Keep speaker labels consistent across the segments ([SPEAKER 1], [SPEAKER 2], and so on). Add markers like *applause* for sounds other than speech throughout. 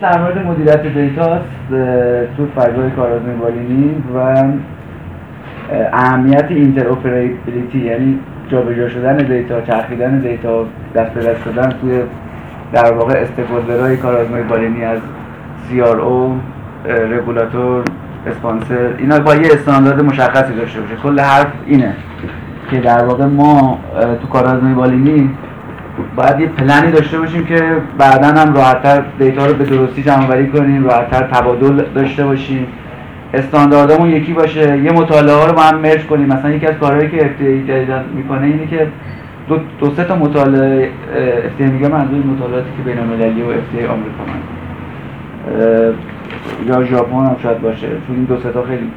[SPEAKER 1] در مورد مدیریت دیتاست تو فضای بالینی و اهمیت interoperability یعنی جابجا شدن دیتا چرخیدن دیتا دست به دست شدن توی در واقع استفاده کارآزمایی بالینی از CRO رگولاتور اسپانسر اینا با یه استاندارد مشخصی داشته باشه. کل حرف اینه که در واقع ما تو کارآزمایی بالینی باید یه پلنی داشته باشیم که بعدا هم راحتتر دیتا رو به درستی جمع کنیم راحتتر تبادل داشته باشیم. استانداردمون یکی باشه. یه مطالعه ها رو با هم مرج کنیم. مثلا یکی از کارهایی که FDA جدیدن می‌کنه اینه که دو, دو سه تا مطالعه FDA میگه منظور مطالعاتی که بین المللی و FDA آمریکا من. یا ژاپن هم شاید باشه. چون این دو سه تا خیلی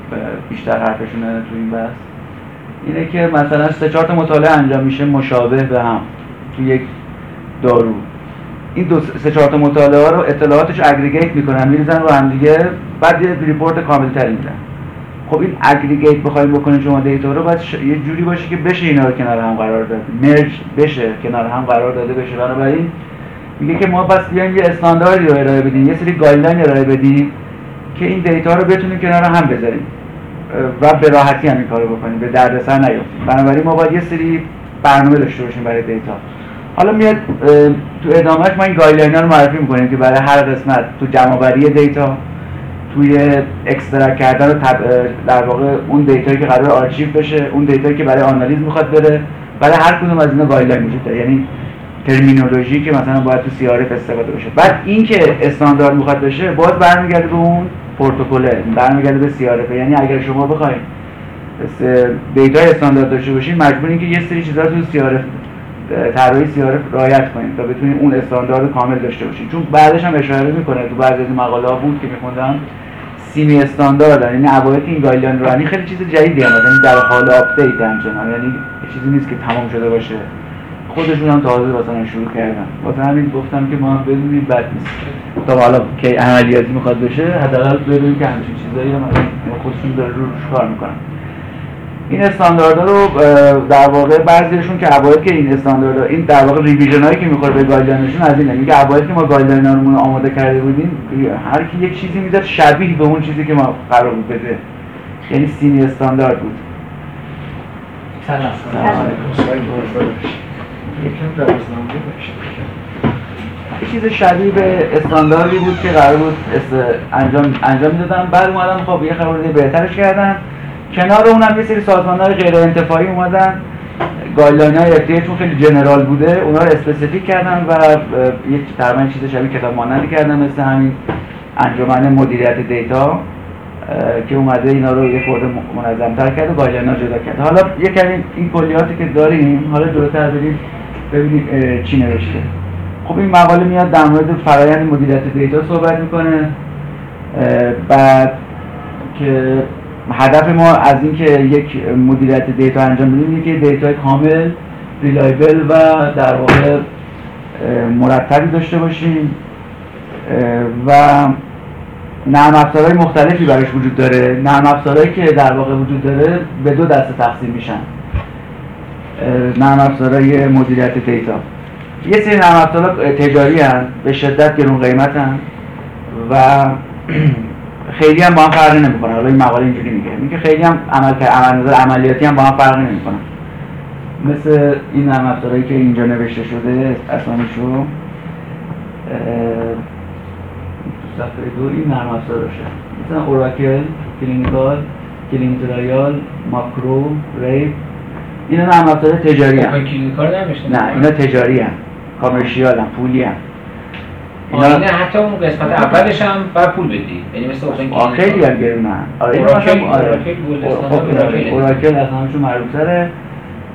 [SPEAKER 1] بیشتر حرفشونه تو این بحث. اینه که مثلا سه چهار تا مطالعه انجام میشه مشابه به هم. تو یک دارو. این دو سه چهار تا مطالعه رو اطلاعاتش aggregate می‌کنن میریزن رو هم دیگه بعد یه report کامل تری میدن. خب این aggregate بخوایم بکنیم شما دیتا رو باید یه جوری باشه که بشه اینا رو کنار هم قرار داد. merge بشه کنار هم قرار داده بشه. بنابراین میگه که ما پس بیایم یه استانداردی رو ارائه بدیم یه سری guideline ارائه بدیم که این دیتا رو بتونیم کنار هم بذاریم. و به راحتی هم این کارو بکنیم به دردسر نیافتیم بنابراین ما باید یه سری برنامه داشته باشیم برای دیتا حالا میاد تو ادامهش این guideline رو معرفی می‌کنیم که برای هر قسمت تو جمعآوری دیتا توی extract کردن تب... در واقع اون دیتایی که قرار آرشیو بشه اون دیتایی که برای آنالیز می‌خواد بره برای هر کدوم از اینا guideline داره. یعنی terminology که مثلا باید تو CRF استفاده بشه. بعد این که استاندارد می‌خواد بشه باز برمیگرده به اون پروتکله برمیگرده به CRF یعنی اگر شما بخواید دیتا استاندارد داشته باشین مجبورین که یه سری چیزا تو سی طراحی سیاره رعایت کنید تا بتونید اون استاندارد کامل داشته باشید چون بعدش هم اشاره می‌کنه تو بعضی از مقاله ها بود که میخوندم semi standard یعنی اوایل این guideline رو یعنی خیلی چیز جدیدی هم یعنی در حال update همچنان یعنی چیزی نیست که تمام شده باشه. خودشون هم تازه مثلا شروع کردن. واسه همین گفتم که ما هم بدونیم بد نیست. تا حالا که عملیاتی می‌خواد بشه حداقل بدونیم که همچین چیزایی هم خودشون داره روش کار می‌کنن. این استانداردها رو در واقع بعضیشون که اوایل که این استانداردها این در واقع revision هایی که می‌خوره به guideline شون از اینه. میگه اوایل که ما guideline رو آماده کرده بودیم هر کی یک چیزی می‌داد شبیه به اون چیزی که ما قرار بود بده. یعنی semi standard بود.
[SPEAKER 2] سلام.
[SPEAKER 1] یه چیز شبیه به استانداردی بود که قرار بود انجام انجام می‌دادن. بعد اومدن خب یه خورده بهترش کردن. کنار اونم یه سری سازمان‌های غیر انتفاعی اومدن. guideline های چون خیلی general بوده. اونا رو specific کردن و یک تقریبا چیز شبیه کتاب مانندی کردن مثل همین انجمن مدیریت دیتا که اومده اینا رو یه خورده منظم‌تر کرد و guideline ها جدا کرد حالا یه کمی این کلیاتی که داریم حالا جلوتر بریم ببینیم چی نوشته. خب این مقاله میاد در مورد فرایند مدیریت دیتا صحبت می‌کنه. بعد که هدف ما از اینکه یک مدیریت دیتا انجام بدیم که دیتا کامل reliable و در واقع مرتبی داشته باشیم و نرم افزارهای مختلفی براش وجود داره. نرم افزارهایی که در واقع وجود داره به دو دسته تقسیم میشن. نرم افزارهای مدیریت دیتا. یه سری نرم افزارها تجاری هن به شدت گرون قیمت و *clears throat* خیلی هم با هم فرقی نمی‌کنه. حالا این مقاله اینجوری میگه. میگه خیلی هم عمل عمل عملیاتی هم با هم فرقی نمی‌کنه. مثل این نرم افزارهایی که اینجا نوشته شده اسامیشو تو صفحه دو این نرم افزار باشه مثلا Oracle Clinical Clintrial Macro Rave اینا نرم افزار تجاری هن اینا تجاری هن commercial هن پولی هن.
[SPEAKER 2] اینا نه حتی اون قسمت اولش هم باید پول بدی. یعنی مثل open
[SPEAKER 1] آه خیلی هم گرونن آره
[SPEAKER 2] Oracle
[SPEAKER 1] Oracle از همشون معروفتره.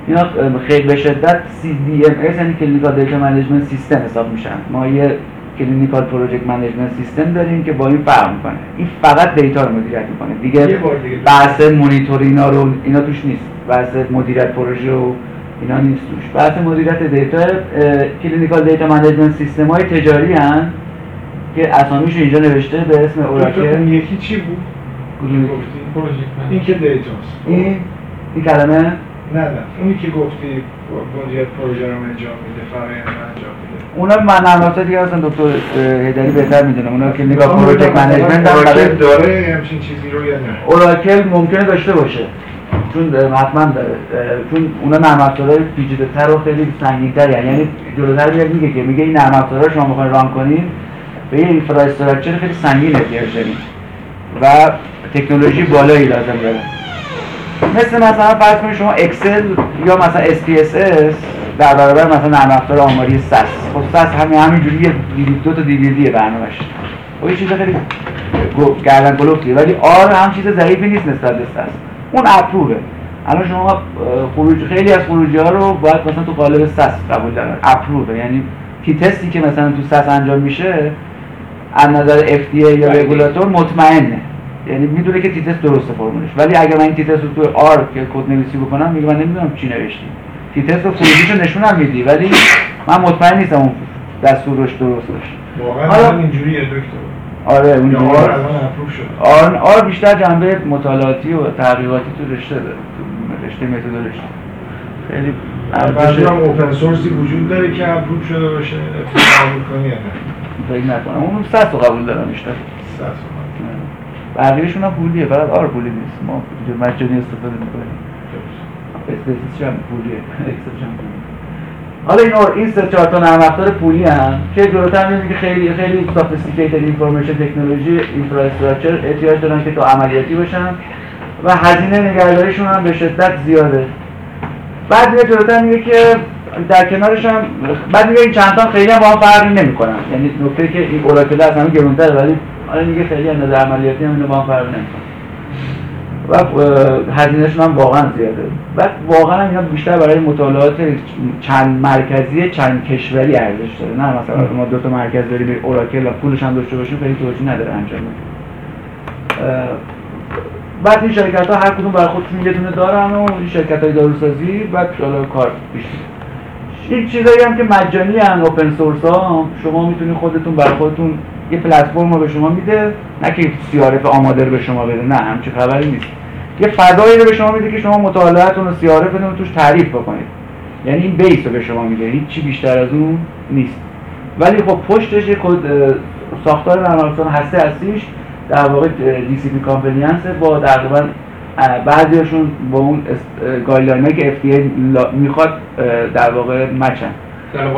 [SPEAKER 1] اینا خیلی به شدت CDMS یعنی clinical data management system حساب میشن. ما یه clinical project management system داریم که با این فرق می‌کنه. این فقط دیتا رو مدیریت می‌کنه. دیگه بحث مونیتور اینا رو اینا توش نیست. بحث مدیریت پروژه و اینا نیست توش بحث مدیریت دیتا clinical data management system های تجاری هن که اسامیش اینجا نوشته به اسم Oracle.
[SPEAKER 3] اون یکی چی بود؟ این که دیتاست
[SPEAKER 1] این؟ این کلمه؟
[SPEAKER 3] نه نه. اونی که گفتی مدیریت پروژه رو انجام میده فرآیند انجام میده.
[SPEAKER 1] اونا نرم افزار دیگه هستن دکتر هیدری بهتر می‌دونه اونا که نگاه
[SPEAKER 3] project
[SPEAKER 1] management
[SPEAKER 3] داره همچین چیزی رو یا نه؟
[SPEAKER 1] Oracle ممکنه داشته باشه. چون حتما چون اونا نرم افزارهای پیچیده‌تر و خیلی سنگین‌تر یعنی جلوتر میاد میگه که میگه این نرم افزارها رو شما می‌خواین run کنین به یه infrastructure خیلی سنگین احتیاج دارین و تکنولوژی بالایی لازم داره. مثل مثلا فرض کنید شما Excel یا مثلا SPSS در برابر مثلا نرم افزار آماری SAS خب SAS همین همینجوری یه دو تا دیویدیه برنامه‌اش و یه چیز خیلی گردن گلفتیه ولی R هم چیز ضعیفی نیست نسبت به SAS اون approve ه الان شما خروج خیلی از خروجی ها رو باید مثلا تو قالب SAS قبول دارن. approve ه یعنی t-test ی که مثلا تو SAS انجام میشه از نظر FDA یا
[SPEAKER 2] بله.
[SPEAKER 1] رگولاتور مطمئنه. یعنی می‌دونه که t-test درسته فرمولش. ولی اگر من این t-test رو تو R که کد نویسی بکنم میگه من نمی‌دونم چی نوشتی. تی تست رو خروجیشو نشونم میدی. ولی من مطمئن نیستم اون دستورش درست باشه.
[SPEAKER 3] واقعا اینجوریه دکتر.
[SPEAKER 1] آره اون
[SPEAKER 3] آر شده
[SPEAKER 1] آر, بیشتر جنبه مطالعاتی و تحقیقاتی تو رشته داره تو رشته متدولوژی خیلی
[SPEAKER 3] بعضی هم اوپن سورسی وجود داره که اپروف شده باشه قبول کنی یا نه؟
[SPEAKER 1] فکر نکنم. اون صد رو قبول دارم بیشتر.
[SPEAKER 3] صد تومن.
[SPEAKER 1] بقیهشون هم پولیه فقط آر پولی نیست. ما مجانی استفاده می‌کنیم. اس‌پی‌اس‌اسش هم پولیه. *laughs* Excelش هم پولیه. حالا این اور- این سه چهار تا نرم افزار پولی هم که جلوتر می‌بینی که خیلی خیلی sophisticated information technology infrastructure احتیاج دارن که تو عملیاتی باشن و هزینه نگهداریشون هم به شدت زیاده. بعد میگه جلوتر میگه که در کنارش هم بعد میگه این چند تا خیلی هم با هم فرقی نمی‌کنن. یعنی نکته که این Oracle از همه گرونتره ولی حالا میگه خیلی نظر عملیاتی هم اینو با هم فرق نمی‌کنن. و هزینهشون هم واقعا زیاده. بعد واقعا هم اینا بیشتر برای مطالعات چند مرکزی چند کشوری ارزش داره. نه مثلا ما دو تا مرکز داریم اوراکل و پولش هم داشته باشیم خیلی توجیه نداره انجام بعد این شرکت ها هر کدوم برای خودشون یه دونه دارن و این شرکت های داروسازی بعد حالا کار پیش میره. این چیزایی هم که مجانی هم اوپن سورس ها شما می‌تونید خودتون برای خودتون یه پلتفرم رو به شما میده نه که CRF آماده رو به شما بده نه همچین خبری نیست. یه فضایی رو به شما میده که شما مطالعاتتون و CRFتون رو توش تعریف بکنید. یعنی این base رو به شما میده هیچ چی بیشتر از اون نیست. ولی خب پشتش یه ساختار نرم هسته هستیش در واقع DC با تقریبا بعضیشون با اون guideline که لا- می‌خواد در واقع مچن.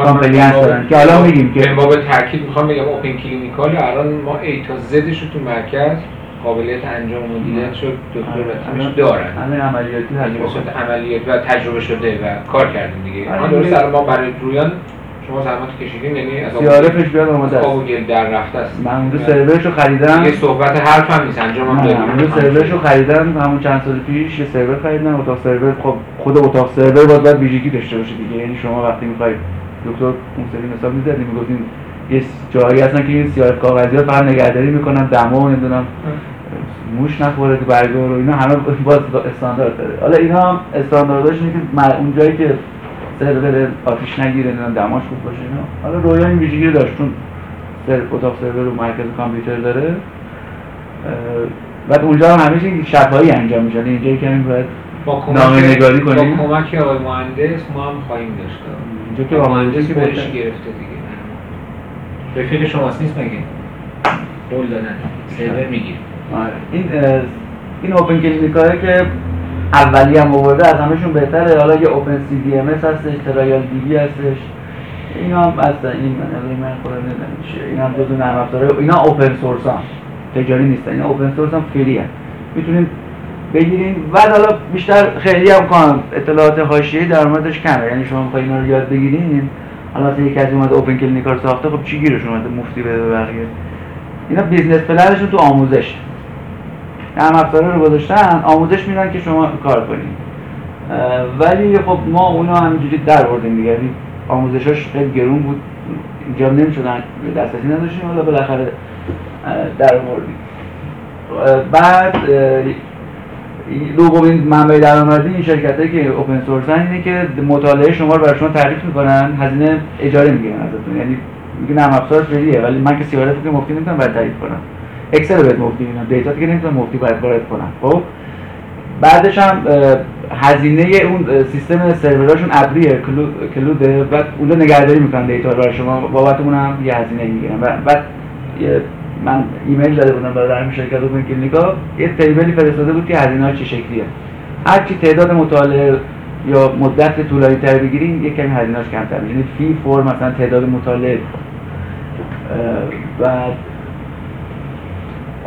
[SPEAKER 1] کامپلینس دارن. که حالا میگیم که
[SPEAKER 2] به تاکید می‌خوام بگم اوپن کلینیکال الان ما ای تا زدش تو مرکز قابلیت انجام مدیریت شد دکتر و تیمش دارن.
[SPEAKER 1] همه عملیاتی تجربه
[SPEAKER 2] صورت عملیات و تجربه شده و کار کردیم دیگه.
[SPEAKER 1] آره.
[SPEAKER 2] ما
[SPEAKER 1] دیگه.
[SPEAKER 2] درست الان ما برای رویان شما زحمت کشیدین یعنی از
[SPEAKER 1] سیارفش بیاد آماده است
[SPEAKER 2] آب و گل در رفته است.
[SPEAKER 1] من اونجا سرورش رو خریدم.
[SPEAKER 2] یه صحبت حرف هم نیست انجام هم
[SPEAKER 1] نه
[SPEAKER 2] داریم
[SPEAKER 1] اونجا سرورش رو خریدم. همون چند سال پیش یه سرور خریدم. اتاق سرور خب خود اتاق سرور باید باید ویژگی داشته باشه دیگه. یعنی شما وقتی می‌خواید دکتر اون سری مثال می‌زدیم می‌گفتیم یه جایی هستن که این سیاه کاغذی ها فقط نگهداری می‌کنن دما نمی‌دونم. موش نخوره تو برگا رو اینا همه باز استاندارد داره. حالا اینا هم استاندارداش اینه که اون جایی که سرور آتیش نگیره نمی‌دونم دماش خوب باشه اینا. حالا رویا این ویژگی داشت چون سر اتاق سرور رو مرکز کامپیوتر داره. بعد اونجا هم همیشه این شفایی انجام میشه. یعنی اینجایی که همین باید
[SPEAKER 2] با کمک
[SPEAKER 1] نامه نگاری کنیم.
[SPEAKER 2] با کمک آقای مهندس ما هم خواهیم داشت.
[SPEAKER 1] اینجا که با
[SPEAKER 2] مهندس
[SPEAKER 1] که.
[SPEAKER 2] گرفته دیگه. رفیق شماست نیست مگه؟ قول دادن. سرور میگیر.
[SPEAKER 1] این اه، این OpenClinicaیی که اولی هم آورده از همشون بهتره. حالا یه اوپن سی دی ام اس هستش TrialDB هستش. اینا هم هستن این من من خودم چیه. اینا هم جزو نرم افزاره. اینا open source هم تجاری نیستن اینا open source هم free هم می‌تونین بگیرین. بعد حالا بیشتر خیلی هم کنم اطلاعات حاشیه‌ای در موردش کمه. یعنی شما می‌خواید اینا رو یاد بگیرین. حالا مثلا یک کسی اومده OpenClinica ساخته خب چی گیرش اومده؟ مفتی به بقیه. اینا business planشون تو آموزش. نرم افزاره رو گذاشتن آموزش میدن که شما کار کنید ولی خب ما اونا همینجوری در بردیم دیگه. یعنی آموزشاش خیلی گرون بود. اینجا نمی‌شدن دسترسی نداشتیم حالا بالاخره در آوردیم اه، بعد دومین منبع درآمدی این شرکت که اوپن سورسن اینه که مطالعه شما رو برای شما تعریف می‌کنن هزینه اجاره می‌گیرن ازتون. یعنی میگه نرم افزار فریه ولی من که سیارت که مفتی نمی‌تونم برای تعریف کنم. اکسل رو بهت مفتی میدم دیتا که نمی‌تونم مفتی برات وارد کنم. خب؟ بعدش هم هزینه اون سیستم سروراشون ابریه cloudه بعد اونجا نگهداری می‌کنن data رو شما. بابت اون هم یه هزینه می‌گیرن. بعد من ایمیل داده بودم برای همین شرکت OpenClinica. یه tableی فرستاده بود که هزینه چه شکلیه. هر چی تعداد مطالعه یا مدت طولانی تر بگیریم یک کمی هزینه‌اش کمتر میشه. یعنی fee for مثلا تعداد مطالعه. بعد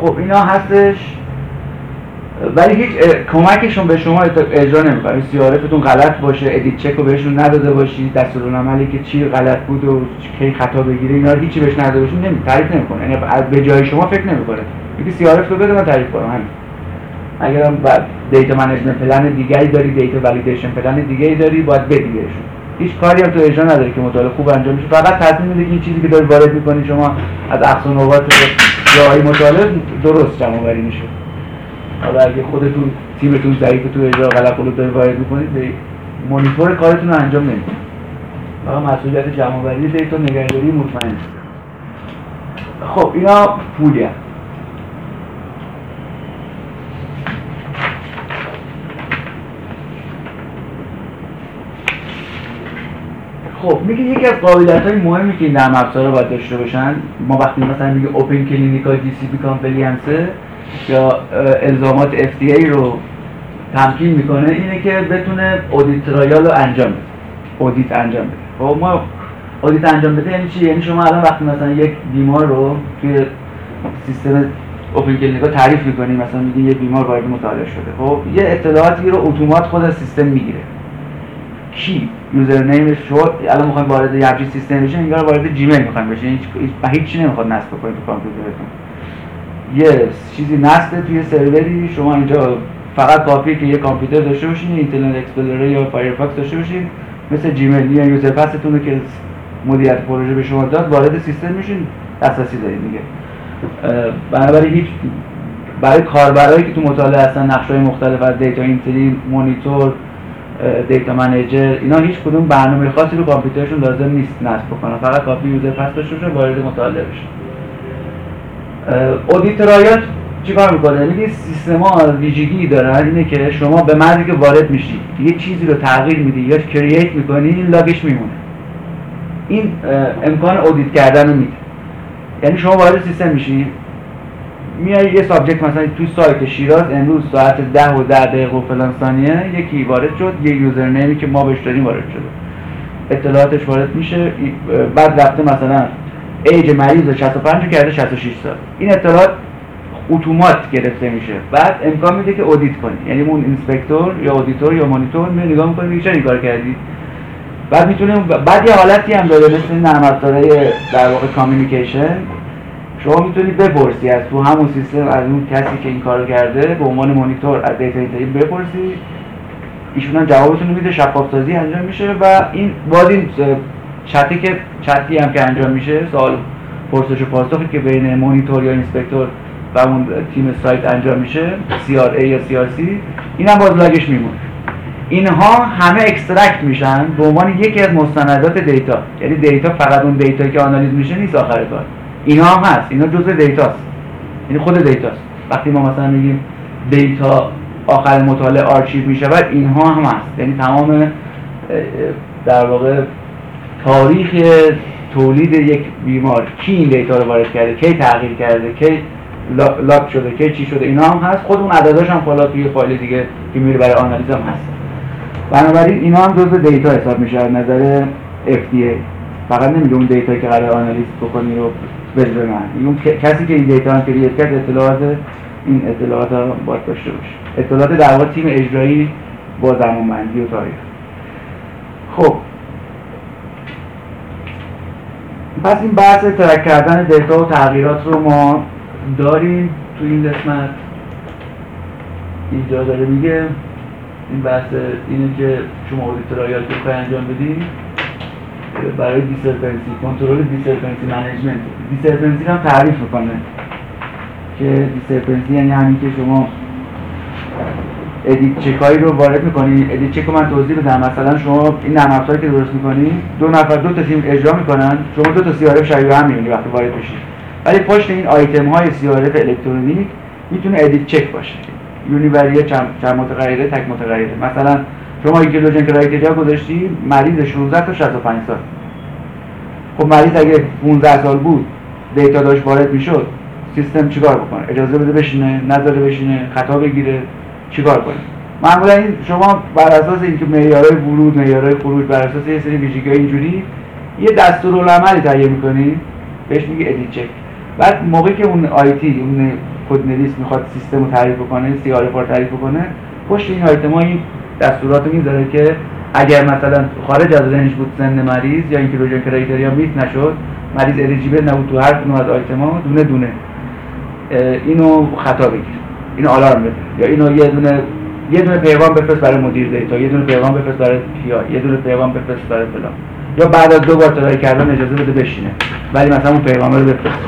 [SPEAKER 1] خب اینا هستش. ولی هیچ کمکشون به شما اجرا نمی‌کنه. CRFتون غلط باشه edit check رو بهشون نداده باشی دستورالعملی که چی غلط بود و کی خطا بگیره اینا هیچی بهش نداده باشین نمی تعریف نمی‌کنه. یعنی به جای شما فکر نمی‌کنه. میگه CRFت رو بده من تعریف کنم. همین. اگرم بعد data management plan دیگری داری data validation plan دیگری داری باید بدی بهشون. هیچ کاری هم تو اجرا نداری که مطالعه خوب انجام میشه فقط تصمیم میده این چیزی که داری وارد می‌کنی شما از اقصا نقاط جایی مطالعه درست جمع آوری میشه. حالا اگه خودتون تیمتون ضعیف تو اجرا غلط رو داره وارد می‌کنید به مانیتور کارتون رو انجام نمی‌دید فقط مسئولیت جمع آوری دیتا نگهداری مطمئن. خب اینا پولی. خب میگه یکی از قابلیت های مهمی که این نرم باید داشته باشن ما وقتی مثلا میگه OpenClinica GCP یا الزامات FDA رو تمکین می‌کنه اینه که بتونه audit trail رو انجام بده. audit انجام بده. خب ما audit انجام بده یعنی چی؟ یعنی شما الان وقتی مثلا یک بیمار رو توی سیستم OpenClinica تعریف می‌کنی مثلا میگی یه بیمار وارد مطالعه شده. خب یه اطلاعاتی رو automat خود سیستم می‌گیره. کی؟ usernameش شد الان می‌خوایم وارد همچین سیستم بشین انگار وارد Gmail می‌خوایم بشین هیچ هیچ چی نمی‌خواد نصب کنید تو کامپیوترتون. یه چیزی نصبه توی سروری. شما اینجا فقط کافیه که یه کامپیوتر داشته باشین Internet Explorer یا Firefox داشته باشین مثل Gmail یا user passتون رو که مدیریت پروژه به شما داد وارد سیستم میشین. دسترسی دارید دیگه. بنابراین هیچ برای کاربرایی که تو مطالعه هستن های مختلف از data entry monitor data manager اینا هیچ کدوم برنامه خاصی رو کامپیوترشون لازم نیست نصب کنن فقط کافی user pass داشته باشه وارد مطالعه بشن audit trail چیکار می‌کنه؟ میگه سیستما ویژگی دارن اینه که شما به مردی که وارد میشی یه چیزی رو تغییر میدی یا create می‌کنی logش میمونه. این امکان audit کردن رو میده. یعنی شما وارد سیستم میشی میای یه subject مثلا توی سایت شیراز امروز ساعت ده و ده دقیقه و فلان ثانیه یکی وارد شد یه usernameی که ما بهش داریم وارد شده. اطلاعاتش وارد میشه. بعد رفته مثلا ایج مریض 65 کرده 66 سال. این اطلاعات automat گرفته میشه. بعد امکان میده که audit کنی. یعنی اون inspector یا auditor یا مانیتور می نگاه می‌کنه میگه این کار کردی؟ بعد می‌تونه بعد یه حالتی هم داره مثل نرم افزارهای در واقع communication شما می‌تونی بپرسی از تو همون سیستم از اون کسی که این کارو کرده به عنوان مانیتور از data entry بپرسی. ایشون هم جوابتون میده شفاف سازی انجام میشه و این باز این chatی که chatی هم که انجام میشه سوال پرسش و پاسخی که بین مونیتور یا inspector و اون تیم سایت انجام میشه CRA یا CRC این هم باز logش میمونه. اینها همه extract میشن به عنوان یکی از مستندات data یعنی data فقط اون data که آنالیز میشه نیست آخر کار. اینها هم هست. اینا جزء dataست یعنی خود dataست وقتی ما مثلا میگیم data آخر مطالعه آرشیو میشه و اینها هم هست. یعنی تمام در واقع تاریخ تولید یک بیمار کی این دیتا رو وارد کرده کی تغییر کرده کی lock شده کی چی شده اینا هم هست. خود اون عدداش هم حالا توی فایل دیگه که میره برای آنالیز هم هست. بنابراین اینا هم جزء دیتا حساب میشه از نظر FDA فقط نمیگه اون دیتا که قرار آنالیز بکنی رو بده من اون کسی که این دیتا هم create کرد اطلاعات این اطلاعات رو باید داشته باشه. اطلاعات در واقع تیم اجرایی با زمان بندی و تاریخ. خب. پس این بحث track کردن دیتا و تغییرات رو ما داریم تو این قسمت. اینجا داره میگه. این بحث اینه که شما audit رو انجام بدید برای discrepancy control discrepancy management discrepancy هم تعریف می‌کنه. که discrepancy یعنی همین که شما edit check ایی رو وارد می‌کنی. edit check رو من توضیح بدم مثلا شما این نرم افزاری که درست می‌کنی دو نفر دو تا تیم اجرا می‌کنن. شما دو تا CRF شبیه هم می‌بینی وقتی وارد بشید ولی پشت این آیتم های CRF الکترونیک می‌تونه edit check باشه. univariate چند متغیره تک متغیره مثلا شما inclusion criteria گذاشتی مریض 16 تا 65 سال. خب مریض اگه 15 سال بود دیتا داشت وارد می‌شد سیستم چیکار بکنه؟ اجازه بده بشینه نذاره بشینه خطا بگیره چیکار کنه؟ معمولا این شما بر اساس اینکه معیارهای ورود معیارهای خروج بر اساس یه سری ویژگی اینجوری یه دستورالعملی تهیه می‌کنی بهش میگه edit check بعد موقعی که اون IT اون کد نویس می‌خواد سیستم رو تعریف کنه CRF تعریف کنه پشت این آیتم این دستورات می‌ذاره که اگر مثلا خارج از range بود سن مریض یا inclusion criteria meet نشد مریض eligible نبود تو هر کدوم از آیتما دونه دونه. اینو خطا بگیر. اینو آلارم بده. یا اینو یه دونه یه دونه پیغام بفرست برای مدیر دیتا یه دونه پیغام بفرست برای PI یه دونه پیغام بفرست برای فلان. یا بعد از دو بار try کردن اجازه بده بشینه ولی مثلا اون پیغام رو بفرست.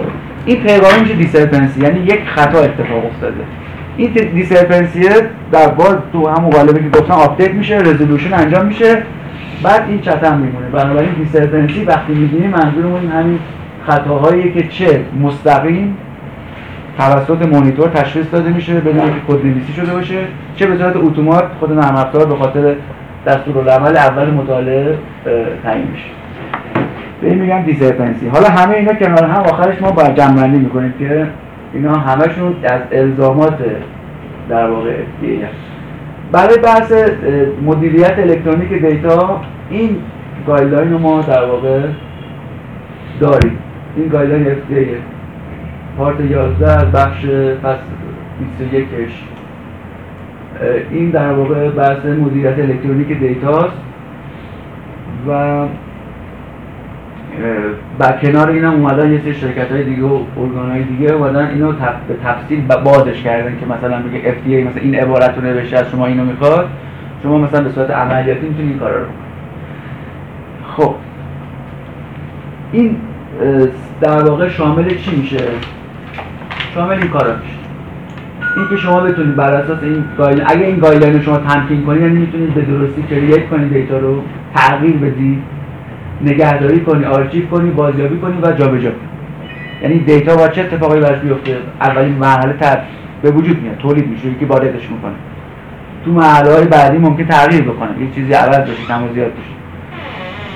[SPEAKER 1] این پیغام میشه discrepancy یعنی یک خطا اتفاق افتاده. این discrepancy در باز تو همون قالبی که گفتم آپدیت میشه resolution انجام میشه. بعد این چتم میمونه. بنابراین discrepancy وقتی می‌بینیم منظورمون همین خطاهایی که چه مستقیم توسط مانیتور تشخیص داده میشه بدون اینکه کد نویسی شده باشه چه به صورت اتومات خود نرم افزار به خاطر دستورالعمل اول مطالعه تعیین میشه. به این میگم discrepancy حالا همه اینا کنار هم آخرش ما باید جمع‌بندی می‌کنیم که اینا همشون از الزامات در واقع FDA برای بحث مدیریت الکترونیک دیتا این guideline ما در واقع داریم. این guideline FDA part 11 از بخش فصل 21ش این در واقع بحث مدیریت الکترونیک دیتاست و با کنار اینا اومدن یه سری شرکت های دیگه و ارگان های دیگه اومدن اینو به تفصیل بازش کردن که مثلا میگه FDA مثلا این عبارت رو نوشته از شما اینو می‌خواد شما مثلا به صورت عملیاتی می‌تونید این کارا رو خب. این در واقع شامل چی میشه؟ شامل این کارا میشه. این که شما بتونید بر اساس این guide اگه این guideline رو شما تمکین کنید یعنی می‌تونید به درستی create کنید دیتا رو تغییر بدید. نگهداری کنی آرشیو کنی بازیابی کنی و جابجا کنی. یعنی دیتا با چه اتفاقی براش بیفته؟ اولین مرحله تر به وجود میاد تولید میشه یکی واردش می‌کنه. تو مرحله های بعدی ممکن تغییر بکنه یه چیزی عوض بشه کم زیاد بشه.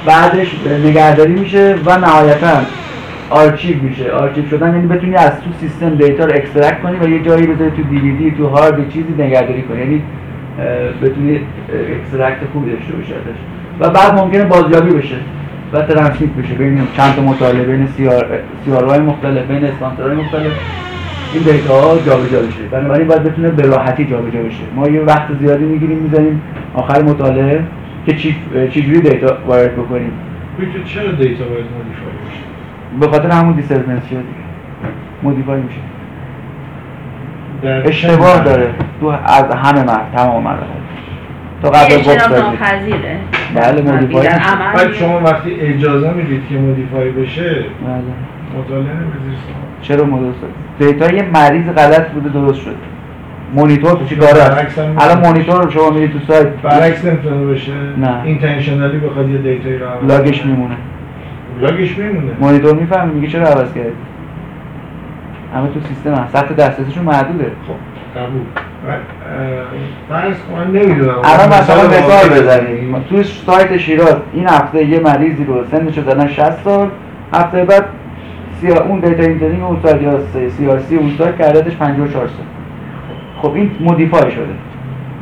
[SPEAKER 1] بعدش نگهداری میشه و نهایتا archive میشه. archive شدن یعنی بتونی از تو سیستم دیتا رو extract کنی و یه جایی بذاری تو دیویدی تو هارد چیزی نگهداری کنی. یعنی بتونی extract خوبی داشته باشه و بعد ممکنه بازیابی بشه. و transmit بشه بین چند تا مطالعه بین CRF های مختلف بین های مختلف. این دیتا ها جابجا بشه. بنابراین باید بتونه به راحتی جابجا بشه. ما یه وقت زیادی می‌گیریم می‌ذاریم آخر مطالعه که چی چجوری دیتا وارد بکنیم.
[SPEAKER 3] چرا دیتا باید modify بشه؟
[SPEAKER 1] به خاطر همون discrepancy دیگه. modify میشه. اشتباه داره. تو از همه مرد تمام مرد
[SPEAKER 4] تو قبل بوکس ناپذیره.
[SPEAKER 1] بله مودیفای
[SPEAKER 3] بعد شما وقتی اجازه می‌دید که مودیفای بشه بله. مطالعه نمی‌دید
[SPEAKER 1] چرا مدرس دیتا یه مریض غلط بوده درست شد مونیتور تو چی کاره الان مونیتور رو شما میرید تو سایت
[SPEAKER 3] برعکس نمی‌تونه بشه. نه. اینتنشنالی بخواد یه دیتایی رو
[SPEAKER 1] لاگش میمونه.
[SPEAKER 3] لاگش میمونه.
[SPEAKER 1] مونیتور می‌فهمه میگه چرا عوض کردی؟ همه تو سیستم هم سطح دسترسیشون محدوده.
[SPEAKER 3] خب قبول.
[SPEAKER 1] الان مثلا مثال بزنیم. تو سایت شیراز این هفته یه مریضی رو سنش رو زدن 60 سال. هفته بعد سیا اون data entering اون سایت یا CRC اون سایت کردتش 54 سال. خب این modify شده.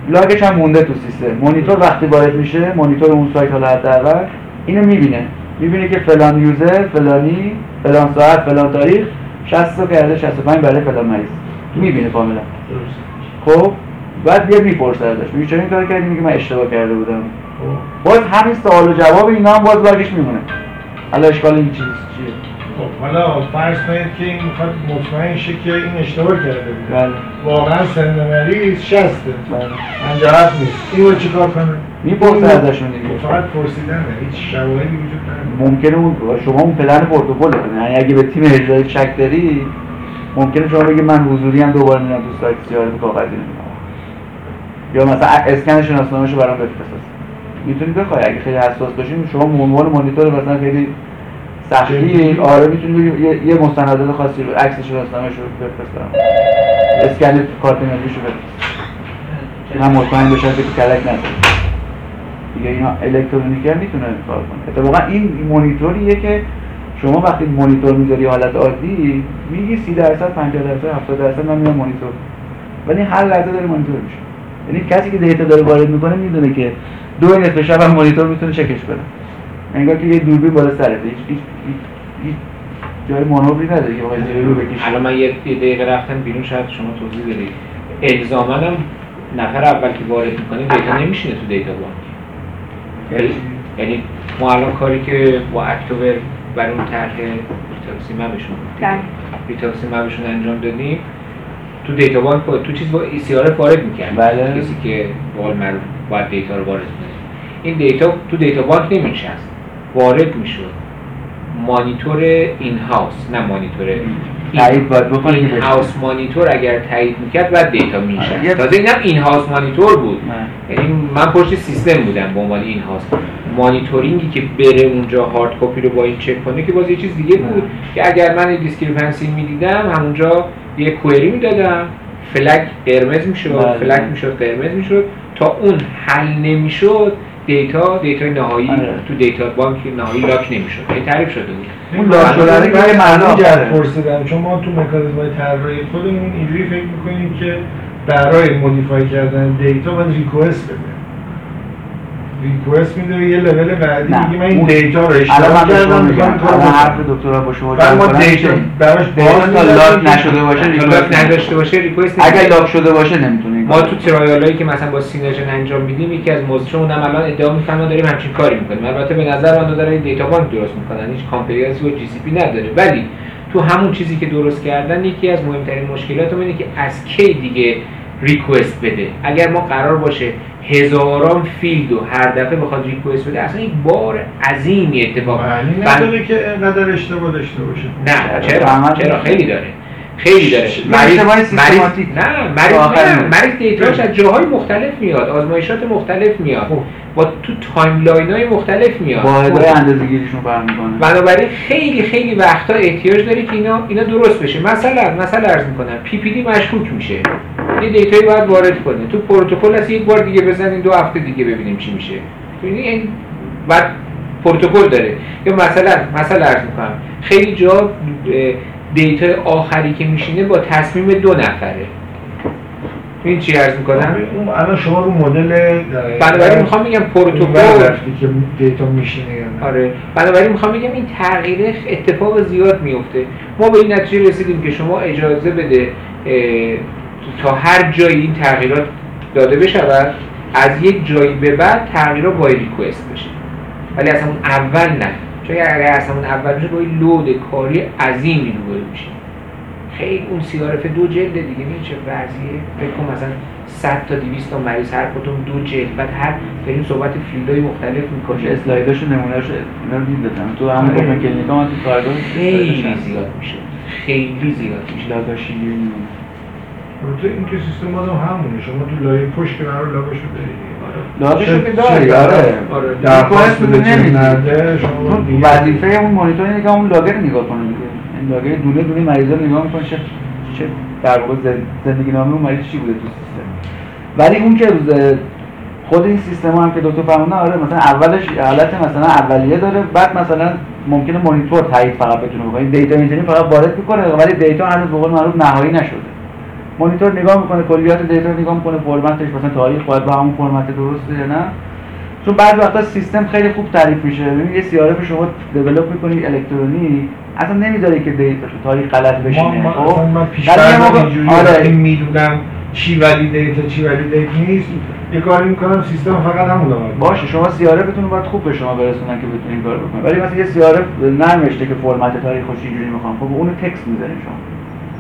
[SPEAKER 1] log ش هم مونده تو سیستم. مونیتور وقتی وارد میشه مونیتور اون سایت حالا حداقل اینو می‌بینه. می‌بینه که فلان یوزر فلانی فلان ساعت فلان تاریخ 60 تا کرده 65 برای فلان مریض. می‌بینه کاملا. خب بعد یه می‌پرسه ازش میگه چرا این کار کردی؟ میگه من اشتباه کرده بودم. خب. باز همین سوال و جواب اینا هم باز لاگش میمونه. حالا اشکال این چیز چیه؟
[SPEAKER 3] خب حالا فرض کنید که این می‌خواد مطمئن شه که این اشتباه کرده بود
[SPEAKER 1] بله.
[SPEAKER 3] واقعا سن مریض 60 بله. منجرت نیست. اینو چیکار کنه؟
[SPEAKER 1] می‌پرسه ازشون دیگه.
[SPEAKER 3] فقط پرسیدنه. هیچ شواهدی وجود
[SPEAKER 1] نداره. ممکنه اون شما اون پلن پروتکل یعنی اگه به تیم اجرایی شک داری ممکنه شما بگی من حضوری هم دوباره میرم تو سایت سیاره کاغذی نمی‌کنم یا مثلا اسکن شناسنامه‌شو برام بفرست می‌تونید بخوای. اگه خیلی حساس باشین شما به عنوان مانیتور مثلا خیلی سختی. آره می‌تونید یه, یه مستندات خاصی رو عکس شناسنامه‌شو بفرستم. اسکن کارت ملیشو بفرست هم مطمئن بشن که کلک نداره دیگه اینا الکترونیکی هم می‌تونه کار کنه. اتفاقا این مونیتوریه که شما وقتی مونیتور می‌ذاری حالت عادی میگی 30 درصد 50 درصد 70 درصد من میام مونیتور ولی هر لحظه داره مونیتور میشه یعنی کسی که دیتا داره وارد می‌کنه می‌دونه که دو نصف شب هم مونیتور می‌تونه چکش بره انگار که یه دوربین بالا سرته. هیچ هیچ جای مانوری نداره که بخوای رو بکشی.
[SPEAKER 2] الان من یه دقیقه رفتم بیرون شاید شما توضیح بدید. الزاما هم نفر اول که وارد می‌کنه دیتا نمیشینه تو دیتا بانک یعنی-, یعنی ما الان کاری که با اکتوبر برای اون طرح ریتاکسی مبشون. ریتاکسی مبشون انجام دادیم. تو دیتا بانک تو چیز با ای سی آر وارد می‌کنه
[SPEAKER 1] بله.
[SPEAKER 2] کسی که بال معروف باید دیتا رو وارد کنه. این دیتا تو دیتا بانک نمیشست وارد می‌شد. مانیتور این هاوس نه مانیتور.
[SPEAKER 1] تایید باید بکنه
[SPEAKER 2] in-house monitor اگر تایید می‌کرد بعد دیتا میشه تازه اینم in-house monitor بود. یعنی من پشت سیستم بودم به عنوان in-house. monitoring ی که بره اونجا hard copy رو با این چک کنه که باز یه چیز دیگه بود. که اگر من discrepancy می‌دیدم همونجا یه query می‌دادم. flag قرمز می‌شد بله. flag می‌شد قرمز می‌شد. تا اون حل نمی‌شد دیتا دیتا نهایی آره. تو data bank نهایی lock نمی‌شد. این تعریف شده بود.
[SPEAKER 3] اون lock شدن که معنا پرسیدم چون ما تو مکانیزم طراحی خودمون اینجوری فکر می‌کنیم که برای modify کردن دیتا باید request بده request میده یه لول بعدی میگه من این دیتا رو اشتباه کردم میگم
[SPEAKER 1] حرف دکترا با شما
[SPEAKER 3] ما دیتا براش باز
[SPEAKER 1] تا lock نشده باشه
[SPEAKER 2] lock نداشته باشه request
[SPEAKER 1] اگر lock شده باشه نمی‌تونه
[SPEAKER 2] ما تو trial ایی که مثلا با سیناژن انجام میدیم یکی از موضوعشون هم الان ادعا می‌کنن داریم همچین کاری می‌کنیم. البته به نظر من دارن data bank درست می‌کنن. هیچ compliance ی با GCP نداره. ولی تو همون چیزی که درست کردن یکی از مهمترین مشکلات اینه که از کی دیگه request بده؟ اگر ما قرار باشه هزاران field و هر دفعه بخواد request بده اصلا یک بار عظیمی اتفاق
[SPEAKER 3] معنی نداره که اینقدر اشتباه داشته باشه.
[SPEAKER 2] نه چرا؟ چرا؟ خیلی داره. خیلی داره
[SPEAKER 1] مریض مریض
[SPEAKER 2] نه مریض مریض دیتاش از جاهای مختلف میاد آزمایشات مختلف میاد. خب. با تو timeline های مختلف میاد.
[SPEAKER 1] واحدهای خب. اندازه‌گیریشون فرق می‌کنه.
[SPEAKER 2] بنابراین خیلی خیلی وقتا احتیاج داره که اینا اینا درست بشه. مثلا مثلا عرض می‌کنم PPD مشکوک میشه. یه دیتایی باید وارد کنه. تو پروتکل از یک بار دیگه بزنین دو هفته دیگه ببینیم چی میشه. ببینید این بعد پروتکل داره. یا مثلا مثلا عرض می‌کنم خیلی جا دیتا آخری که میشینه با تصمیم دو نفره. این چی عرض می‌کنم؟
[SPEAKER 3] اون الان شما رو مدل
[SPEAKER 2] بنابراین می‌خوام بگم پروتکل
[SPEAKER 3] که دیتا میشینه
[SPEAKER 2] آره. بنابراین می‌خوام بگم این تغییر اتفاق زیاد میفته ما به این نتیجه رسیدیم که شما اجازه بده تا هر جایی این تغییرات داده بشود از یک جایی به بعد تغییرات با ریکوست بشه. ولی اصلا اون اول نه. چون اگر اصلا اون اول بشه با لود کاری عظیمی روبرو میشه. خیلی اون سیارف دو جلد دیگه میشه چه وضعیه؟ فکر کن مثلا 100 تا 200 تا مریض هر کدوم دو جلد. بعد هر داریم صحبت فیلدهای مختلف
[SPEAKER 1] می‌کنه اسلایداشو نمونهشو اینا رو تو همون
[SPEAKER 2] آره.
[SPEAKER 1] اوپن کلینیکا ما تو کارگاه
[SPEAKER 2] خیلی زیاد میشه. خیلی زیاد میشه.
[SPEAKER 1] لاداشی
[SPEAKER 3] البته این که سیستم بازم همونه. شما تو لایه پشت که قرار لاگاشو دارید
[SPEAKER 1] لاگشو که داری آره
[SPEAKER 3] آره درخواست بده
[SPEAKER 1] وظیفه اون مانیتور اینه که اون لاگر نگاه کنه دیگه این لاگر دونه دونه مریضا نگاه می‌کنه چه چه در واقع زندگی نامه اون مریض چی بوده تو سیستم ولی اون که خود این سیستم هم که دکتر فرمودن آره مثلا اولش حالت مثلا اولیه داره بعد مثلا ممکنه مانیتور تایید فقط بتونه بکنه data engineer فقط وارد می‌کنه ولی دیتا هنوز به قول معروف نهایی نشده مانیتور نگاه می‌کنه کلیات دیتا نگاه می‌کنه فرمتش مثلا تاریخ باید با همون فرمت درسته یا نه. چون بعد وقتا سیستم خیلی خوب تعریف میشه. ببین یه CRF شما develop می‌کنی الکترونی اصلا نمی‌ذاره که دیتا تاریخ غلط بشینه
[SPEAKER 3] ما, خب؟ من پیش آره. می‌دونم چی ولی دیتا چی ولی دیتا نیست. یه کاری می‌کنم سیستم فقط همون
[SPEAKER 1] باشه شما سیاره بتونه باید خوب به شما برسونن که بتونین کار بکنید ولی مثلا یه سیاره ننوشته که فرمت تاریخ خوش اینجوری می‌خوام. خب اونو تکست می‌ذارین شما.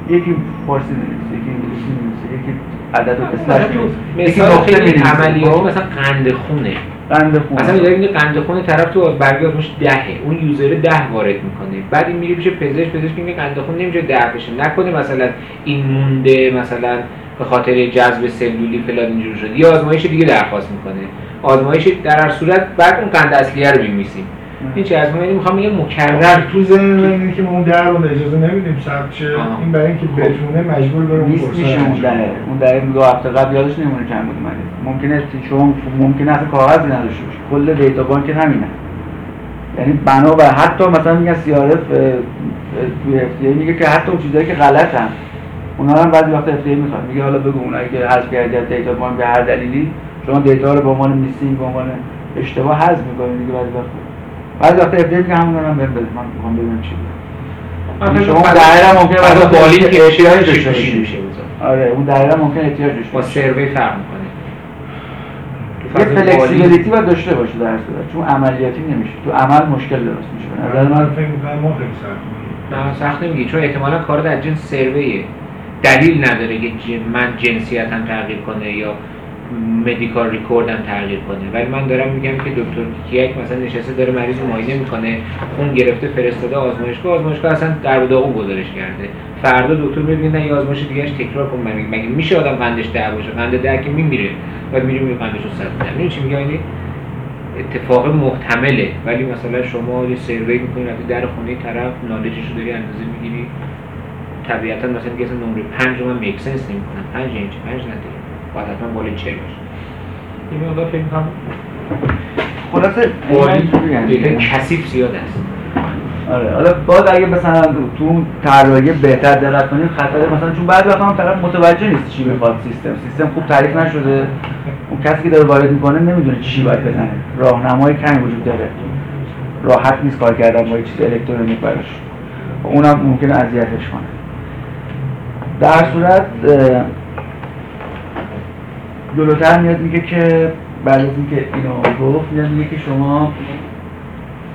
[SPEAKER 1] یکی فارسی نویسه یکی انگلیسی نویسه یکی عدد و
[SPEAKER 2] یکی خیلی عملیاتی مثلا قند خونه
[SPEAKER 1] قند خونه.
[SPEAKER 2] مثلا میگه قند خونه طرف تو برگه آزمایش دهه. اون یوزر ده وارد می‌کنه. بعد این میره پیش پزشک پزشک میگه قند خون نمیشه ده بشه. نکنه مثلا این مونده مثلا به خاطر جذب سلولی فلان اینجور شد. یا آزمایش دیگه درخواست می‌کنه. آزمایش در هر صورت بعد اون قند اصلیه رو میمیسیم هیچ از من می‌خوام میگم مکرر.
[SPEAKER 3] در تو ذهن اینه که ما اون در رو اجازه نمیدیم ثبت شه. این برای اینکه بتونه مجبور بره اون
[SPEAKER 1] نیست
[SPEAKER 3] پرسه
[SPEAKER 1] میشه اون دره اون دره دو هفته قبل یادش نمیمونه چند بود اومده. ممکنه شما ممکنه اصلا کاغذی نداشته باشه. کل دیتا بانک همینه. یعنی بنا بر حتی مثلا میگن سی آر اف توی اف میگه که حتی اون چیزایی که غلطن اونا هم بعضی وقت اف می‌خواد میگه حالا بگو اونایی که حذف کردی از دیتا بانک به هر دلیلی شما دیتا رو به عنوان میسینگ به عنوان اشتباه حذف می‌کنید دیگه بعضی وقت بعضی وقت اف میگه همون هم بهم بده من می‌خوام ببینم چی شما
[SPEAKER 2] بعد-
[SPEAKER 1] دایره ممکنه
[SPEAKER 2] بعد
[SPEAKER 1] بعد
[SPEAKER 2] بالی که
[SPEAKER 1] احتیاج داشته
[SPEAKER 2] بذار.
[SPEAKER 1] آره اون دایره ممکن احتیاج داشته
[SPEAKER 2] با
[SPEAKER 1] باشه
[SPEAKER 2] سروی فرق می‌کنه.
[SPEAKER 1] یه فلکسیبیلیتی باید داشته باشه در صورت. چون عملیاتی نمیشه. تو عمل مشکل درست میشه. به نظر
[SPEAKER 3] من فکر می‌کنم ما.
[SPEAKER 2] نه سخت نمیگی چون احتمالا کار در جنس سرویه. دلیل نداره که من جنسیتم تغییر کنه یا مدیکال ریکوردم تغییر کنه. ولی من دارم میگم که دکتر کیک مثلا نشسته داره مریض معاینه می‌کنه خون گرفته فرستاده آزمایشگاه آزمایشگاه اصلا در داغون گزارش کرده. فردا دکتر میگه نه یه آزمایش دیگهش تکرار کن. مگه مگه میشه آدم قندش ده باشه؟ قند ده که میمیره. بعد میریم میگه قندش رو صد چی میگم یعنی اتفاق محتمله. ولی مثلا شما یه سروی می‌کنی رفتی در خونه طرف نالجش رو داری اندازه می‌گیری. طبیعتا مثلا اصلا نمره 5 رو من میک سنس نمی‌کنم. 5 اینچ 5 نداره باید حتما بالای 40 باشه این مقدار فکر می‌کنم.
[SPEAKER 1] خلاصه
[SPEAKER 2] بالی دیگه
[SPEAKER 1] دیگه
[SPEAKER 2] کثیف زیاد است.
[SPEAKER 1] آره حالا باز اگه مثلا تو اون طراحی بهتر دقت کنیم خطر مثلا چون بعضی وقتا هم طرف متوجه نیست چی می‌خواد سیستم. سیستم خوب تعریف نشده. اون کسی که داره وارد می‌کنه نمی‌دونه چی باید بزنه. راهنمای کمی وجود داره. راحت نیست کار کردن با یه چیز الکترونیک براش. اونم ممکنه اذیتش کنه. در صورت جلوتر میاد میگه که بعد از اینکه اینو گفت میاد میگه که شما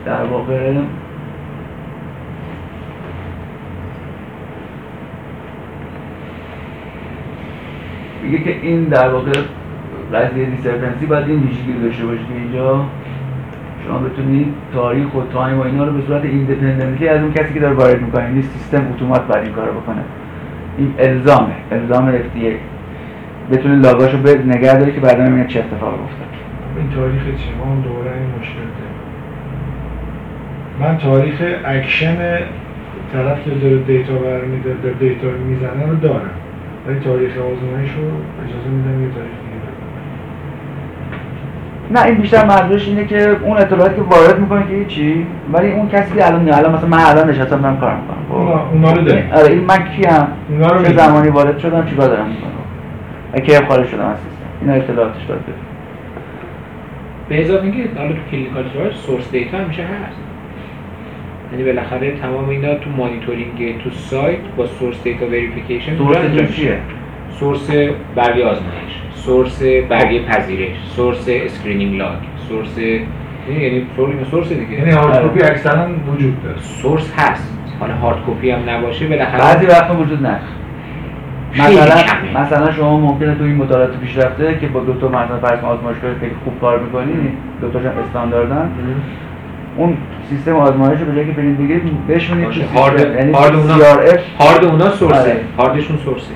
[SPEAKER 1] در واقع میگه که این در واقع قضیه discrepancy باید این ویژگی داشته باشه اینجا شما بتونید تاریخ و time و اینا رو به صورت independently از اون کسی که داره وارد می‌کنه. یعنی سیستم اتومات باید این کارو بکنه. این الزامه. الزام FDA بتونه log اشو به نگه داره که بعدا ببینه چه اتفاقی افتاد.
[SPEAKER 3] این تاریخ چی؟ ما اون دوره این مشکل داریم. من تاریخ اکشن طرف که داره دیتا برمیداره داره دیتا می‌زنه رو دارم. ولی تاریخ آزمایش رو اجازه میدم یه تاریخ.
[SPEAKER 1] نه این بیشتر منظورش اینه که اون اطلاعاتی که وارد می‌کنه که چی ولی اون کسی که الان الان مثلا من الان نشستم دارم کار می‌کنم
[SPEAKER 3] اونا- اونا رو داریم.
[SPEAKER 1] آره این من کیم؟
[SPEAKER 3] اونا رو
[SPEAKER 1] چه. زمانی وارد شدم چیکار دارم می‌کنم؟ و کی خارج شدم از سیستم. اینا اطلاعاتش داد. بده
[SPEAKER 2] به اضافه اینکه حالا تو clinical trial source data همیشه هست. یعنی بالاخره تمام اینا تو مانیتورینگ تو سایت با source data verification
[SPEAKER 1] source چیه؟
[SPEAKER 2] source برگه آزمایش source برگه پذیرش source screening log source یعنی source source دیگه.
[SPEAKER 3] یعنی hard copy اکثرا وجود داره.
[SPEAKER 2] source هست. حالا hard copy هم نباشه بالاخره
[SPEAKER 1] بعضی وقتا وجود نداره. مثلا. مثلا شما ممکنه تو این مطالعات پیشرفته که با دو تا مثلا فرض آزمایشگاه خیلی خوب کار می‌کنی دو تاشون استانداردن اون سیستم آزمایش رو به جای که برید بگیرید بشونید. سیستم.
[SPEAKER 2] هارد
[SPEAKER 1] یعنی
[SPEAKER 2] هارد اونا هارد اونا source ه.
[SPEAKER 1] آره.
[SPEAKER 2] هاردشون source ه.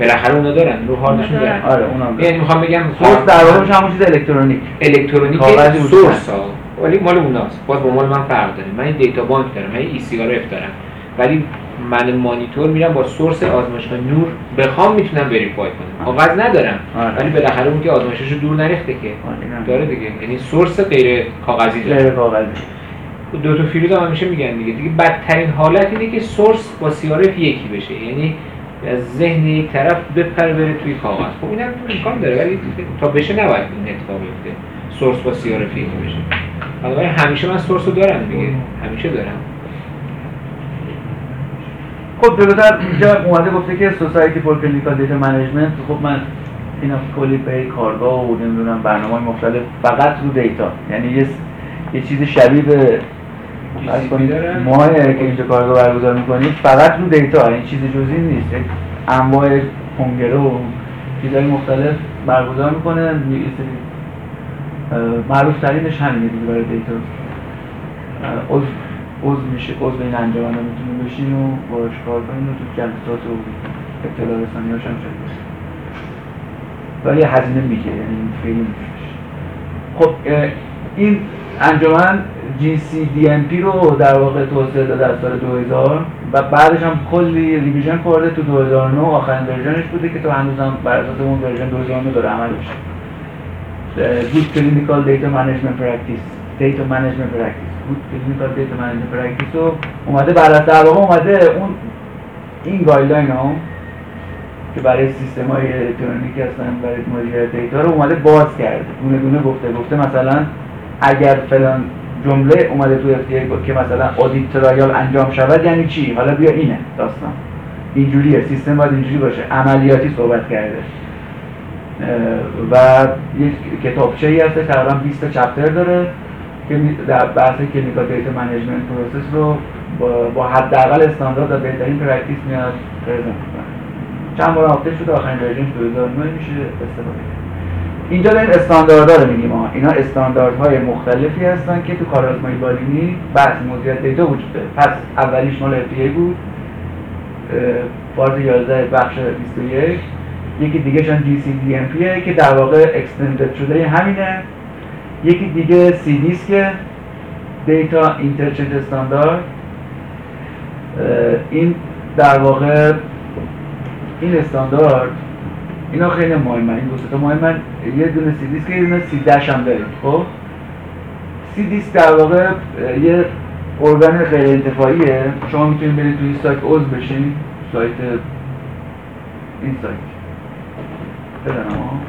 [SPEAKER 2] بالاخره اونا دارن. رو هاردشون
[SPEAKER 4] اونا
[SPEAKER 2] دارن.
[SPEAKER 4] دارن.
[SPEAKER 1] آره اونم
[SPEAKER 2] یعنی می‌خوام بگم
[SPEAKER 1] source در واقع همون چیز الکترونیک. electronic
[SPEAKER 2] source ها. ولی مال اوناست. باز با مال من فرق داره. من این data bank دارم. من eCRF دارم. ولی من مانیتور میرم با source آزمایشگاه نور. بخوام می‌تونم verify کنم. کاغذ ندارم.
[SPEAKER 1] آره.
[SPEAKER 2] ولی بالاخره اون که آزمایشش رو دور نریخته که.
[SPEAKER 1] اینم.
[SPEAKER 2] داره دیگه. یعنی source غیر کاغذی داره.
[SPEAKER 1] غیر کاغذی.
[SPEAKER 2] دو تا field هم همیشه میگن دیگه. دیگه بدترین حالت اینه که source با CRF یکی بشه. یعنی از ذهن یک طرف بپره بره توی کاغذ. خب اینم امکان داره ولی تا بشه نباید این اتفاق بیفته. source با CRF یکی بشه. بنابراین همیشه من source رو دارم دیگه. همیشه دارم.
[SPEAKER 1] خب جلوتر اینجا اومده گفته که Society for Clinical Data Management خب من اینا کلی به کارگاه و نمی‌دونم برنامه های مختلف فقط رو data یعنی یه یه چیز شبیه به؟ ماه که اینجا کارگاه برگزار می‌کنید فقط رو دیتا این چیز جزئی نیست. انواع کنگره و چیزهای مختلف برگزار می‌کنه. یه سری معروف ترینش همینه دیگه برای دیتا عضو میشه عضو این انجام هم می‌تونه بشین و باش کار کنین و تو جلسات و اطلاع رسانی هاش هم شده ولی هزینه میگه یعنی خیلی خب این انجمن GCDMP رو در واقع توسعه داده از سال 2000 و بعدش هم کلی revision خورده تو 2009 آخرین version ش بوده که تو هنوز هم بر اساس اون version 2009 داره عمل میشه. Good Clinical Data Management Practice Data Management Practice. Good Clinical Data Management Practice رو اومده بعد در واقع اومده اون این guideline ها که برای سیستم های الکترونیک هستن برای مدیریت data رو اومده باز کرده. دونه دونه گفته. گفته مثلا اگر فلان جمله اومده تو اف که مثلا audit trail انجام شود یعنی چی؟ حالا بیا اینه داستان. اینجوریه. سیستم باید اینجوری باشه. عملیاتی صحبت کرده. و یک کتابچه ای هست تقریبا 20 تا chapter داره. که در بحث clinical data management process رو با حداقل استاندارد و بهترین practice میاد present می‌کنه چند بار آپدیت شده آخرین version 2009 میشه استفاده اینجا داریم استانداردها رو میگیم ها اینا استانداردهای مختلفی هستن که تو کارآزمایی بالینی بحث مدیریت data وجود داره. پس اولیش مال FDA بود. فاز 11 بخش 21 یکی دیگه شان GCDMP که در واقع extended شده همینه. یکی دیگه که Data Interchange Standard. این در واقع این استاندارد اینا خیلی مهمه. این دو تا مهمه. یه دونه سی که یه دونه CDASH هم داریم خب؟ CDISC در واقع یه ارگان غیر انتفاعیه. شما می‌تونید برید توی سایت عضو بشین. سایت این سایت. بزنم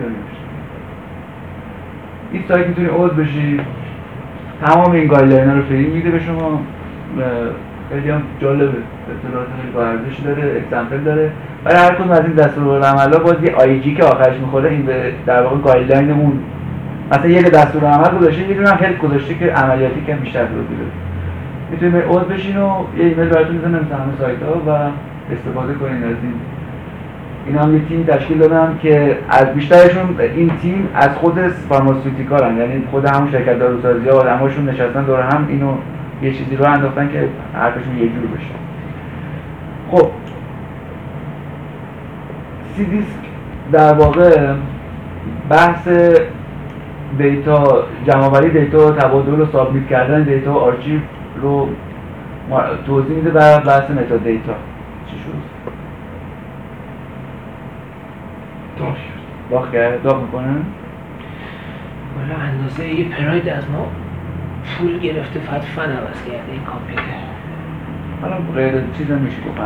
[SPEAKER 1] ها این سایت می‌تونی عضو بشی. تمام این guideline رو free میده به شما. خیلی هم جالبه. اطلاعات خیلی با ارزش داره example داره. برای هر کدوم از این دستورالعمل‌ها باز یه IG که آخرش می‌خوره این به در واقع guideline مون مثلا یه دستورالعمل گذاشته یه دونه هم help گذاشته که عملیاتی که بیشتر رو بده می‌تونید عضو بشین و یه ایمیل براتون می‌زنم همه سایت ها و استفاده کنید از این. این هم تیم تشکیل دادم که از بیشترشون این تیم از خود pharmaceutical یعنی خود همون شرکت داروسازی ها آدماشون نشستن دور هم اینو یه چیزی رو انداختن که حرفشون یه جور بشه. خب. CDISC در واقع بحث data جمعآوری data تبادل و submit کردن data و آرشیو رو توضیح میده و بحث متا دیتا چی شد
[SPEAKER 2] داغ
[SPEAKER 1] داغ کرد داغ می‌کنه؟
[SPEAKER 2] والا اندازه یه پراید از ما پول گرفته فقط فن عوض کرده این کامپیوتر.
[SPEAKER 1] حالا غیر چیز هم میشه گفت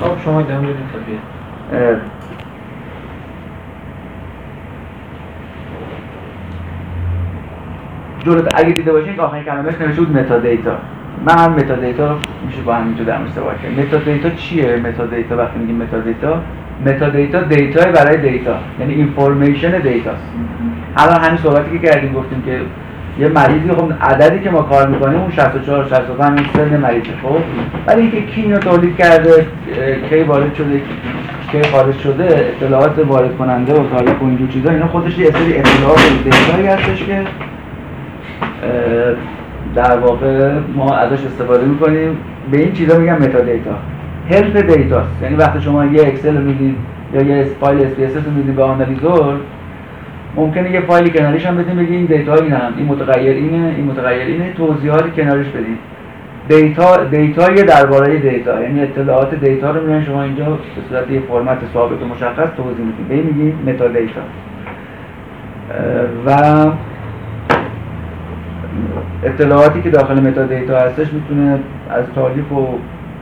[SPEAKER 2] خب شما دم بدید تا بیاد.
[SPEAKER 1] جلوتر اگه دیده باشین آخرین کلمه نوشته بود metadata من هم metadata میشه با همینجا در صحبت کرد metadata چیه؟ metadata وقتی میگیم metadata metadata data برای data یعنی information data ست الان همین صحبتی که کردیم گفتیم که یه مریضی خب عددی که ما کار می‌کنیم اون 64 65 سن مریضه خب؟ ولی اینکه کی اینو تولید کرده کی وارد شده کی خارج شده اطلاعات وارد کننده و تاریخ و اینجور چیزا اینا خودش یه سری اطلاعات data یی هستش که در واقع ما ازش استفاده می‌کنیم. به این چیزا میگن metadata help data ست یعنی وقتی شما یه Excel رو می‌دید یا یه فایل اس رو می‌دید به analyzer ممکنه یه فایلی کناریش هم بگیم این data اینم این متغیر اینه این متغیر اینه توضیحاتی کنارش بدید data data ی درباره data یعنی اطلاعات data رو میان شما اینجا به صورت یه فرمت ثابت و مشخص توضیح می‌دید به این میگیم metadata و اطلاعاتی که داخل metadata هستش می‌تونه از تاریخ و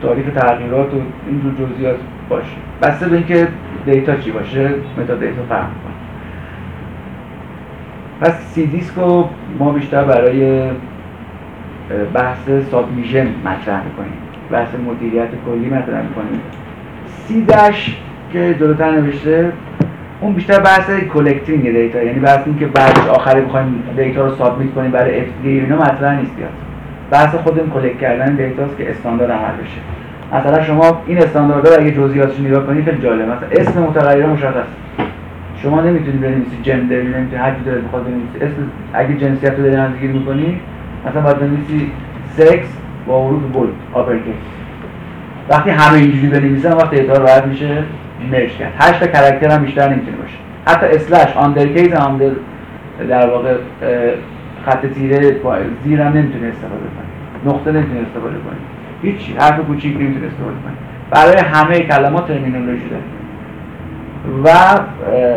[SPEAKER 1] تاریخ تغییرات و اینجور جزئیات باشه. بسته به اینکه data چی باشه؟ metadata فهم کنه. پس CDISC رو ما بیشتر برای بحث submission مطرح می‌کنیم. بحث مدیریت کلی مطرح می‌کنیم. CDASH که جلوتر نوشته اون بیشتر بحث collecting data یعنی بحث این که بعدش آخری بخوایم data رو submit کنیم برای FDA اینا مطرح نیست بیاد بحث خودمون collect کردن data ست که استاندارد عمل بشه. مثلا شما این استانداردها رو اگه جزئیاتش نگاه کنید خیلی جالبه. مثلا اسم متغیر مشخص. شما نمی‌تونید بنویسید gender نمی‌تونید هر چیزی دلت بخواد بنویسید اسم اگه جنسیت رو داری نزدیکی می‌کنی مثلا باید بنویسی سکس با حروف bold uppercase وقتی همه اینجوری بنویسن وقت data راحت میشه merge کرد. هشت تا character هم بیشتر نمی‌تونه باشه. حتی slash underscore under در واقع خط تیره زیر هم نمی‌تونه استفاده کنی. نقطه نمی‌تونه استفاده کنی. هیچ حرف کوچیک نمی‌تونه استفاده کنی. برای همه کلمات terminology داره و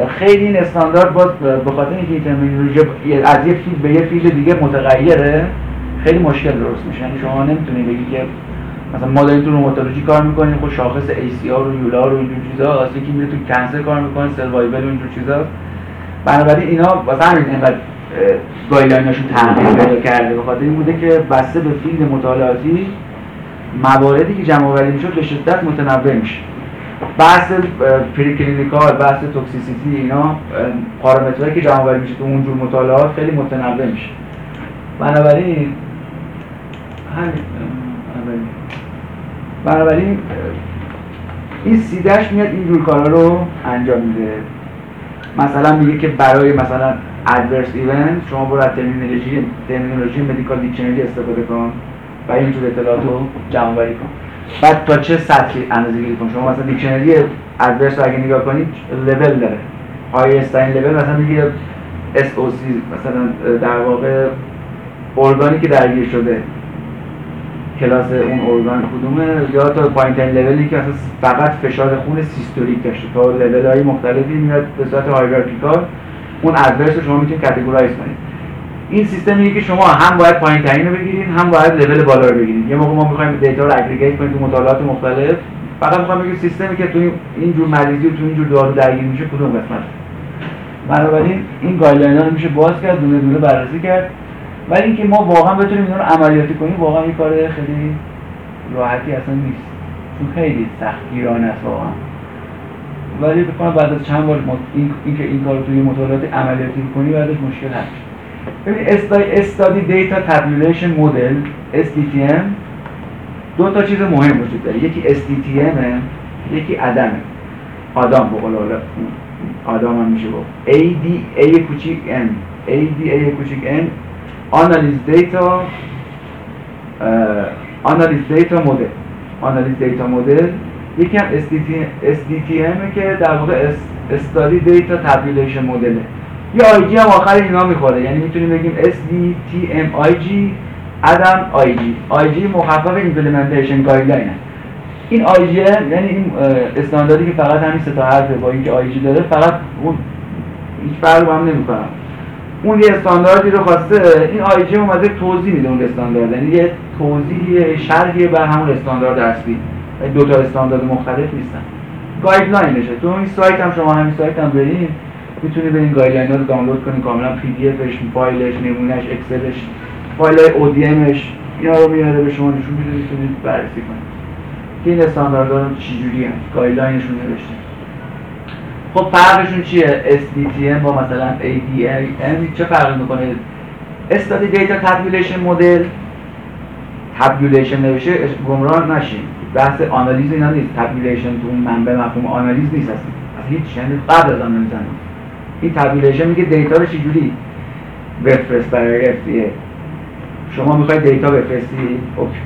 [SPEAKER 1] خیلی این استاندارد باز به خاطر اینکه این terminology از یه field به یه field دیگه متغیره خیلی مشکل درست میشه. یعنی شما نمی‌تونید بگی که مثلا ما داریم تو روماتولوژی کار می‌کنیم خب شاخص ACR و EULAR و اینجور چیزا واسه که میره تو cancer کار می‌کنه survival و اینجور چیزا بنابراین اینا واسه همین اینقدر guideline اشون تغییر پیدا کرده. به خاطر این بوده که بسته به field مطالعاتی مواردی که جمع آوری می‌شد به شدت متنوع میشه بحث preclinical بحث toxicity اینا پارامترهایی که جمع آوری میشه تو اونجور مطالعات خیلی متنوع میشه بنابراین همین بنابراین. این CDASH میاد اینجور کارا رو انجام میده. مثلا میگه که برای مثلا adverse event شما برو از terminology terminology medical dictionary استفاده کن و اینجور اطلاعات رو جمع‌آوری کن. بعد تا چه سطحی اندازه گیری کن شما مثلا dictionary adverse رو اگه نگاه کنید لول داره. highest level مثلا میگه SOC مثلا در واقع ارگانی که درگیر شده. کلاس اون ارگان کدومه؟ یا تا پایین ترین لولی که اصلا فقط فشار خون سیستولیک داشته. تا لول های مختلفی میاد به صورت hierarchical اون adverse رو شما می‌تونید categorize کنید. این سیستم میگه که شما هم باید پایین ترین رو بگیرید هم باید لول بالا رو بگیرید. یه موقع ما می‌خوایم data رو aggregate کنیم تو مطالعات مختلف. فقط می‌خوام بگم سیستمی که تو این جور مریضی و تو این جور دارو درگیر میشه کدوم قسمت؟ بنابراین این guideline رو میشه باز کرد دونه دونه بررسی کرد. ولی اینکه ما واقعا بتونیم اینا رو عملیاتی کنیم واقعا این کار خیلی راحتی اصلا نیست. چون خیلی سختگیرانه است واقعا. ولی بکنم بعد از چند بار این, این که این کار توی مطالعات عملیاتی کنی بعدش مشکل هست. ببین study data tabulation model SDTM دو تا چیز مهم وجود داره. یکی SDTM یکی ADaM ه ADaM بقول ADaM هم میشه AD a کوچیک M. a کوچیک M. analysis data analysis data model analysis data model یکی هم SDTM که در واقع study data tabulation model ه یه IG هم آخر اینا می‌خوره. یعنی می‌تونیم بگیم SDTM IG ADaM IG IG مخفف implementation guideline این IG یعنی این استانداردی که فقط همین سه تا حرفه با اینکه IG داره فقط اون هیچ فرق هم نمی‌کنه. اون یه استانداردی رو خواسته این IG اومده توضیح میده اون استاندارد. یعنی یه توضیحی شرحی بر همون استاندارد اصلی. دو تا استاندارد مختلف نیستن. guideline شه تو این سایت هم شما همین سایت هم برین می‌تونید برین guideline رو دانلود کنید کاملا PDF ش فایلش نمونهش Excel ش فایل ODM ش اینا رو میاره به شما نشون میده می‌تونید بررسی کنید که این استانداردها چجوری هست؟ guideline شون نوشته. خب فرقشون چیه؟ SDTM با مثلا ADaM چه فرقی می‌کنه؟ study data tabulation model tabulation نوشه گمراه نشین. بحث آنالیز اینا نیست. tabulation تو اون منبع مفهوم آنالیز نیست. اصلا از هیچ یعنی قبل از آنالیز هم این tabulation میگه data رو چجوری بفرست برای FDA شما می‌خواید data بفرستی؟ okay.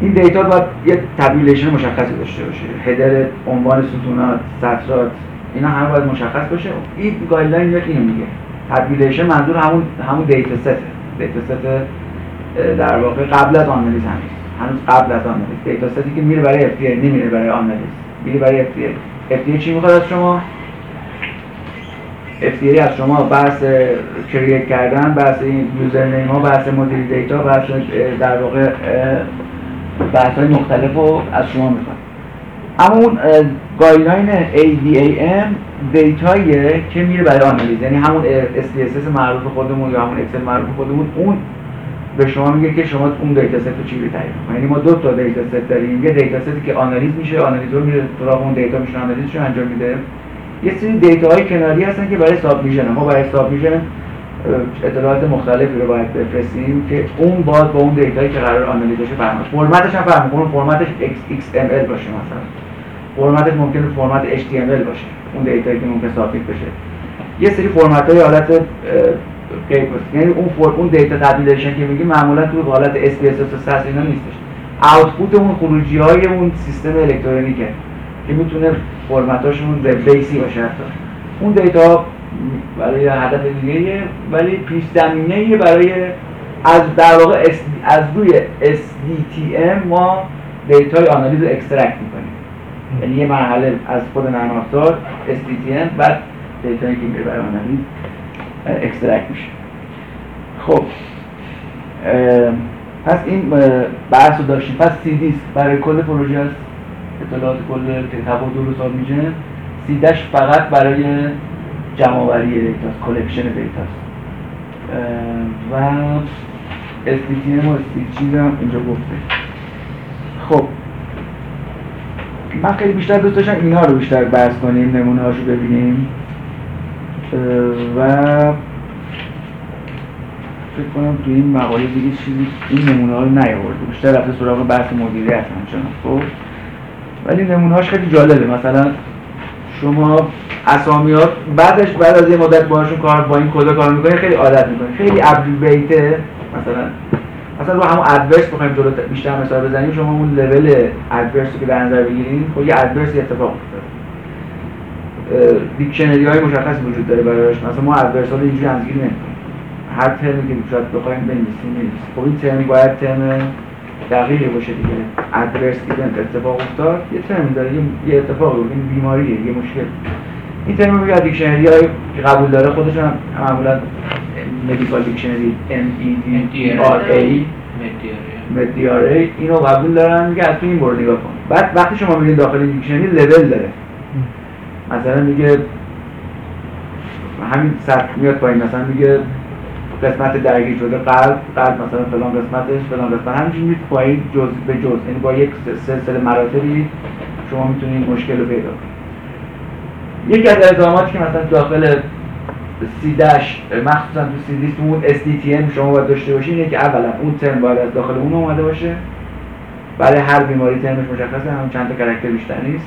[SPEAKER 1] این data باید یه tabulation مشخصی داشته باشه. header عنوان ستونات سطرات اینا همه باید مشخص باشه. این guideline میاد اینو میگه. tabulation منظور همون همون data set ه data set در واقع قبل از آنالیز هنوز هنوز قبل از آنالیز data set ی که میره برای FDA نمیره برای آنالیز میره برای اف اف چی می‌خواد از شما؟ FDA از شما بحث create کردن بحث این username ها بحث مدیر data بحث در واقع بحث های مختلف رو از شما می‌خواد. اما اون guideline ADaM data ییه که میره برای آنالیز. یعنی همون SPSS معروف خودمون یا همون Excel معروف خودمون اون به شما میگه که شما اون data set رو چی تعریف یعنی ما دو تا data set داریم. یه data set ی که آنالیز میشه analyzer میره سراغ اون data میشه آنالیزش انجام میده. یه سری data های کناری هستن که برای submission. ما برای submission اطلاعات مختلفی رو باید بفرستیم که اون باید با اون data یی که قرار آنالیز بشه فهم فرمتش هم فهم اون فرمتش XML باشه مثلا. فرمتش ممکنه فرمت HTML باشه. اون data یی که ممکن submit بشه. یه سری فرمت های حالت یعنی اون for اون data tabulation که میگیم معمولا تو حالت SPSS و اینا نیستش output اون خروجی های اون سیستم الکترونیکه که می‌تونه فرمتاشون web base ی باشه حتی. اون دیتا برای هدف دیگه ولی پیش زمینه برای از در واقع از روی SDTM ما دیتای آنالیز رو extract می‌کنیم. یعنی یه مرحله از خود نرم افزار SDTM بعد دیتایی که میره برای آنالیز extract میشه. خب پس این بحث رو داشتیم. پس CDISC برای کل پروژه است. اطلاعات کل تبادل و ارسال میشه CDASH فقط برای جمع آوری دیتاست collection دیتاست و SDTM و SDG هم اینجا گفته. خب من خیلی بیشتر دوست داشتم اینا رو بیشتر بحث کنیم نمونه هاشو ببینیم. و فکر کنم تو این مقاله دیگه چیزی این نمونه ها رو نیاورده بیشتر رفته سراغ بحث مدیریت همچنان خب؟ ولی نمونه هاش خیلی جالبه. مثلا شما اسامیات بعدش بعد از یه مدت باهاشون کار با این کد کار می‌کنه خیلی عادت می‌کنه خیلی ابریویته مثلا. مثلا رو همون ادورس بخوایم جلو بیشتر مثال بزنیم. شما اون لول ادورس که در نظر بگیرید خب یه ادورس اتفاق افتاده دیکشنری های مشخص وجود داره براش مثلا ما adverse ها رو اینجوری نمی‌کنیم. هر ترمی که شاید بخوایم بنویسیم نیست. خب این ترم باید ترم دقیقی باشه دیگه. adverse event اتفاق افتاد یه ترم داره یه اتفاق این بیماریه یه مشکل. این ترم رو دیکشنری های قبول داره خودشون معمولا medical dictionary M E D R A MedDRA ئه اینو قبول دارن میگه از تو این برو نگاه کن. بعد وقتی شما میرین داخل دیکشنری لول داره. مثلا میگه همین سطح میاد پایین. مثلا میگه قسمت درگیر شده قلب قلب مثلا فلان قسمتش فلان قسمت. همینجوری میرید پایین جز به جز. یعنی با یک سلسله مراتبی شما می‌تونید مشکل رو پیدا کنید. یکی از الزاماتی که مثلا داخل سی داش مخصوصا تو سی دیست اون SDTM شما باید داشته باشین اینه که اولا اون ترم باید از داخل اون اومده باشه. برای هر بیماری ترمش مشخصه هم چند تا character بیشتر نیست.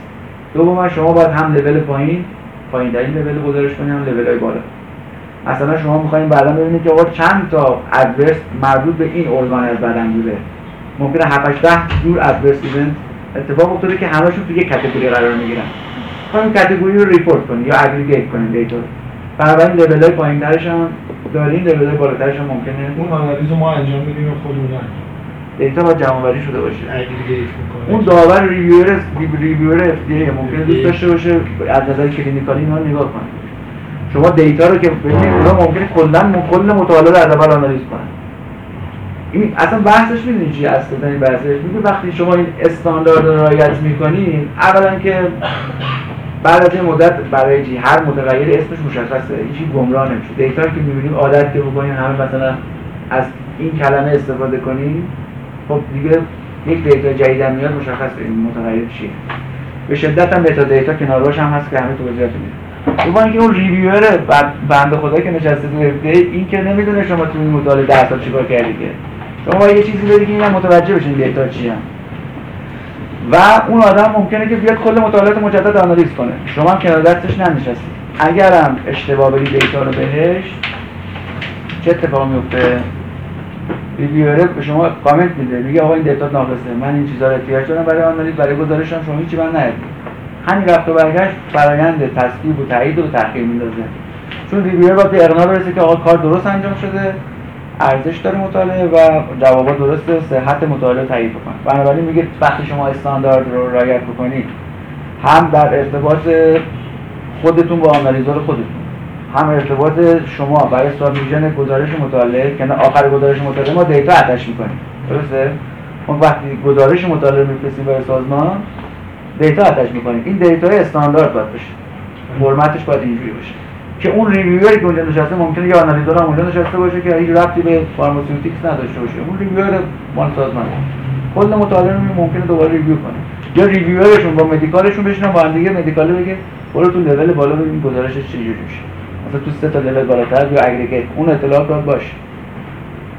[SPEAKER 1] دوما شما باید هم لول پایین پایین ترین لول گزارش کنید هم لول های بالا. مثلا شما می‌خواین بعدا ببینید که آقا چند تا adverse مربوط به این ارگان از بدن بوده. ممکنه 7 10 جور adverse event اتفاق افتاده که همشون تو یک category قرار می‌گیرن. این category رو report کنید یا aggregate کنید دیتا بنابراین لول های پایین ترش هم دارین لول بالاترش هم ممکنه.
[SPEAKER 3] اون آنالیز ما انجام میدیم خودمون
[SPEAKER 1] دیتا با جمع آوری شده باشه. اون داور ریویور reviewer FDA ممکنه دوست داشته باشه از نظر clinical ی اینا نگاه کنه. شما دیتا رو که ببینید اونا ممکنه کلا کل مطالعه رو از اول آنالیز کنن. این اصلا بحثش می‌دونی چی هست؟ این بحثش میگه وقتی شما این استاندارد رو رعایت می‌کنین اولا که بعد از این مدت برای چی؟ هر متغیر اسمش مشخصه. هیچی گمراه نمیشه دیتا که می‌بینیم عادت که بکنیم همه مثلا از این کلمه استفاده کنیم خب دیگه یک دیتا جدید هم میاد مشخصه این متغیر چیه. به شدت هم metadata کنار هم هست که همه توضیحات میده درباره اینکه اون ریویور بنده خدا که نشسته تو FDA این که نمی‌دونه شما تو این مطالعه 10 سال چیکار کردی که. شما یه چیزی بدی که اینا متوجه بشین دیتا چی هم. و اون آدم ممکنه که بیاد کل مطالعات مجدد آنالیز کنه. شما هم کنار دستش ننشستی. اگرم اشتباه بدی دیتا رو بهش چه اتفاقی میفته ریویور به شما کامنت میده. میگه آقا این دیتا ناقصه. من این چیزا رو احتیاج دارم. برای آنالیز برای گزارشم شما هیچی من ندید همین رفت و برگشت فرایند تصویب و تایید رو به تاخیر میندازه. چون ریویر باید به برسه که آقا کار درست انجام شده ارزش داره مطالعه و جوابا درسته صحت مطالعه تایید کنه بنابراین میگه وقتی شما استاندارد رو رعایت بکنید هم در ارتباط خودتون با analyzer خودتون. هم ارتباط شما برای submission گزارش مطالعه که آخر گزارش مطالعه ما دیتا attach می‌کنیم. درسته؟ ما وقتی گزارش مطالعه میفرستیم برای سازمان دیتا attach می‌کنیم. این دیتا استاندارد باید باشه. فرمتش باید اینجوری باشه. که اون ریویوری که اونجا نشسته ممکنه یه analyzer هم اونجا نشسته باشه که هیچ ربطی به pharmaceutics نداشته باشه. اون ریویور مال سازمان. کل مطالعه رو ممکنه دوباره review کنه. یا ریویورشون با medical شون بشینن با هم دیگه medical ه بگه برو تو لول بالا ببین گزارشش چجوری میشه. مثلا تو سه تا لول بالاتر یا aggregate اون اطلاعات باید باشه.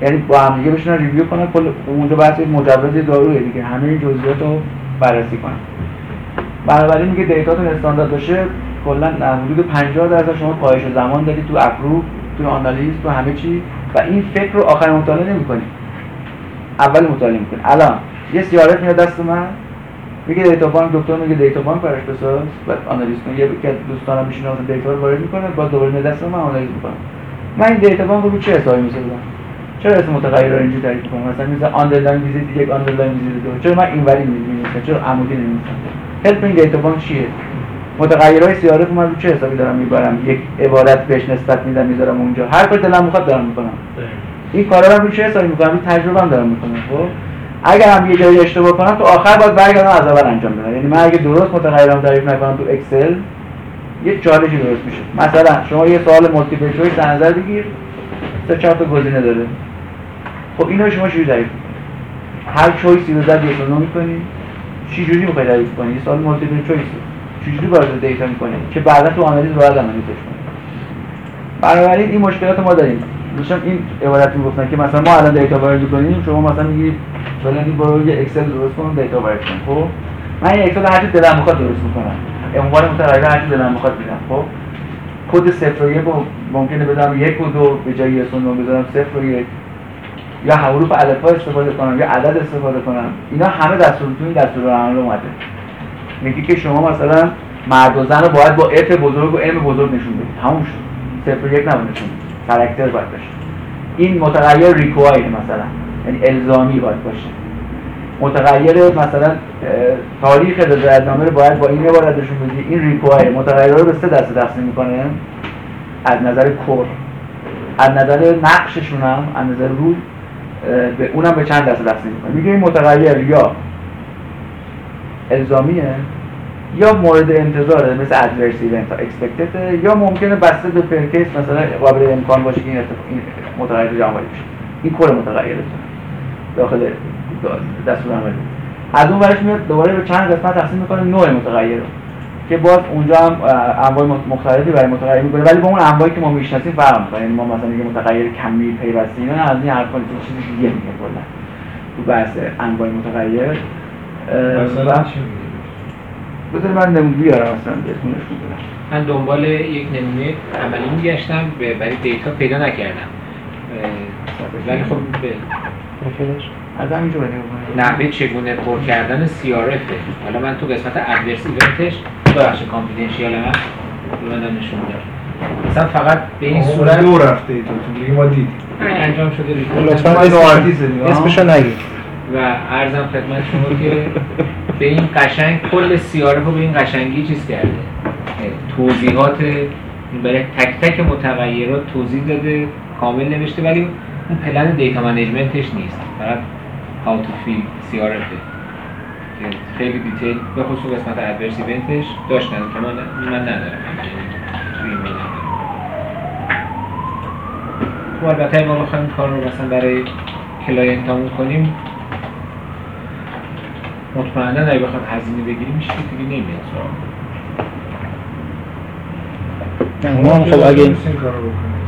[SPEAKER 1] یعنی با هم دیگه بشینن review کنن کل اونجا بحث مجوز داروه دیگه. همه جزئیات رو بررسی کنن. بنابراین میگه دیتاتون استاندارد باشه کلا حدود 50 درصد شما کاهش زمان دارید تو approve تو آنالیز تو همه چی. و این فکر رو آخر مطالعه نمی‌کنید اول مطالعه می‌کنید الان یه CRF میاد دست من. میگه data bank دکتر میگه data bank براش بساز بعد آنالیز کن یکی از دوستانم میشینه مثلا دیتا رو وارد می‌کنه. بعد دوباره میاد دست من آنالیز می‌کنم. من این data bank رو چه حسابی می‌سازم چرا اسم متغیر رو اینجوری تعریف کنم؟ مثلا مثلا underline visit یک underline visit دو چرا من اینوری می‌نویسم چرا عمودی نمی‌نویسم help این data bank چیه؟ متغیرهای CRF من رو چه حسابی دارم می‌برم؟ یک عبارت بهش نسبت میدم می‌ذارم اونجا. هر کاری دلم می‌خواد دارم می‌کنم. این کارا رو چه حسابی می‌کنم؟ این تجربه هم دارم می‌کنم خب؟ اگر هم یه جایی اشتباه کنم تو آخر باید برگردم از اول انجام بدم. یعنی من اگه درست متغیرم تعریف نکنم تو Excel یه چالشی درست میشه. مثلا شما یه سوال multiple choice در نظر بگیر سه چهار تا گزینه داره. خب اینو شما چجوری تعریف هر choice ی رو زد یک می‌کنی؟ چی جوری می‌خوای تعریف کنی؟ یه سوال multiple choice چجوری وارد دیتا می‌کنی؟ که بعدا تو آنالیز باید آنالیزش کنی. بنابراین این مشکلات ما داریم. داشتم این عبارت می‌گفتن که مثلا ما الان دیتا وارد کنیم شما مثلا میگی فلانی برو یه Excel درست کن دیتا وارد کن خب؟ من این Excel هر چی دلم می‌خواد درست می‌کنم. عنوان متغیر هر چی دلم می‌خواد میدم خب؟ کد صفر و یک ممکنه بدم یک و دو به جای یک و بذارم صفر و یک. یا حروف الفا استفاده کنم یا عدد استفاده کنم. اینا همه دستور تو این دستور عمل اومده. میگه که شما مثلا مرد و زن رو باید با F بزرگ و M بزرگ نشون بدید. تموم شد. صفر یک نشون کاراکتر باید باشه. این متغیر required مثلا یعنی الزامی باید باشه. متغیر مثلا تاریخ رضایتنامه رو باید با این عبارت نشون بدی این required متغیر رو به سه دسته تقسیم می‌کنه. از نظر core از نظر نقششون هم از نظر روی به اونم به چند دسته تقسیم می‌کنه. میگه این متغیر یا الزامیه. یا مورد انتظاره مثل adverse event expected یا ممکنه بسته به practice مثلا قابل امکان باشه که این, این متغیر جمع بشه. این کل متغیر داخل دستور عملی از اون ورش میاد دوباره به چند قسمت تقسیم می‌کنه. نوع متغیر رو که باز اونجا هم انواع مختلفی برای متغیر می‌کنه. ولی با اون انواعی که ما می‌شناسیم فرق می‌کنه. یعنی ما مثلا یه متغیر کمی پیوسته اینا از این حرفا چیزی دیگه میگه کلا. تو بحث انواع متغیر.
[SPEAKER 3] مثلا چی
[SPEAKER 1] بذار من نمونه بیارم اصلا بهتون
[SPEAKER 2] من دنبال یک نمونه عملی میگشتم برای دیتا پیدا نکردم. ولی خب به
[SPEAKER 1] از همینجا
[SPEAKER 2] نحوه چگونه پر کردن CRF حالا من تو قسمت ادرس ایونتش ببخشید کانفیدنشیال من ببندم نشون میدم مثلا فقط به این صورت
[SPEAKER 3] دو رفته ای تو دیگه ما دیدیم.
[SPEAKER 2] انجام شده
[SPEAKER 3] لطفا
[SPEAKER 1] اسمشو نگید.
[SPEAKER 2] و عرضم خدمت شما که به این قشنگ کل CRF رو به این قشنگی چیز کرده. توضیحات برای تک تک متغیرات توضیح داده کامل نوشته ولی اون plan data management ش نیست. فقط how to fill CRF که خیلی detail به خصوص قسمت adverse event ش داشتن که من من ندارم. تو البته ما بخوایم کار رو مثلا برای کلاینت کنیم. مطمئنا اگه بخواد هزینه بگیریم میشه که دیگه نمیاد
[SPEAKER 3] ما هم خب اگه این کارو بکنیم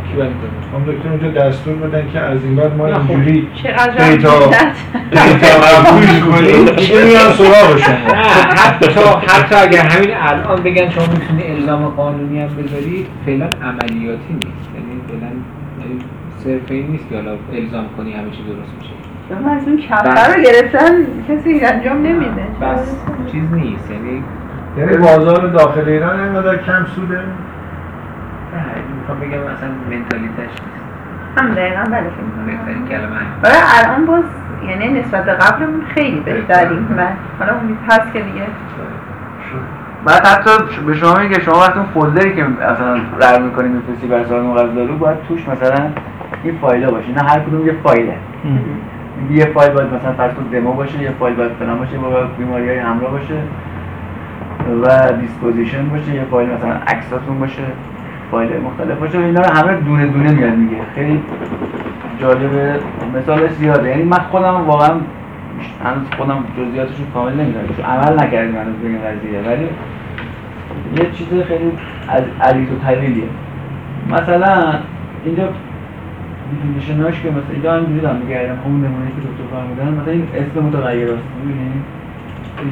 [SPEAKER 3] هم دکتر اونجا دستور بدن که از این بعد ما اینجوری دیتا دیتا کنیم. *laughs* دیگه میان سراغ شما؟ *laughs*
[SPEAKER 2] حتی حتی اگر همین الان بگن شما می‌تونی الزام قانونی هم بذاری فعلا عملیاتی نیست. یعنی فعلا صرفه نیست که حالا الزام کنی همه چی درست میشه.
[SPEAKER 4] از اون رو گرفتن کسی انجام نمیده.
[SPEAKER 2] بس چیز نیست. یعنی
[SPEAKER 3] یعنی بازار داخل ایران اینقدر کم سوده؟
[SPEAKER 2] می‌خوام بگم اصلا منتالیتش نیست.
[SPEAKER 4] هم دقیقا بله.
[SPEAKER 2] بهترین کلمه
[SPEAKER 4] برای الان باز یعنی نسبت به قبلمون خیلی بهتریم. من حالا امید هست که دیگه.
[SPEAKER 1] بعد حتی به شما میگه شما وقتی اون folder ی که مثلا رد می‌کنی میفرستی برای سال مقدارو باید توش مثلا این فایل باشه. نه هر کدوم یه فایله. یه فایل باید مثلا فرض دمو باشه یه فایل باید فلان باشه با بیماری های همراه باشه و disposition باشه یه فایل مثلا عکساتون باشه فایل مختلف باشه. و اینا رو همه دونه دونه میاد میگه خیلی جالبه. مثال زیاده. یعنی من خودم واقعا هنوز خودم جزئیاتشون کامل نمی‌دونم. عمل نکردیم هنوز به این قضیه. ولی یه چیز خیلی عریض و طویلیه مثلا اینجا definition اش که مثلا اینجا اینجوری دارم میگردم همون نمونه که دکتر فرمودن مثلا این اسم متغیر است می‌بینید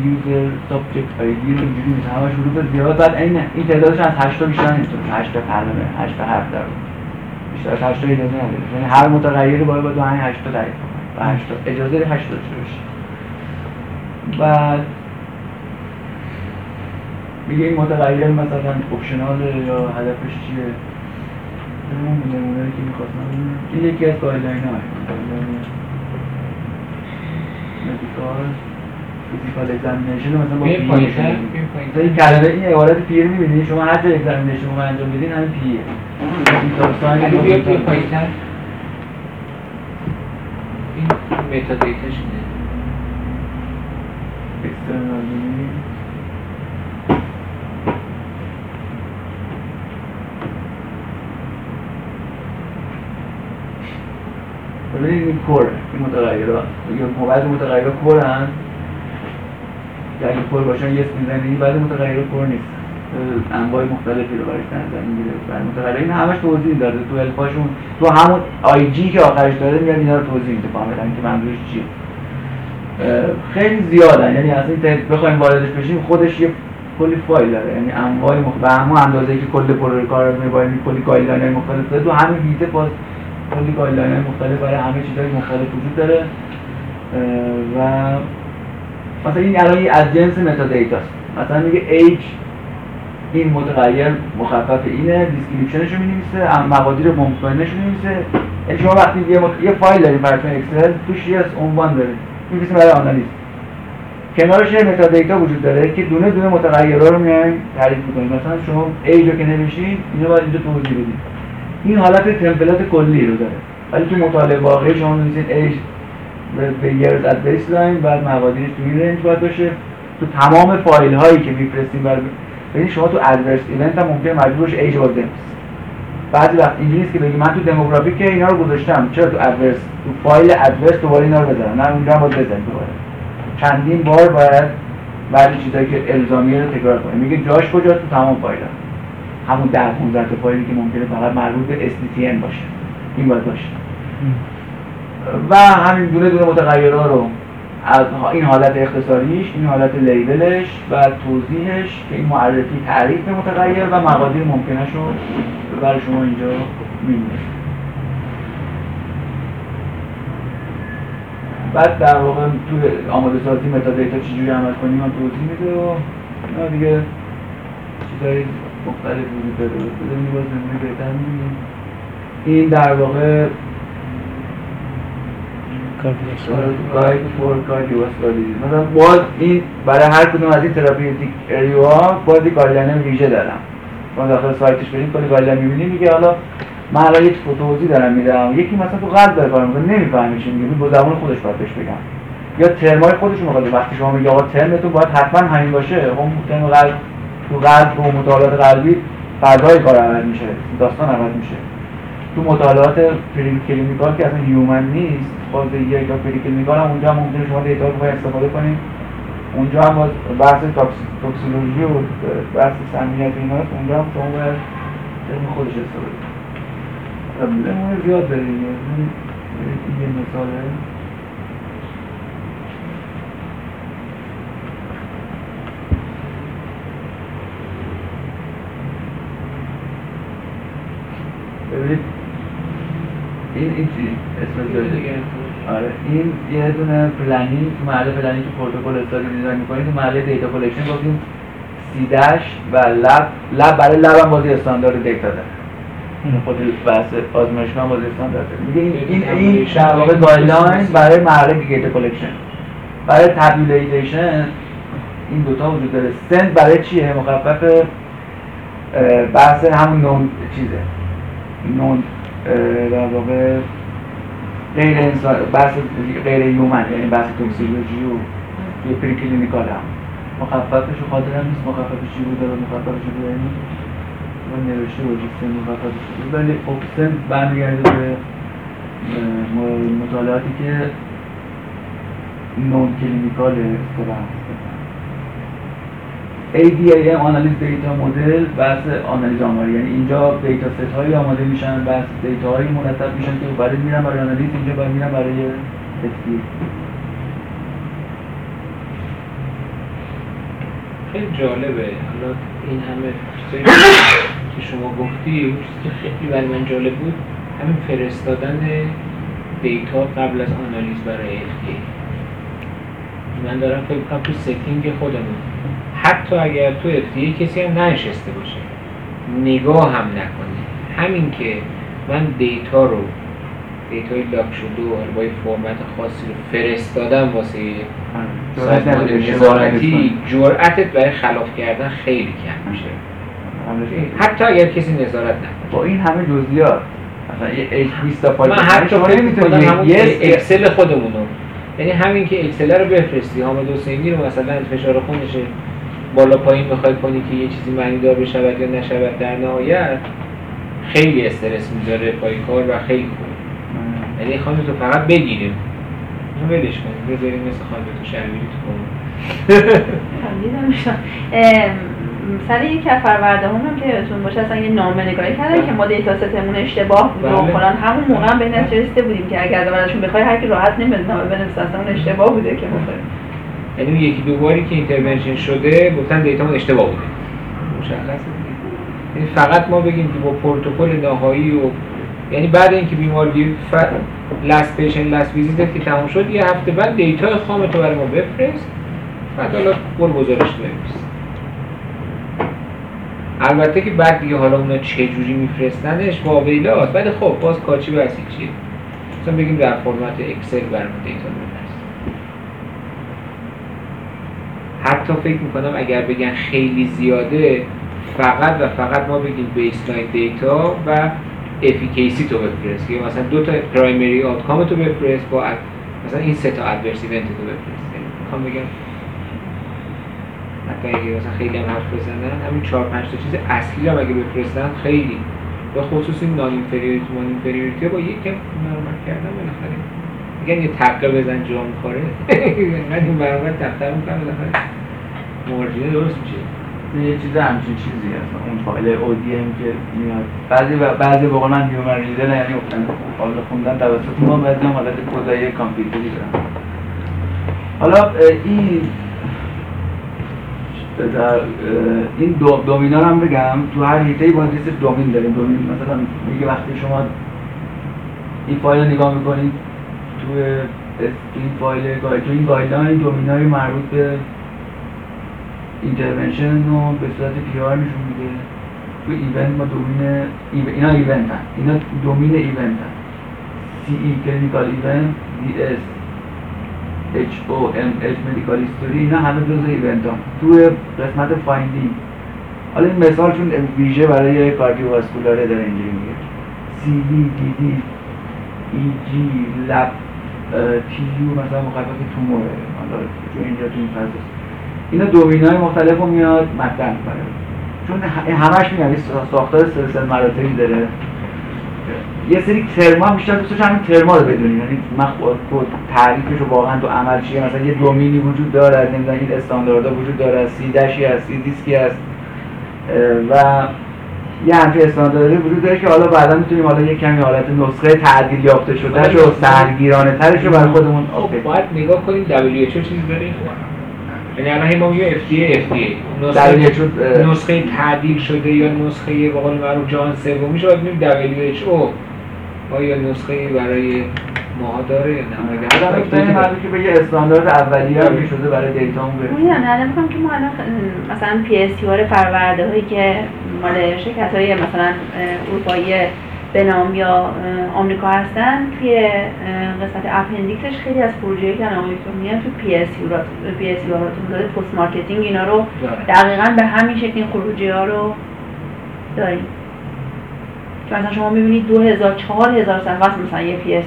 [SPEAKER 1] user subject ID رو اینجوری میشه همش حروف زیاد. بعد این این تعدادش از 8 تا بیشتر نمی‌تونه 8 تا کلمه 8 تا حرف داره. بیشتر از 8 تا اجازه نداره. یعنی هر متغیری باید با همین 8 تا تعریف و 8 تا اجازه 8 تا داشته باشه. بعد میگه این متغیر مثلا optional یا هدفش چیه؟ نمونه که می‌خواستم این یکی از guideline های medical physical examination مثلا با
[SPEAKER 2] PE.
[SPEAKER 1] این کلمه این عبارت PE رو می‌بینید شما هر جا examination رو انجام بدین همین
[SPEAKER 2] PE ه این متا دیتاش اینه
[SPEAKER 1] ببینید کره این متغیرات یا بعضی متغیرات هن. که اگه کر باشن یه می‌زنی بعضی متغیرات کر نیست. انواع مختلفی رو برای نظر می‌گیره. بعد متغیر این همش توضیح داده. تو الفاشون تو همون آی جی که آخرش داره میاد اینا رو توضیح میده کاملا که منظورش چیه. خیلی زیادن. یعنی اصلا بخوایم واردش بشیم خودش یه کلی فایل داره. یعنی انواع مخ... و همون اندازه که کل پرو کار میباید کلی های مختلف داره. تو همین هیته باز کلی گایدلاین های مختلف برای همه چیزهای مختلف وجود داره. و مثلا این الان از جنس متا دیتاست مثلا میگه H این متغیر مخفف اینه description ش رو می‌نویسه مقادیر ممکنش رو می‌نویسه. یعنی شما وقتی یه, مت... یه فایل داریم کنید اکسل توش یه عنوان داره می‌نویسیم برای آنالیز. کنارش یه metadata وجود داره که دونه دونه متغیرها رو میایم تعریف می‌کنیم. مثلا شما ای رو که نوشید اینو باید اینجا توضیح بدید. این حالت template کلی رو داره. ولی تو مطالعه واقعی شما می‌نویسید age به years at baseline بعد مقادیرش تو این range باید باشه. تو تمام فایل هایی که میفرستیم برای ببین شما تو adverse event هم ممکن مجبور باشی ایج بنویسی بعضی وقت اینجوری که بگی من تو demographic که اینا رو گذاشتم چرا تو adverse تو فایل adverse دوباره اینا رو بزنم نه اونجا هم باید دوباره. چندین بار باید بعضی چیزایی که الزامیه رو تکرار کنی میگه جاش کجاست؟ تو تمام فایل همون 10 15 تا فایلی که ممکنه فقط مربوط به SDTM باشه. این باید باشه. و همین دونه دونه متغیرها رو از این حالت اختصاریش این حالت لیبلش و توضیحش که این معرفی تعریف متغیر و مقادیر ممکنش رو برای شما اینجا می‌نویسه بعد در واقع تو آماده سازی متا دیتا چجوری عمل کنیم من توضیح میده و دیگه چیزای مختلف وجود داره. بذاریم باز نمونه بهتر می‌بینیم این در واقع مثلا باز این برای هر کدوم از این therapeutic area ها باز یک guideline ویژه دارم. شما داخل سایتش بریم کلی guideline می‌بینید میگه حالا من الان یک توضیح دارم میدم. یکی مثلا تو قلب داره کار می‌کنه نمی‌فهمه چی میگه. با زبان خودش باید بهش بگم. یا ترمای خودش می‌خواد وقتی شما میگه آقا ترمتون باید حتما همین باشه اون ترم قلب تو قلب و مطالعات قلبی فضای کار عوض میشه داستان عوض میشه. تو مطالعات preclinical که اصلا human نیست باز یک تا preclinical هم اونجا هم ممکنه شما data رو استفاده کنید اونجا هم باز بحث toxicology و بحث سمیت و ایناست اونجا هم شما باید خودش استفاده کنید زیاد داریم این یه مثاله. ببینید. این این چی؟ اسم جای دیگه. آره. این یه دونه planning تو مرحله planning که پروتکل study design می‌کنید تو مرحله data collection گفتیم CDASH و lab lab برای lab هم باز یه استاندارد data داره. خود بحث آزمایش هم باز یه استاندارد دیگه این این این در واقع guideline برای مرحله data collection برای tabulation این دوتا وجود داره. SEND برای چیه؟ مخفف بحث همون non چیزه. non در واقع غیر انسان بحث غیر human یعنی بحث toxicology و توی preclinical هم مخففش رو خاطرم نیست مخففش چی بود و مخففش رو بیاریم من نوشته بود SEND مخففش بود ولی خب SEND برمیگرده به مطالعاتی که non clinical اصطلاح. ADaM آنالیز data مدل بحث آنالیز آماری. یعنی اینجا dataset هایی آماده میشن بحث data هایی مرتب میشن که برای میرن برای آنالیز اینجا باید میرن برای تکتیر
[SPEAKER 2] خیلی جالبه. حالا این همه چیزایی که شما گفتی اون چیزی که خیلی برای من جالب بود همین فرستادن data قبل از آنالیز برای FDA من دارم فکر کنم تو setting خودمون. حتی اگر تو FDA کسی هم ننشسته باشه. نگاه هم نکنه. همین که من data رو data ی lock شده و با فرمت خاصی رو فرستادم واسه سازمان نظارتی جرأتت برای خلاف کردن خیلی کم میشه. حتی اگر کسی نظارت نکنه.
[SPEAKER 1] با این همه جزئیات مثلا یه H 20 تا فایل
[SPEAKER 2] من حتی همون اکسل خودمونو. یعنی همین که اکسل رو بفرستی حامد حسینی رو مثلا فشار خونش بالا پایین بخوای کنی که یه چیزی معنی دار بشود یا نشود در نهایت خیلی استرس می‌ذاره پای کار و خیلی خوب. یعنی خانم تو فقط بگیریم. ولش کنیم بذاریم مثل خانم تو شرمیری تو
[SPEAKER 4] سر یک کفر هم که یادتون باشه اصلا یه نامه نگاری کردن که ما دیتا ستمون اشتباه بود. و بله. فلان همون موقع به نتیجه رسیده بودیم که اگر ازشون بخوای هر کی راحت نمیاد نامه بنویسه اصلا اون اشتباه بوده که بخوریم
[SPEAKER 2] یعنی یکی دو باری که intervention شده گفتن data مون اشتباه بوده. مشخصه یعنی فقط ما بگیم که با پروتکل نهایی و یعنی بعد اینکه بیماری ف... last patient last visit که تموم شد یه هفته بعد data خام تو برای ما بفرست بعد حالا برو گزارش بنویس البته که بعد دیگه حالا اونا چه جوری میفرستنش واویلاست ولی خب باز کاچی به از هیچیه؟ مثلا بگیم در فرمت Excel برام data حتی فکر می‌کنم اگر بگن خیلی زیاده فقط و فقط ما بگیم baseline data و efficacy تو بفرست. یا مثلا دو تا primary outcome تو بفرست با مثلا این سه تا adverse event تو بفرست. یعنی می‌خوام بگم حتی اگه مثلا خیلی هم حرف بزنن همین چهار پنج تا چیز اصلی هم اگه بفرستن خیلی. به خصوص این نان اینفریوریتی اینفریوریتی با یکم مرمت کردن بالاخره. میگن یه تقه بزن جا می‌خوره. اینقدر *laughs* این برابر دفتر می‌کنه بالاخره مارجینه درست میشه.
[SPEAKER 1] یه چیز همچین چیزی هست. اون فایل اودیم که میاد. بعضی بعضی به قول من هیومن ریدر یعنی فایل خوندن توسط ما بعضی هم حالت کدای کامپیوتری دارن. حالا این در این دو domain ا رو هم بگم. تو هر هیته باید لیست domain داریم. domain مثلا میگه وقتی شما این فایل رو نگاه می‌کنید تو این فایل تو این guideline domain ای مربوط به intervention رو به صورت PR نشون میده. تو event ما domain اینا event هست اینا domain event هست CE clinical event DS HO MH medical history اینا همه جزء event هم تو قسمت finding حالا این مثال چون ویژه برای cardiovascular ه داره اینجوری میگه. CV DD EG lab TU مثلا مخفف توموره. حالا چون اینجا تو این فاز اینا domain های مختلف رو میاد مطرح می‌کنه. چون همش میگن ساختار سلسله مراتبی داره. یه سری ترما بیشتر دوستش همین ترما رو بدونیم یعنی من خود تعریفش رو واقعا تو عمل چیه؟ مثلا یه دومینی وجود داره نمی‌دونم این استانداردها وجود داره سی دشی هست سی دیسکی هست و یه همچین استانداردی وجود داره که حالا بعدا می‌تونیم حالا یه کمی حالت نسخه تعدیل یافته شده و سرگیرانه ترش رو برای خودمون
[SPEAKER 2] خب باید نگاه کنیم WHO چیزی داره یعنی الان ما میگه FDA FDA نسخه تعدیل شده یا نسخه به قول معروف جهان سومی شده باید WHO آیا نسخه برای ماها داره یا
[SPEAKER 1] نه؟ که به یه استاندارد اولیه هم شده برای data اون برسیم
[SPEAKER 4] نه نه میگم که ما الان مثلا PSUR هایی که مال شرکت های مثلا اروپایی به نام یا آمریکا هستن توی قسمت appendix ش خیلی از پروژه‌ای که الان میان تو پی اس پی اس داده post marketing اینا رو دقیقا به همین شکل این خروجی ها رو داریم. که مثلا شما می‌بینید 2000 4000 صفحه مثلا یه پی اس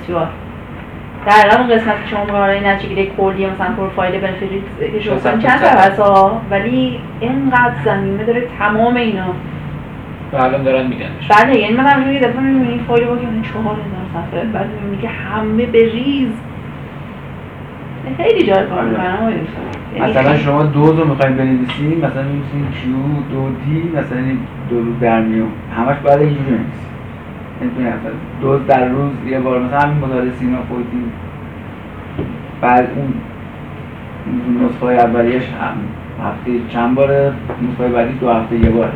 [SPEAKER 4] در اون قسمت که شما برای نتیجه کلی مثلا پروفایل بنفیت که شما چند صفحه ها ولی اینقدر زمینه داره تمام اینا.
[SPEAKER 2] و الان دارن میگن
[SPEAKER 4] بله یعنی من یه دفعه می‌بینی فایل با که چهار هزار صفحه بعد می‌بینی که همه به ریز. خیلی جای کار می‌کنم
[SPEAKER 1] یعنی مثلا شما دوز رو می‌خوایم بنویسیم مثلا می‌نویسیم کیو دو دی مثلا دو روز در میون. همش بعد اینجوری یعنی دوز در روز یه بار مثلا همین مدار سینا خودی بعد اون نسخه اولیش هم هفته چند باره نسخه بعدی دو هفته یه باره.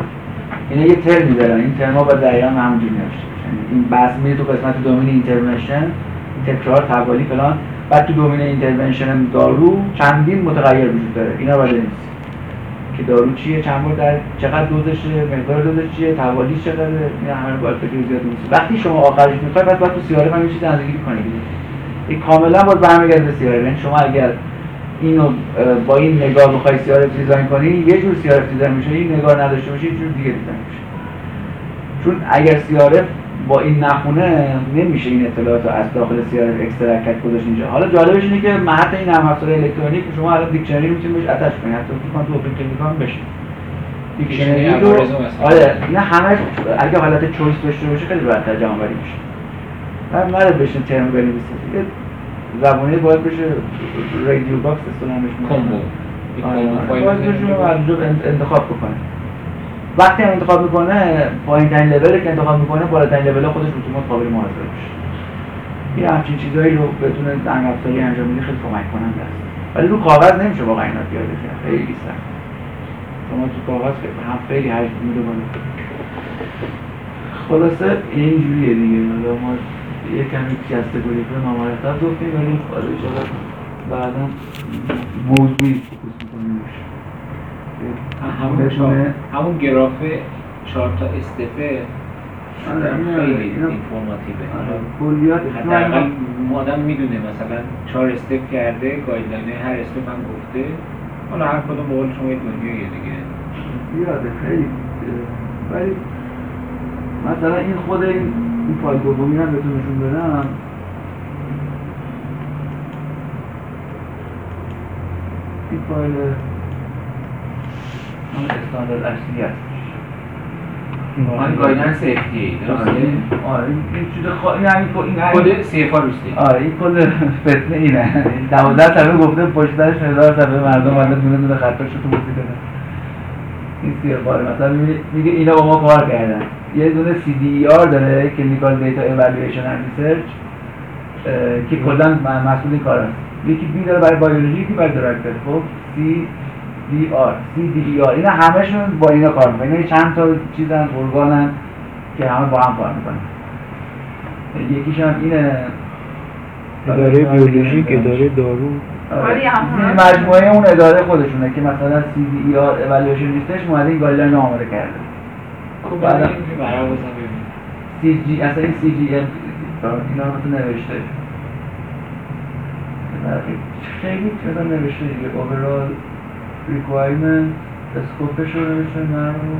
[SPEAKER 1] اینا یه ترمی دارن این ترما با دقیقا همونجوری نوشته یعنی این بحث میره تو قسمت دومین اینترونشن تکرار توالی فلان. بعد تو domain intervention دارو چندین متغیر وجود داره. اینا باید نیست که دارو چیه چند بار در چقدر دوزشه مقدار دوزش چیه توالی چقدره این همه باید فکر زیاد نیست. وقتی شما آخرش می‌خواید بعد باید تو CRF یه چیز اندازه‌گیری کنید. این کاملا باید برمیگرده به CRF. یعنی شما اگر اینو با این نگاه بخوای CRF design کنی یه جور CRF design میشه این نگاه نداشته باشی یه جور دیگه design میشه. چون اگر سیاره با این نخونه نمیشه این اطلاعات رو از داخل سیاره اکسترکت گذاشت اینجا. حالا جالبش اینه که محط این نرم افزار الکترونیک شما الان دیکشنری می‌تونید بهش اتش کنید. حتی تو تو اوپن می‌کنم بشه دیکشنری رو آره اینا همه اگه حالت چویس داشته باشه خیلی راحت‌تر جمع بری میشه. من نره بشین ترم بنویسه. دیگه زبانی باید بشه رادیو باکس استفاده
[SPEAKER 2] کمبو
[SPEAKER 1] باید بشه انتخاب بکنه. وقتی هم انتخاب می‌کنه پایین ترین لول که انتخاب می‌کنه بالاترین لول خودش اتومات قابل محاسبه میشه. این همچین چیزایی رو بدون زنگ افزاری انجام میده خیلی کمک کننده است. ولی رو کاغذ نمیشه واقعا اینا پیاده کرد خیلی سخت شما تو کاغذ هم خیلی حجم میده خلاصه اینجوریه دیگه. حالا ما یه کمی گلی کنه نامرتب گفتیم ولی حالا بعدا موضوعی. focus می‌کنیم
[SPEAKER 2] همون همون گراف چهار تا step ئه
[SPEAKER 1] آره،
[SPEAKER 2] خیلی informative
[SPEAKER 1] ه کلیات
[SPEAKER 2] حداقل آدم می‌دونه مثلا چهار step کرده guideline هر step هم گفته. حالا هر کدوم بقول شما یه دنیاییه دیگه.
[SPEAKER 1] یاده خیلی ولی مثلا این خود این این فایل دومی هم بهتون نشون بدم. این فایل همون استاندارد اصلی هست
[SPEAKER 2] آن گایدن سیفتی درسته؟
[SPEAKER 1] آره این چیز خوا... این همین
[SPEAKER 2] کد سیفا روستی
[SPEAKER 1] آره این کل فتنه اینه دوازده صفحه گفته پشتش هزار صفحه مردم ولی دونه دونه خطاش تو بودی داره این سیر باره مثلا میگه اینا با ما کار کردن یه دونه سی دی آر داره که نیکال دیتا ایوالویشن اند ریسرچ که کلا مسئول این کار هست یکی بی داره برای بیولوژی یکی برای drug خب سی دی آر سی دی آر اینا همشون با اینا کار می‌کنن. اینا چند تا چیزن ارگانن که همه با هم کار می‌کنن. یکیش هم اینه.
[SPEAKER 5] اداره بیولوژیک اداره دارو.
[SPEAKER 1] این مجموعه اون اداره خودشونه که مثلا سی دی آر اوالیویشن لیستش اومده این guideline آماده کرده.
[SPEAKER 2] خب بعد
[SPEAKER 1] سی جی اصلا این سی جی ام اینا رو نوشته. خیلی چیزا نوشته دیگه. Overall requirement اسکوپش رو رو.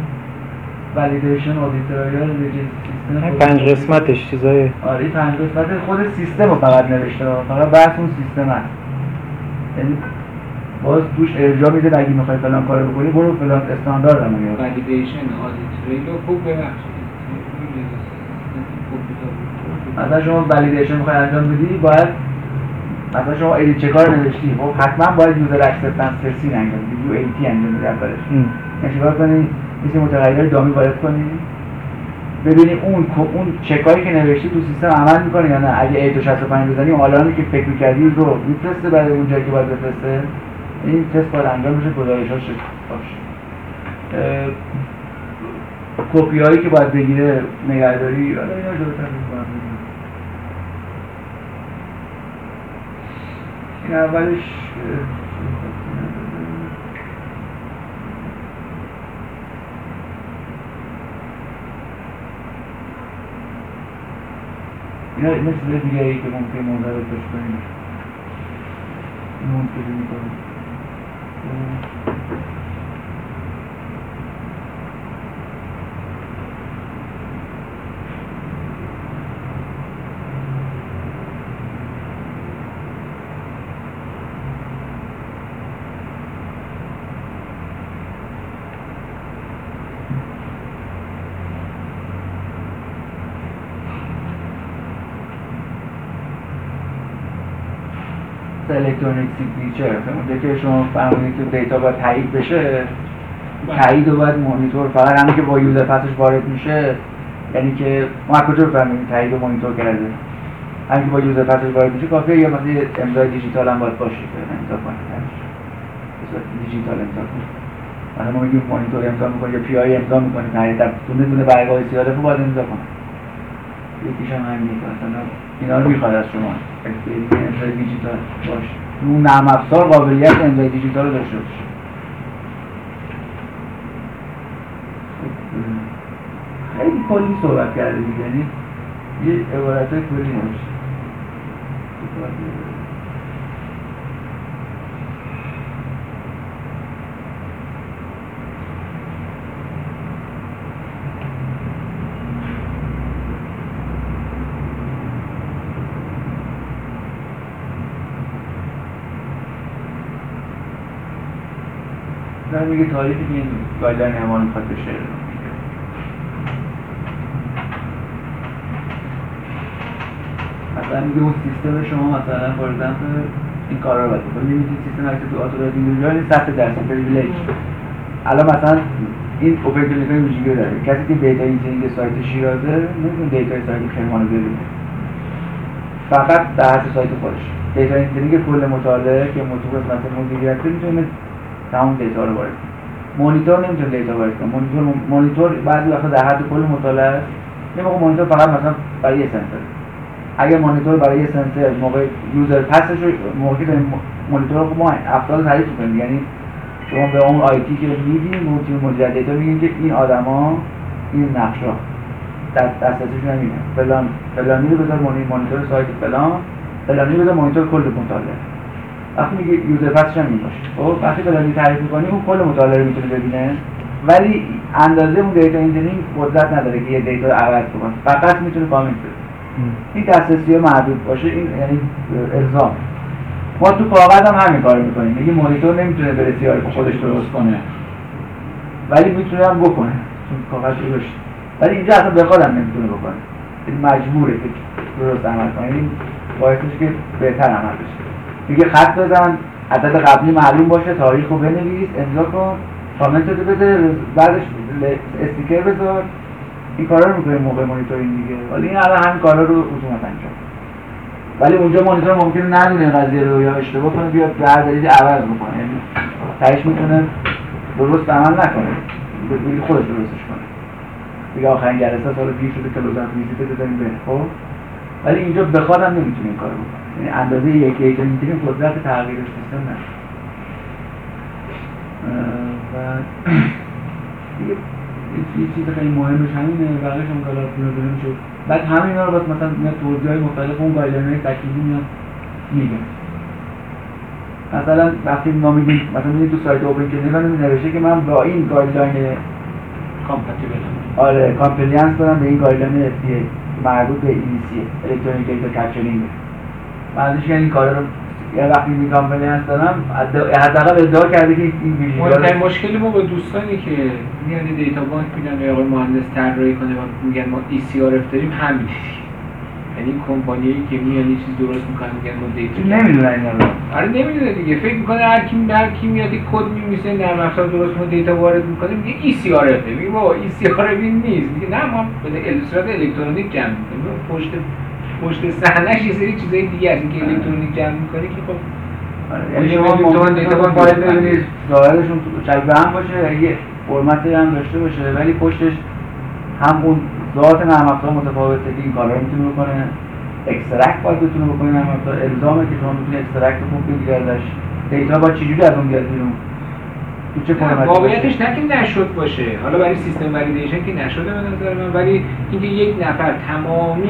[SPEAKER 1] ولیدیشن آدیتوریال سیستم
[SPEAKER 5] پنج قسمتش چیزای
[SPEAKER 1] آره پنج قسمت خود سیستم رو فقط نوشته فقط بحث اون سیستم هست. یعنی باز توش ارجاع میده اگه می‌خوای فلان کارو بکنی برو فلان استاندارد هم میاد
[SPEAKER 2] validation audit trail رو خوب ببخشید.
[SPEAKER 1] مثلا شما validation می‌خوای انجام بدی باید مثلا شما edit check ها رو نوشتی خب حتما باید user acceptance testing انجام بدی UAT انجام بدی اولش. یعنی چیکار کنی؟ مثل متغیر dummy وارد کنی. ببینی اون اون چکایی که نوشتی تو سیستم عمل می‌کنه یا نه؟ اگه ای تو 65 بزنی آلارمی که فکر می‌کردی رو میفرسته برای اون جایی که باید بفرسته. این تست باید انجام بشه گزارشاش باشه کپی هایی که باید بگیره نگهداری حالا اینا جلوتر این اولش اینا مثل دیگه ای که ممکن منضبط باش کنیم منتظر می‌کنم Electronic signature اونجا که شما فرمودید که data باید تایید بشه تایید رو باید مانیتور فقط همین که با user pass ش وارد میشه. یعنی که ما کجا بفهمیم تایید رو مانیتور کرده؟ همین که با user pass ش وارد میشه کافیه یا مثلا امضای دیجیتال هم باید باشه که امضا کنید دیجیتال امضا کنید مثلا ما میگیم مانیتور امضا می‌کنه یا PI امضا می‌کنه. تایید در دونه دونه برگه‌های CRF باید امضا کنه. یکیش هم همینه که مثلا اینا رو می‌خواد از شما. امضای دیجیتال باشه اون نرم افزار قابلیت امضای دیجیتال رو داشته باشه. خیلی کلی صحبت کرده یعنی یه عبارت های کلی نمیشه داره میگه تاریخی که این گایدلاین امان می‌خواد بشه مثلا میگه اون سیستم شما مثلا فور این کارا رو باید بکنید میگه سیستم هر تو آتورایت اینجوری 100 درصد پریویلیج الان مثلا این کلیکای ویژگی داره. کسی که دیتا اینترنینگ سایت شیرازه نمی‌تونه دیتا سایت کرمان رو ببینه. فقط در حد سایت خودش. دیتا اینترنینگ کل مطالعه که موضوع قسمت مدیریت می‌تونه تمام دیتا رو وارد مانیتور نمی‌تونه دیتا وارد کنه مانیتور مانیتور بعضی وقتا در حد کل مطالعه است یه موقع مانیتور فقط مثلا برای یه سنسور اگر مانیتور برای یه سنسور موقع یوزر پسش که مانیتور رو ما افراد تعریف کنیم یعنی شما به اون آیتی که میدین تیم مدیریت دیتا میگین که این آدما این نقشا دست دسترسیشون همینه فلان فلانی رو بذار مانیتور سایت فلان فلانی بذار مانیتور کل مطالعه وقتی میگه user pass ش هم این باشه خب وقتی فلانی تعریف می‌کنی اون کل مطالعه رو می‌تونه ببینه. ولی اندازه اون data entry قدرت نداره که یه data رو عوض کنه. فقط می‌تونه کامنت بده. این دسترسی محدود باشه. این یعنی الزام. ما تو کاغذ هم همین کار می‌کنیم. میگه مانیتور نمی‌تونه بره CRF خودش درست کنه. ولی می‌تونه هم بکنه. چون کاغذ درست ولی اینجا اصلا به خودم نمی‌تونه بکنه. این مجبوره که درست عمل کنه. این باعث میشه که بهتر عمل بشه. میگه خط بزن عدد قبلی معلوم باشه تاریخ رو بنویس امضا کن. کامنت رو بده بعدش استیکر بذار. این کارا رو می‌کنه موقع مانیتورینگ دیگه. ولی این الان همین کارا رو اتومات انجام. ولی اونجا مانیتور ممکنه ندونه قضیه رو یا اشتباه کنه بیاد دلیلی عوض بکنه. یعنی تهش می‌تونه درست عمل نکنه. بگی خودش درستش کنه. دیگه آخرین جلسه سال پیر شده که لوزن ویزیت بزنیم بره خب؟ ولی اینجا بخواد هم نمی‌تونه این کارو بکنه اندازه یک دیتا می‌تونیم قدرت تغییر سیستم نه و *clears throat* یه چیز خیلی مهمش همینه بقیش هم کالا پول شد بعد همین رو بس مثلا میاد توضیح های مختلف اون گایدلاین های تکلیفی میاد میگه. مثلا وقتی ما میگیم مثلا میگیم تو سایت OpenClinica نوشته که من با این guideline
[SPEAKER 2] compatible
[SPEAKER 1] آره compliance دارم به این guideline FDA مربوط به EDC electronic data capturing بعدش یعنی این کارا رو یه وقتی می compliance دارم حداقل ادعا کرده که این ویژگی
[SPEAKER 2] مهمترین مشکلی ما با دوستانی که میاد data bank میدن آقای مهندس طراحی کنه و میگن ما eCRF داریم همین. یعنی کمپانیایی که میان یه چیز درست می‌کنن میگن ما data
[SPEAKER 1] نمی‌دونن اینا رو.
[SPEAKER 2] آره نمی‌دونه دیگه. فکر می‌کنه هر کی هر کی میاد یک کد می‌نویسه نرم افزار درست ما data وارد می‌کنه میگه eCRF میگه بابا eCRF نیست. میگه نه ما به الکترونیک جمع می‌کنیم. پشت پشت صحنهش یه سری چیزای دیگه از اینکه الکترونیک جمع می‌کنه که خب
[SPEAKER 1] یعنی شما ممکن data باید ببینید ظاهرشون شبیه هم باشه یه فرمتی هم داشته باشه ولی پشتش هم اون ذات نرم افزار متفاوته که این کارا رو می‌تونه بکنه. extract باید بتونه بکنه نرم افزار. الزامه که شما می‌تونید extract خوب بگیری ازش. data با چجوری از اون بیاد بیرون؟
[SPEAKER 2] واقعیتش نه که نشد باشه. حالا برای system validation که نشده به نظر من. ولی اینکه یک نفر تمامی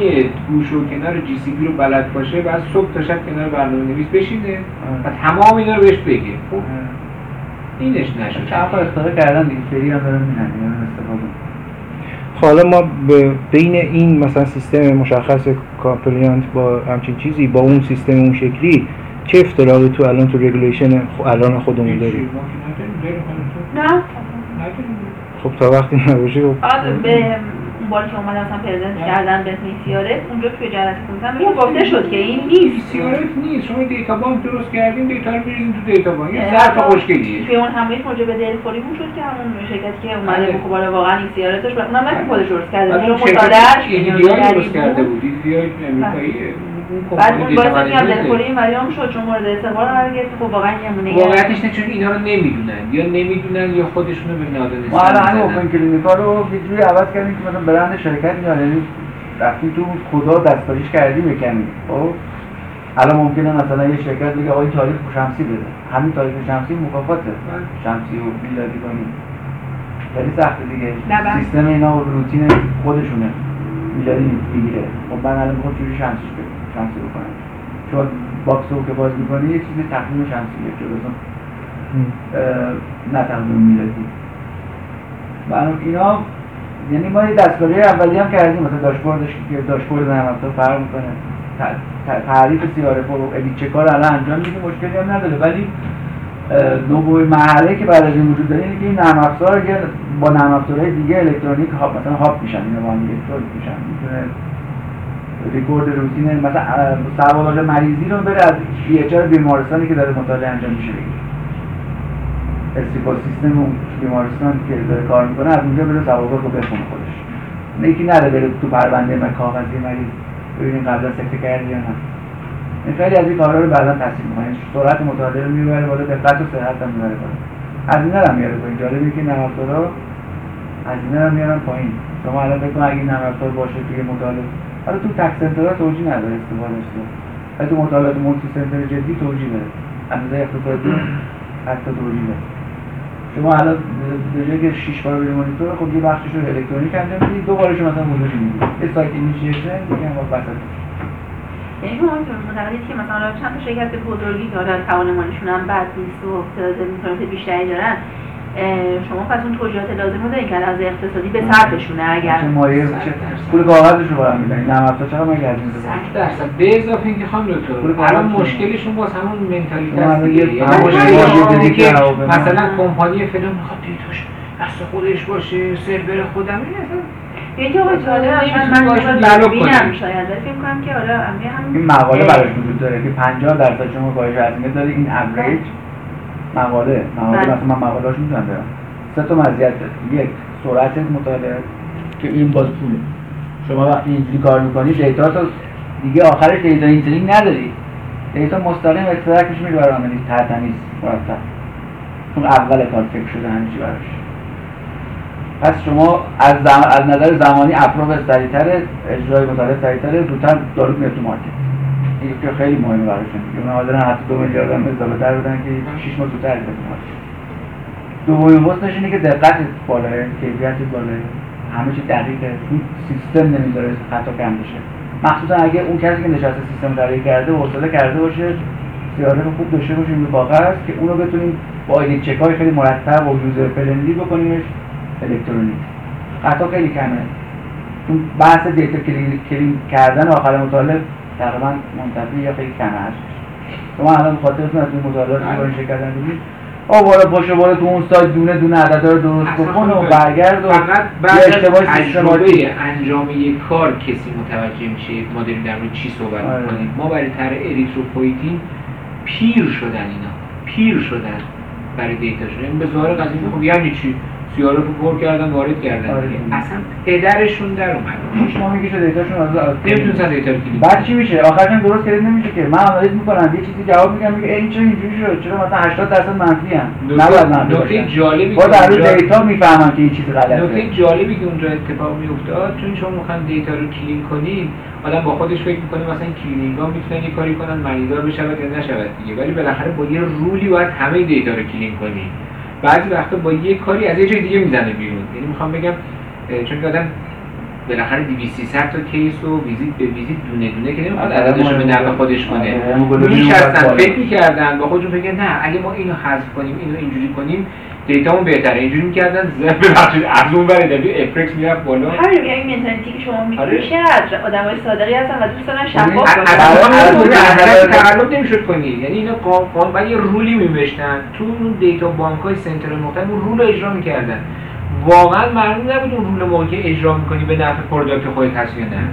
[SPEAKER 2] گوشه و کنار GCP رو بلد باشه بعد صبح تا شب کنار برنامه نویس بشینه و تمام اینا رو بهش بگه. خب؟ اینش نشد.
[SPEAKER 1] چند استفاده کردن؟ دیگه سری هم دارن میهن استفاده
[SPEAKER 5] حالا ما بین این مثلا سیستم مشخص کامپلیانت با همچین چیزی با اون سیستم اون شکلی چه افتراقی تو الان تو رگولیشن الان خودمون داریم؟
[SPEAKER 4] نه.
[SPEAKER 5] خب تا وقتی نباشه
[SPEAKER 4] خب. به اون باری که اومدن مثلا پرزنت کردن به سیاره اونجا توی جلسه کنتم میگه گفته شد که این نیست.
[SPEAKER 2] سیاره نیست. شما دیتا بانک درست کردیم دیتا رو میریزیم تو دیتا بانک یه ظرف خوشگلیه.
[SPEAKER 4] توی اون حمله موجب به دلخوری بود شد که همون شرکتی که اومده
[SPEAKER 2] بله.
[SPEAKER 4] بخوباره واقعا این سیاره داشت اونم نه که خودش درست کرده
[SPEAKER 2] بعد
[SPEAKER 4] چون
[SPEAKER 2] شرکت
[SPEAKER 4] مطالعهش
[SPEAKER 2] ایدیای درست کرده بود. ایدیای امریکاییه
[SPEAKER 4] بعد اون باعث میگم دلخوری مریم شد چون مورد استقبال قرار گرفت. خب واقعا یه نمونه
[SPEAKER 2] واقعیتش نه چون اینا رو نمی‌دونن. یا نمی‌دونن یا خودشونو به نادانستی
[SPEAKER 1] ما الان همین. اوپن کلینیکا رو یه جوری عوض کردیم که مثلا برند شرکت میاد یعنی رفتیم تو کدا دستکاریش کردیم بکنیم خب؟ الان ممکنه مثلا یه شرکت بگه آقا این تاریخ شمسی بده. همین تاریخ شمسی مکافاته شمسی و میلادی کنیم خیلی سخته دیگه.
[SPEAKER 4] بله.
[SPEAKER 1] سیستم اینا و روتین خودشونه. میلادی می‌گیره. خب من الان می‌خوام چجوری شمسی شمسی بکنم چون box رو که باز می‌کنی یه چیزی تقویم شمسیه جلوتون نه تقویم میلادی برای اینا یعنی ما یه دستکاری اولی هم کردیم. مثلا داشبوردش که داشبورد نرم افزار فرق می‌کنه. تعریف سیاره و ادیت چکار الان انجام میدیم مشکلی هم نداره. ولی نوبوی مرحله که بعد از این وجود داره اینه که این نرم افزار با نرم افزارهای دیگه الکترونیک هاپ مثلا هاپ میشن اینا با هم میشن. می‌تونه ریکورد روتین مثلا سوالات مریضی رو بره از ایچار بیمارستانی که داره مطالعه انجام میشه. استیفا سیستم اون بیمارستان که داره کار می‌کنه از اونجا بره سوالات رو بخونه خودش. یکی نره بره تو پرونده کاغذی مریض ببینیم قبلا سکته کردی یا نه. این خیلی از این کارها رو بعدا تصمیم می‌کنه. سرعت مطالعه رو می‌بره بالا دقت و صحت هم می‌بره بالا. هزینه رو میاره پایین. جالبه که نرم افزارا هزینه رو میارن پایین. شما الان فکر اگه نرم افزار باشه توی مطالعه حالا تو تک سنترها توجیه نداره استفاده شده ولی تو مطالعات مولتی سنتر جدی توجیه داره. اندازه اقتصادی حتی توجیه داره. شما الان به جای که 6 بار برید مانیتور خب یه بخشش رو الکترونیک انجام می‌دید دو بارش مثلا حضوری می‌دید یه سایت اینیشیشن دیگه هم وسط.
[SPEAKER 4] یعنی شما معتقدید که مثلا چند تا شرکت بزرگی که حالا توانمانیشون هم بد نیست و اقتضاد امکانات بیشتری دارن. شما پس اون توجیهات لازم رو دارین که از اقتصادی به صرفشونه اگر
[SPEAKER 1] مایه پول کاغذش رو برام میدن نرم افزار چقدر این
[SPEAKER 2] درصد به اضافه اینکه خانم دکتر الان مشکلشون باز همون منتالیته است یعنی مثلا کمپانی فلان می‌خواد دیتاش دست خودش باشه سرور خودم
[SPEAKER 4] یکی آقای جالب من شاید فکر کنم که حالا
[SPEAKER 1] این مقاله براش وجود داره که 50 درصد شما کاهش هزینه داره این اوریج مقاله. مقاله. مثلا من مقاله هاشو می‌تونم برم. سه تا مزیت داره. یک سرعت مطالعه که این باز پوله. شما وقتی اینجوری کار می‌کنی data تو دیگه آخرش data entering نداری. data مستقیم extract میشه برای عملی تر تمیز مرتب. چون اول کار فکر شده چی براش. پس شما از, زم... از نظر زمانی approve سریعتر اجرای مطالعه سریعتر زودتر دارو میاد تو market. این خیلی مهمه براشون دیگه اون حاضرن حتی دو میلیارد هم اضافه‌تر بدن که شیش ماه زودتر تو market دومین حسنش اینه که دقت بالاه کیفیت بالاه همه چی دقیقه این سیستم نمی‌ذاره خطا کم بشه. مخصوصا اگه اون کسی که نشسته سیستم طراحی کرده حوصله کرده باشه CRF خوب داشته باشیم رو کاغذ که اونو بتونیم با edit check های خیلی مرتب و user friendly بکنیمش الکترونیک. خطا خیلی کمه. چون بحث data clean کردن آخر مطالعه تقریبا منتفی یا خیلی کمه هست. شما الان خاطرتون از این مطالعات با شرکت انجام آ بالا باشه بالا تو اون سایت دونه دونه عددا رو درست بکن و برگرد و
[SPEAKER 2] فقط بعد تجربه انجام یک کار کسی متوجه میشه ما داریم در مورد چی صحبت آره. می‌کنیم. ما برای تر اریتروپویتین پیر شدن اینا. پیر شدن برای دیتاشون این به ظاهر قضیه خب یعنی چی؟ سیاره رو پر کردن وارد کردن. آره. اصلا پدرشون در اومد.
[SPEAKER 1] شما میگی شده دیتاشون از
[SPEAKER 2] نمی‌تونن data رو clean
[SPEAKER 1] بعد چی میشه؟ آخرش هم درست clean نمیشه که. من آنالیز می‌کنم یه چیزی جواب میگم میگه این چرا اینجوری شد؟ چرا مثلا 80 درصد منفی ام
[SPEAKER 2] نباید منفی نکته جالبی
[SPEAKER 1] با در روی data می‌فهمم که این چیز غلطه.
[SPEAKER 2] نکته جالبی که اونجا اتفاق میافتاد چون شما می‌خوان data رو clean کنید آدم با خودش فکر می‌کنه مثلا cleaning ها می‌تونن یه کاری کنن مریضا بشود یا نشود دیگه. ولی بالاخره با یه rule ی باید همه data رو clean کنی بعضی وقتا با یه کاری از یه جای دیگه می‌زنه بیرون. یعنی می‌خوام بگم چون که آدم بالاخره 200 300 تا کیس و ویزیت به ویزیت دونه دونه که نمی‌خواد آره، عددش به نفع خودش کنه. آره، میشستن فکر می‌کردن با خودشون فکر نه اگه ما اینو حذف کنیم اینو اینجوری کنیم دیتامون بهتره. اینجوری می‌کردن ببخشید از اون ور دبی افرکس می‌رفت بالا.
[SPEAKER 4] همین میگم این منتالیتی که شما میگید
[SPEAKER 2] آره.
[SPEAKER 4] میشه از آدمای صادقی هستن و دوست دارن شفاف
[SPEAKER 2] تقلب نمی‌شد کنی. یعنی اینا قانون یه رولی میوشتن تو اون دیتا بانک های سنتر مختلف اون رول اجرا می‌کردن. واقعا معلوم نبود اون rule موقعی که اجرا می‌کنی به نفع product خودت هست یا نه.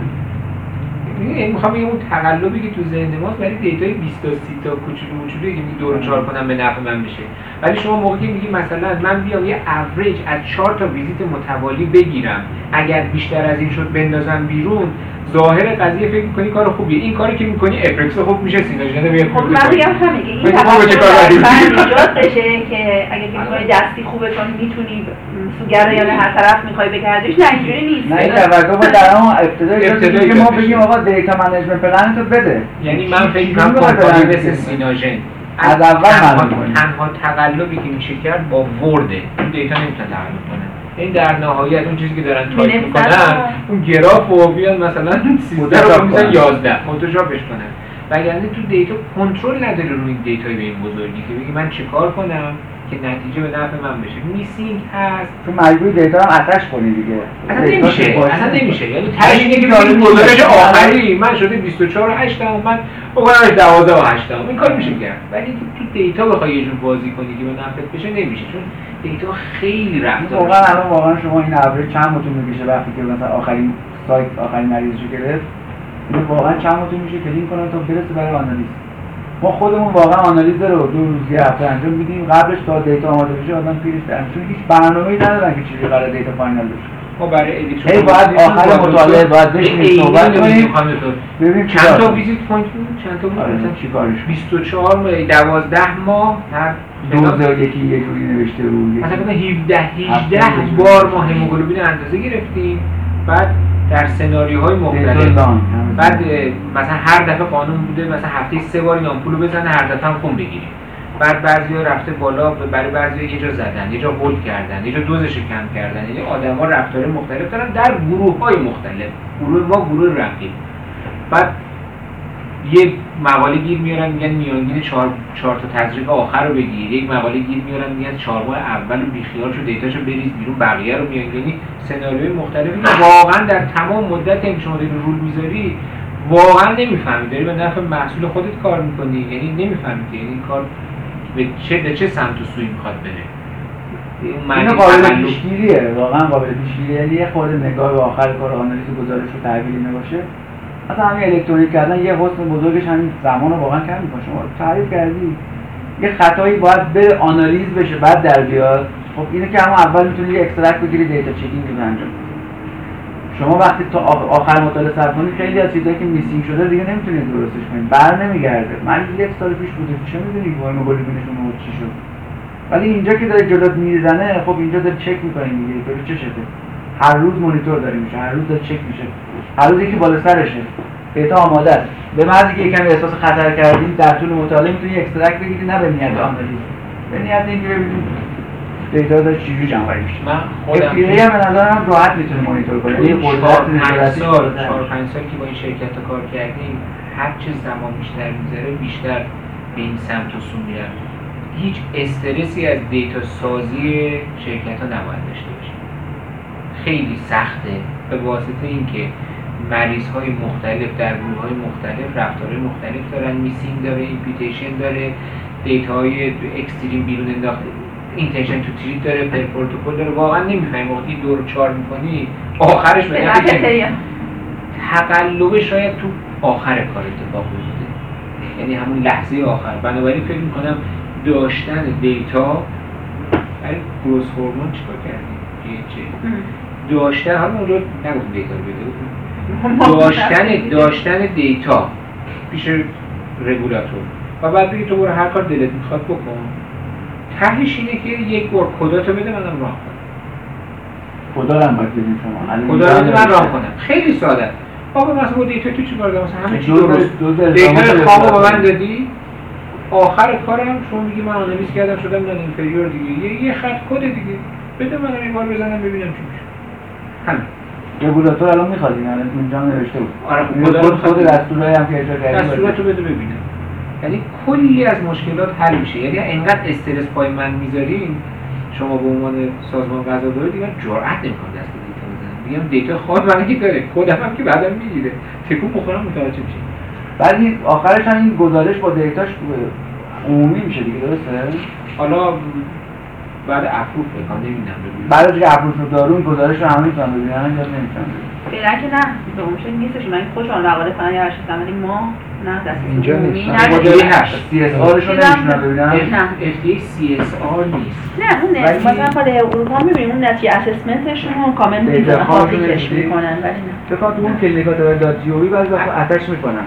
[SPEAKER 2] یعنی می‌خوام بگم اون تقلبی که تو ذهن ماست برای دیتای 20 تا 30 تا کوچولو موچولو که دو رو چهار کنم به نفع من بشه. ولی شما موقعی میگی مثلا من بیام یه اوریج از 4 تا ویزیت متوالی بگیرم. اگر بیشتر از این شد بندازم بیرون ظاهر قضیه فکر می‌کنی کار خوبیه. این کاری که می‌کنی اپرکس خوب میشه سیناژن
[SPEAKER 4] بیاد خب من میگم همین این ایجاد بشه که اگه کنی دستی خوبه چون می‌تونی سوگر یا هر طرف می‌خوای بگردیش نه اینجوری نیست.
[SPEAKER 1] نه این توقع با در اون ابتدای که ما بگیم آقا دیتا منیجمنت پلن تو بده.
[SPEAKER 2] یعنی من فکر می‌کنم کمپانی مثل سیناژن.
[SPEAKER 1] از اول معلوم
[SPEAKER 2] تنها تقلبی که میشه کرد با ورده دیتا نمی‌تونه تقلب کنه. این در نهایت اون چیزی که دارن تایپ. می‌کنن اون گراف و بیان مثلا 13 رو میزن 11 فتوشاپش کنن. وگرنه تو دیتا کنترل نداره روی این دیتای به این بزرگی که بگی من چیکار کنم؟ که نتیجه به نفع من بشه. missing هست.
[SPEAKER 1] تو مجبوری دیتا رو هم attach ش کنی دیگه.
[SPEAKER 2] اصلا نمیشه.
[SPEAKER 1] که.
[SPEAKER 2] اصلا نمیشه. یعنی تهش اینه که
[SPEAKER 1] داره
[SPEAKER 2] بگی
[SPEAKER 1] میشه.
[SPEAKER 2] گزارش آخری. من شده 24 و 8 دهم. من بکنمش 12 و 8 دهم. این کار میشه کرد. ولی تو دیتا بخوای یه جور بازی کنی که به نفعت بشه نمیشه. چون دیتا خیلی رفتار
[SPEAKER 1] واقعا الان واقعا شما این اوریج چند متون می‌کشه وقتی که مثلا آخرین سایت آخرین مریضشو گرفت؟ واقعا چند متون میشه clean کنن تا برسه برای آنالیز. ما خودمون واقعا آنالیز رو دو روز یه هفته انجام میدیم. قبلش تا دیتا آماده بشه آدم پدرش در چون هیچ برنامه‌ای ندارن که چجوری قرار دیتا final بشه.
[SPEAKER 2] ما برای edit
[SPEAKER 1] هی باید آخر مطالعه باید بشینیم صحبت کنیم. ببینیم
[SPEAKER 2] چند تا. visit point بود؟ چند تا بود
[SPEAKER 1] آره
[SPEAKER 2] مثلا
[SPEAKER 1] چی کارش
[SPEAKER 2] 24 ماه 12 ماه هر
[SPEAKER 1] دوز یکی یه جوری نوشته رو
[SPEAKER 2] مثلا
[SPEAKER 1] یکی
[SPEAKER 2] کنه 17 18
[SPEAKER 1] هفته
[SPEAKER 2] بار ما هموگلوبین اندازه گرفتیم. بعد در سناریوهای مختلف. بعد مثلا هر دفعه قانون بوده مثلا هفته سه بار این آمپولو بزنه هر دفعه هم خون بگیره. بعد بعضیا رفته بالا برای بعضیا یه جا زدن یه جا هولد کردن یه جا دوزش کم کردن. یعنی آدما رفتار مختلف دارن در گروه های مختلف. گروه ما گروه رقیب. بعد یه مقاله گیر میارن میگن میانگین چهار, چهار تا تزریق آخر رو بگیر. یک مقاله گیر میارن میگن چهار ماه اول رو بیخیال شو دیتاشو بریز بیرون بقیه رو میانگینی. یعنی سناریوی مختلفی واقعا در تمام مدت که شما داری رول می‌ذاری واقعا نمی‌فهمی. داری به نفع محصول خودت کار می‌کنی یعنی نمی‌فهمی که یعنی این کار به چه به چه سمت و سوی می‌خواد بره.
[SPEAKER 1] اینو قابل. پیشگیریه. واقعا قابل پیشگیریه. یعنی یه خورده نگاه به آخر کار آنالیز گزارش رو تحویلی نباشه. مثلا همین الکترونیک کردن یه حسن بزرگش همین زمان رو واقعا کم می‌کنه. شما تعریف کردی. یه خطایی باید به آنالیز بشه بعد در بیاد. خب اینو که همون اول می‌تونی یه extract بگیری data checking رو انجام. شما وقتی تا آخ- آخر مطالعه کنید خیلی از چیزایی که missing شده دیگه نمی‌تونید درستش کنید. بر نمیگرده. من یک سال پیش بوده چه می‌دونی رو چی شد؟ ولی اینجا که داره جلوت می‌زنه خب اینجا داره چک می‌کنه دیگه. جلو چشته هر روز مونیتور داره میشه هر روز داره چک میشه. هر روز یکی بالا سرشه دیتا آماده است. به محضی که یکم احساس خطر کردی در طول مطالعه می‌تونی extract بگیری نه به نیت آنالیز به نیت اینکه ببینی دیتا داره چجوری جمع میشه.
[SPEAKER 2] من خودم
[SPEAKER 1] FDA هم به نظرم راحت می‌تونه مانیتور کنه.
[SPEAKER 2] این
[SPEAKER 1] یه قدرت نظارتی
[SPEAKER 2] سال
[SPEAKER 1] بالاتر.
[SPEAKER 2] چهار پنج سال که با این شرکت کار کردیم هر چه زمان بیشتر می‌ذاره بیشتر به این سمت و سو میرم هیچ استرسی از دیتا سازی شرکت ها نباید داشته خیلی سخته. به واسطه اینکه مریض های مختلف در گروه های مختلف رفتارهای مختلف دارن missing داره imputation داره دیتا های extreme بیرون انداخته intention to treat داره per protocol داره. واقعا نمی‌فهمی وقتی دو رو چهار می‌کنی آخرش به
[SPEAKER 4] به
[SPEAKER 2] نفع
[SPEAKER 4] نفع
[SPEAKER 2] نمی‌خوره.
[SPEAKER 4] تریا.
[SPEAKER 2] تقلب شاید تو آخر کار اتفاق بیفته. یعنی همون لحظه آخر. بنابراین فکر می‌کنم داشتن دیتا برای growth hormone چیکار کردیم؟ داشتن اون رو نگفتم دیتا رو بده داشتن داشتن دیتا پیش رگولاتور. و بعد بگی تو برو هر کار دلت می‌خواد بکن. تهش اینه که یک بار کداتو بده منم run کنم.
[SPEAKER 1] کدا رو هم باید بدین شما.
[SPEAKER 2] کدا رو من. run کنم. خیلی ساده. بابا مثلا با دیتا تو چیکار دارم؟ مثلا همه چی درست.
[SPEAKER 1] دو-
[SPEAKER 2] دیتا خامو به من دادی؟ آخر کارم شما میگی من آنالیز کردم شدم non-inferior دیگه. یه, یه خط کد دیگه. بده من این بار بزنم ببینم چی میشه. همین.
[SPEAKER 1] رگولاتور الان می‌خواد این الان اینجا هم نوشته بود.
[SPEAKER 2] آره،
[SPEAKER 1] خود خود
[SPEAKER 2] می‌خواد.
[SPEAKER 1] دستورایی هم که اجرا کردیم
[SPEAKER 2] دستوراتو بده ببینم یعنی کلی از مشکلات حل میشه. یعنی انقدر استرس پای من می‌ذارین شما به عنوان سازمان قضاوری دیگه من جرئت نمی‌کنم دست به دیتا بزنم. میگم دیتا خود من که داره. کدم هم که بعدم می‌گیره. تکون بخورم متوجه میشه
[SPEAKER 1] بعد این آخرش هم این گزارش با دیتاش عمومی میشه دیگه درسته؟
[SPEAKER 2] حالا بعد افروف بکنم نمی‌دونم ببینم.
[SPEAKER 1] بعد از اینکه اپروف رو دارون گزارش رو همه می‌تونن ببینن یا نمی‌تونن ببینن.
[SPEAKER 4] فعلا که نه به اون شکل نیستش. من خوشحال مقاله کنن یا هرچی ولی ما نه دست
[SPEAKER 5] اینجا نیست.
[SPEAKER 1] مدلی هست. سی اس آرش رو
[SPEAKER 4] چیزم-
[SPEAKER 1] نمی‌تونن ببینن.
[SPEAKER 4] نه.
[SPEAKER 2] FDA CSR نیست.
[SPEAKER 4] نه اون نه
[SPEAKER 1] ولی-
[SPEAKER 4] مثلا خود اروپا می‌بینیم اون نتیجه اسسمنتشون رو کامل
[SPEAKER 1] خواهشون
[SPEAKER 4] پابلیکش؟ می‌کنن ولی نه.
[SPEAKER 1] تو اون کلینیکات وی بعضی وقتا اتش می‌کنن.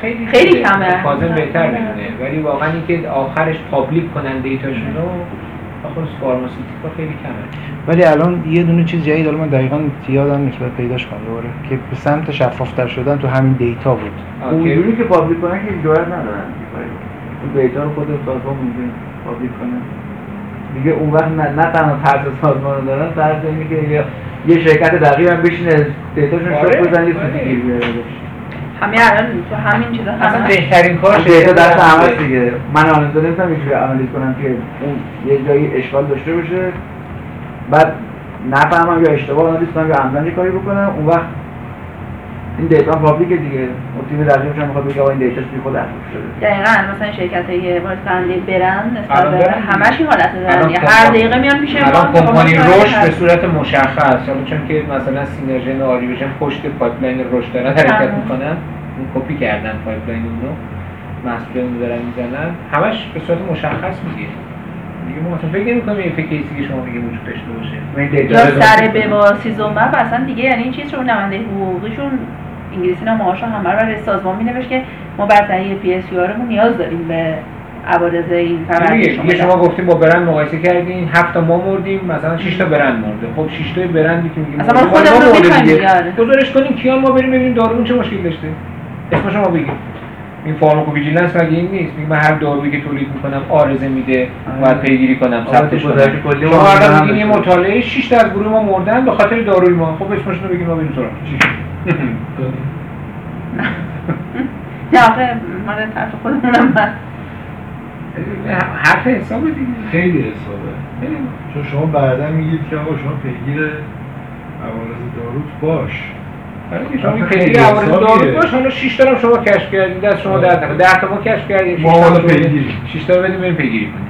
[SPEAKER 2] خیلی
[SPEAKER 4] خیلی کمه.
[SPEAKER 2] فاضل بهتر می‌دونه. ولی واقعا اینکه آخرش public کنن دیتاشون رو خود pharmaceutical ا خیلی کمه.
[SPEAKER 5] ولی الان یه دونه چیز جدید حالا من دقیقا یادم نیست باید پیداش کنم دوباره که به سمت شفافتر شدن تو همین دیتا بود.
[SPEAKER 1] اونجوری که public کنن که جرئت ندارن. اون دیتا رو خود سازمان ممکن public کنن دیگه اون وقت نه, نه تنها ترس سازمان رو دارن ترس اینه که یه, یه شرکت دقیق هم بشینه دیتاشون
[SPEAKER 2] آره،
[SPEAKER 1] شد بزن یه
[SPEAKER 2] آره.
[SPEAKER 1] سوتی گیر بیاره
[SPEAKER 4] همین الان تو همین چیزا
[SPEAKER 2] اصلا
[SPEAKER 4] همه
[SPEAKER 2] بهترین کار
[SPEAKER 1] دیتا دست همه دیگه. من آنالیز نمی‌تونم اینجوری آنالیز کنم که اون یه جایی اشکال داشته باشه. بعد نفهمم یا اشتباه آنالیز کنم یا عمدن کاری بکنم. اون وقت این دیتا هم public ه دیگه تیم رقیبش هم می‌خواد بگه آقا این دیتاش بی خود اخلاق شده.
[SPEAKER 4] دقیقا مثلا شرکت های وارد کننده برند همش این حالت دارن هر دقیقه میان پیش ما
[SPEAKER 2] کمپانی Roche
[SPEAKER 4] هست.
[SPEAKER 2] به صورت مشخص. حالا چون که مثلا سیناژن و آریوژن پشت pipeline Roche دارن حرکت. می‌کنن اون کپی کردن پایپلاین اونو. مسئولین رو دارن می‌زنن. همش به صورت مشخص میگه. دیگه ما اصلا فکر نمی‌کنیم این فکر که شما میگه وجود داشته باشه.
[SPEAKER 4] یا سر به باسی زنبه اصلا دیگه یعنی این چیز رو نماینده حقوقیشون انگلیسی نامه‌هاشون همه رو برای سازمان مینوشت که ما بر تهیه پی اس رو نیاز داریم به عوارض این فرآیند
[SPEAKER 2] دیگه دیگه شما. گفتیم با برند مقایسه کردین هفت تا ما مردیم مثلا 6 تا برند مرده. خب 6 تا برندی که میگیم
[SPEAKER 4] اصلا ما خودمون رو می‌خوایم.
[SPEAKER 2] گزارش کنیم کیان ما بریم ببینیم دارو چه مشکلی داشته. اسم شما بگید. این pharmacovigilance مگه این نیست؟ میگه من هر دارویی که تولید می‌کنم عرضه میده
[SPEAKER 1] آره.
[SPEAKER 2] باید پیگیری کنم
[SPEAKER 1] آره،
[SPEAKER 2] ثبتش کنم. شما الان
[SPEAKER 1] هم
[SPEAKER 2] میگین یه. مطالعه 6 تا از گروه ما مردن به خاطر داروی ما. خب اسمشون رو بگیم ما بریم سراغ.
[SPEAKER 4] نه آخه مال طرف خودمونم من
[SPEAKER 2] حرف حساب دیگه.
[SPEAKER 3] خیلی حسابه. چون شما بعدا میگید که آقا شما پیگیر عوارض داروت باش.
[SPEAKER 2] آره شما
[SPEAKER 3] خیلی
[SPEAKER 2] پیگیری عوارض. دارو باش حالا 6 تا شما کشف کردید دست شما درد نکنه. 10 تا ما کشف کردیم
[SPEAKER 3] ما حالا پیگیری.
[SPEAKER 2] 6 تا بدیم بریم پیگیری کنیم.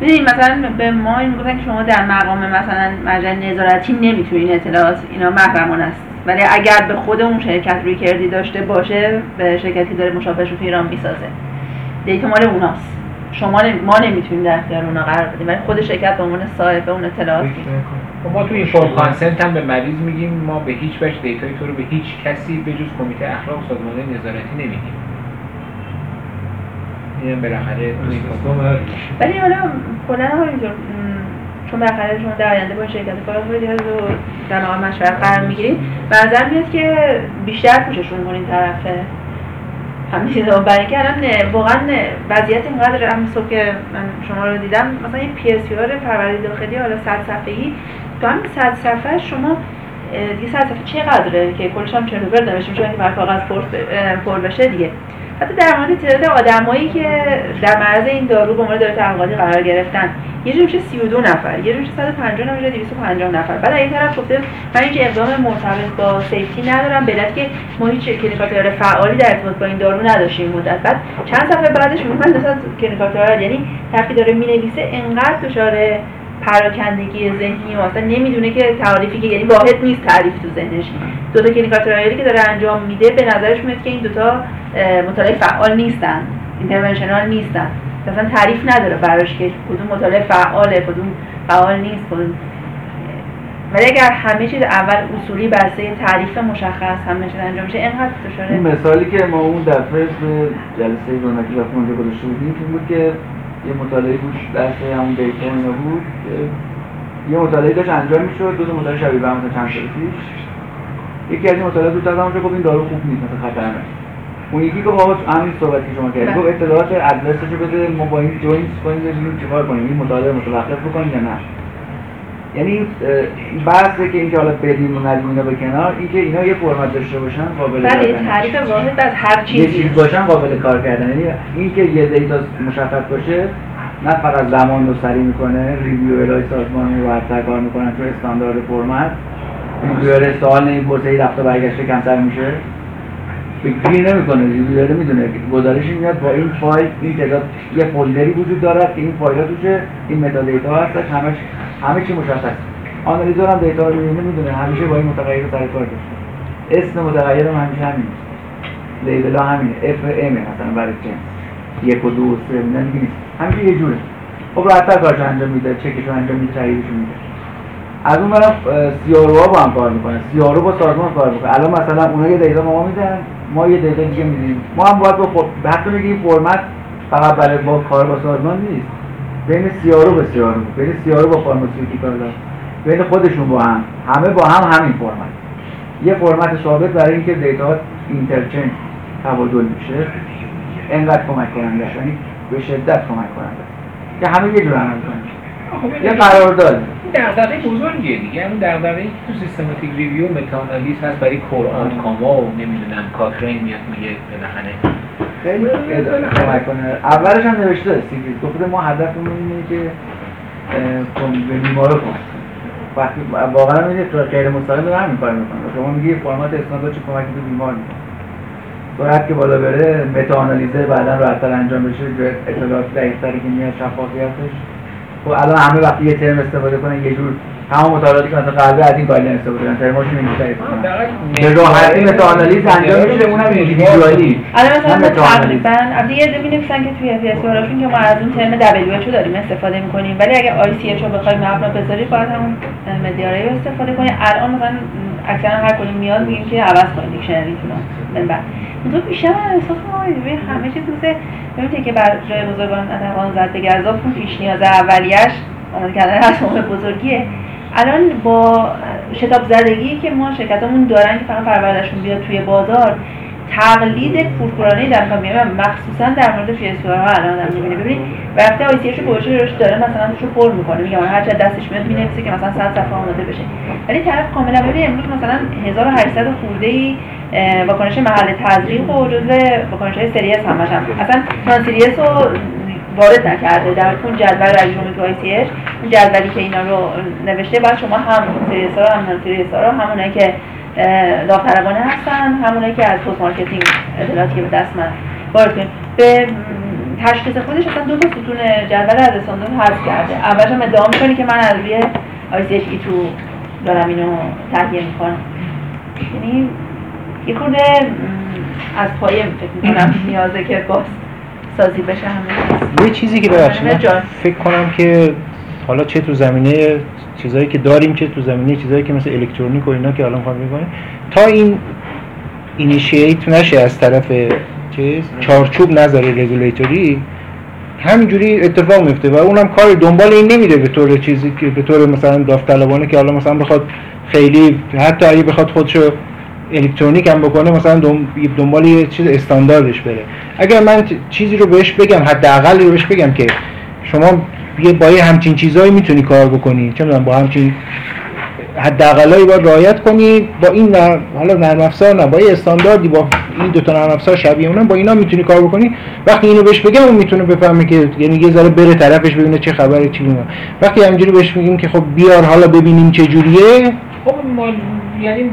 [SPEAKER 4] ببینید مثلا به ما این می‌گفتن که شما در مقام مثلا مرجع نظارتی نمی‌تونین اطلاعات اینا محرمانه است. ولی اگر به خود اون شرکت روی کردی داشته باشه به شرکتی داره مشابهش رو تو ایران می‌سازه. دیتا مال اوناست. شما نمی... ما نمی‌تونیم در اختیار اونا قرار بدیم. ولی خود شرکت به عنوان صاحب اون اطلاعات
[SPEAKER 2] ما تو این consent هم به مریض میگیم ما به هیچ وجه data ی تو رو به هیچ کسی به جز کمیته اخلاق سازمان نظارتی نمیدیم. اینم بالاخره.
[SPEAKER 4] ولی حالا کلا چون بالاخره شما در آینده با شرکت یا رو در مقام مشورت قرار می‌گیرید به نظر میاد که بیشتر پوششون کنین طرفه همین چیزا برای اینکه الان نه، واقعا وضعیت اینقدر هم صبح که من شما رو دیدم مثلا یه PSUR وارده داخلی حالا 100 صفحه‌ای تو همین 100 صفحه. شما دیگه 100 صفحه چقدره که کلش هم چرا بر نوشته که بر کاغذ پر بشه دیگه. حتی در مورد تعداد آدمایی که در معرض این دارو به عنوان دارو تحقیقاتی قرار گرفتن یه جور میشه 32 نفر یه جور میشه 150 نفر یه 250 نفر. بعد این طرف گفته من هیچ اقدام مرتبط با safety ندارم به که ما هیچ clinical فعالی در ارتباط با این دارو نداشتیم مدت. بعد چند صفحه بعدش میگه من مثلا clinical یعنی طرفی داره می‌نویسه انقدر دچار پراکندگی ذهنی و اصلا نمی‌دونه که تعریفی که یعنی واحد نیست تعریف تو ذهنش. دو تا clinical که داره انجام میده به نظرش میاد که این دوتا مطالعه فعال نیستن interventional نیستن. اصلا تعریف نداره براش که کدوم مطالعه فعاله کدوم فعال نیست کدوم. ولی اگر همه چیز اول اصولی بسته تعریف مشخص همه چیز انجام میشه اینقدر
[SPEAKER 1] این
[SPEAKER 4] دچار
[SPEAKER 1] مثالی که ما اون دفعه جلسه دونکی وقتی اونجا گذاشته بودیم این بود که یه مطالعه بود درس همون data اینا بود که یه مطالعه داشت انجام می‌شد دو تا مطالعه شبیه به هم چند سال پیش. یکی از این مطالعات بود از اونجا گفت این دارو خوب نیست مثلا خطرناک. اون یکی گفت آقا همین صحبت که شما کردید.
[SPEAKER 4] بله.
[SPEAKER 1] گفت اطلاعات ادرسشو بده ما با این joint کنیم ببینیم چیکار کنیم این مطالعه متوقف بکنیم یا نه. یعنی این بحثه که اینکه حالا بدیم و ندیم اینا به کنار اینکه اینا یه فرمت داشته باشن قابل
[SPEAKER 4] بله یه. تعریف واحد از هر
[SPEAKER 1] یه
[SPEAKER 4] چیزی.
[SPEAKER 1] چیز باشن قابل کار کردن. یعنی این که یه data مشخص باشه نه فقط زمان رو سریع می‌کنه review های سازمان رو راحت‌تر کار می‌کنن چون استاندارد فرمت. ریویور سوال نمی‌پرسه ای رفت و برگشته کمتر میشه. فکری نمی‌کنه ریویور می‌دونه. گزارشی میاد با این فایل این تعداد یه folder ی وجود دارد که این فایل ها توشه این metadata هستش همش همه چی مشخص. analyzer هم data رو می‌بینه می‌دونه همیشه با این متغیر سر کار داشته اسم متغیر هم همیشه همین. label ها همینه. F M مثلا برای جنس یک و دو و سه نه دیگه نیست. همیشه یه جوره. خب راحت‌تر کارش انجام میده چکش رو انجام میده تاییدش میده. از اون برم CRO ها با هم کار می‌کنن CRO با سازمان کار می‌کنه. الان مثلا اونها یه data ما میدن ما یه data دیگه میدیم. ما هم باید با خود حتی بگیم فرمت فقط برای با کار با سازمان نیست. بین CRO به CRO بین CRO با pharmaceutical بین خودشون با هم. همه با هم همین فرمت. یه فرمت ثابت برای اینکه دیتا اینترچنج تبادل میشه. انقدر کمک کننده است. یعنی به شدت کمک کننده است. که همه یه جور عمل کنن. یه قرارداد.
[SPEAKER 2] دغدغه بزرگیه دیگه. همون دغدغه تو سیستماتیک ریویو متاانالیز هست برای قرآن کاما و نمی‌دونم کاکرین میاد میگه بالاخره.
[SPEAKER 1] خیلی کمک کنه. اولش هم نوشته سیگرید گفته ما هدفمون اینه که به بیمارا کمک وقتی واقعا میگه تو غیر مستقیم داره همین کار می‌کنه شما میگی فرمات اسناد چه کمکی به بیمار می‌کنه. سرعت که بالا بره meta-analysis ه بعدا راحت‌تر انجام بشه اطلاعات دقیق‌تری که میاد شفافیتش. خب الان همه وقتی یه ترم استفاده کنن یه جور همون مطالعاتی که مثلا قلبه از این guideline استفاده کنن ترماشون اینجوری کنن به راحتی meta-analysis انجام میشه اونم individually
[SPEAKER 4] الان مثلا
[SPEAKER 1] meta-analysis.
[SPEAKER 4] تقریبا البته یه عده می‌نویسن که توی هاشون که ما از اون ترم WHO داریم استفاده می‌کنیم. ولی اگه ICH رو بخوایم مبنا بذارید باید همون مدیاره رو استفاده کنید الان مثلا اکثرا هر کدوم میاد میگیم که عوض کنید دیکشنریتون رو. من بعد. تو بیشتر من احساس می‌کنم همه چیز روزه ببینید که بر جای بزرگان اتقان زد گزاف اون پیش نیاز اولیش آماده کردن اسباب بزرگیه الان با شتاب زدگی که ما شرکتامون دارن که فقط پروردهشون بیاد توی بازار تقلید کورکورانه در کار میاد مخصوصا در مورد فیسبوک ها الان آدم می‌بینه ببینید وقتی آیسیش رو گوشه روش داره مثلا توش رو پر می‌کنه. میگم هر چه دستش میاد می‌نویسه که مثلا 100 صفحه آماده بشه. ولی طرف کاملا ببین امروز مثلا 1800 خورده ای واکنش محل تزریق و جزء واکنش های سریس هم. اصلا نان سریس رو وارد نکرده. در اون جدول رجومی تو ICH اون جدولی که اینا رو نوشته باید شما هم سریس ها رو هم رو همونایی که داوطلبانه هستن همونایی که از post marketing اطلاعاتی که به دست من وارد کنید به تشخیص خودش اصلا دو تا ستون جدول از استاندارد حذف کرده. اولش هم ادعا که من از روی ICH E2 دارم اینو تهیه می‌کنم. یعنی یه خورده از پایه فکر می‌کنم نیازه که باز سازی بشه همه
[SPEAKER 5] یه چیزی که ببخشید
[SPEAKER 4] جان.
[SPEAKER 5] فکر کنم که حالا چه تو زمینه چیزایی که داریم چه تو زمینه چیزایی که مثل الکترونیک و اینا که الان می‌خوام می‌کنیم تا این اینیشییت نشه از طرف چیز چارچوب نظر رگولیتوری همینجوری اتفاق میفته و اونم کار دنبال این نمیره به طور چیزی که به طور مثلا داوطلبانه که حالا مثلا بخواد خیلی حتی اگه بخواد خودشو الکترونیک هم بکنه مثلا دنبال یه چیز استانداردش بره. اگر من چیزی رو بهش بگم حداقل رو بهش بگم که شما یه با همچین چیزهایی می‌تونی کار بکنی. چه می‌دونم با همچین حداقلایی باید رعایت کنی با این نرم حالا نرم افزار نه با یه استانداردی با این دو تا نرم افزار شبیه اونم با اینا می‌تونی کار بکنی. وقتی اینو بهش بگم اون می‌تونه بفهمه که یعنی یه ذره بره طرفش ببینه چه خبره چی اینا وقتی همینجوری بهش میگیم که خب بیار حالا ببینیم چه جوریه
[SPEAKER 2] خب ما یعنی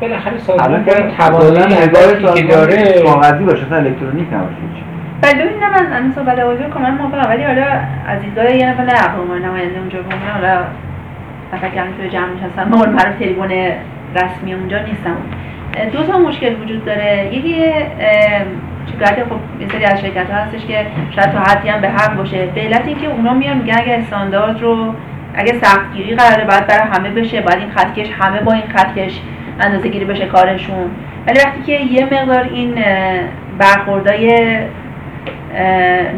[SPEAKER 2] بالاخره سازمان
[SPEAKER 1] توانایی نگاه
[SPEAKER 2] هدفی که
[SPEAKER 1] داره کاغذی باشه اصلا الکترونیک نباشه هیچ.
[SPEAKER 4] بله ببین من الان صحبت آویزو کاملا موافقم ولی حالا از دیدگاه یه نفر نه به عنوان نماینده اونجا به عنوان حالا که الان توی جمع نشستم به عنوان معروف تلفن رسمی اونجا نیستم. دو تا مشکل وجود داره. یکی شکایت خب یه سری از شرکت ها هستش که شاید تا حدی هم به حق باشه. به علت اینکه اونا میان میگن اگه استاندارد رو اگه سختگیری قراره باید برای همه بشه باید این خطکش همه با این خطکش اندازه گیری بشه کارشون. ولی وقتی که یه مقدار این برخوردای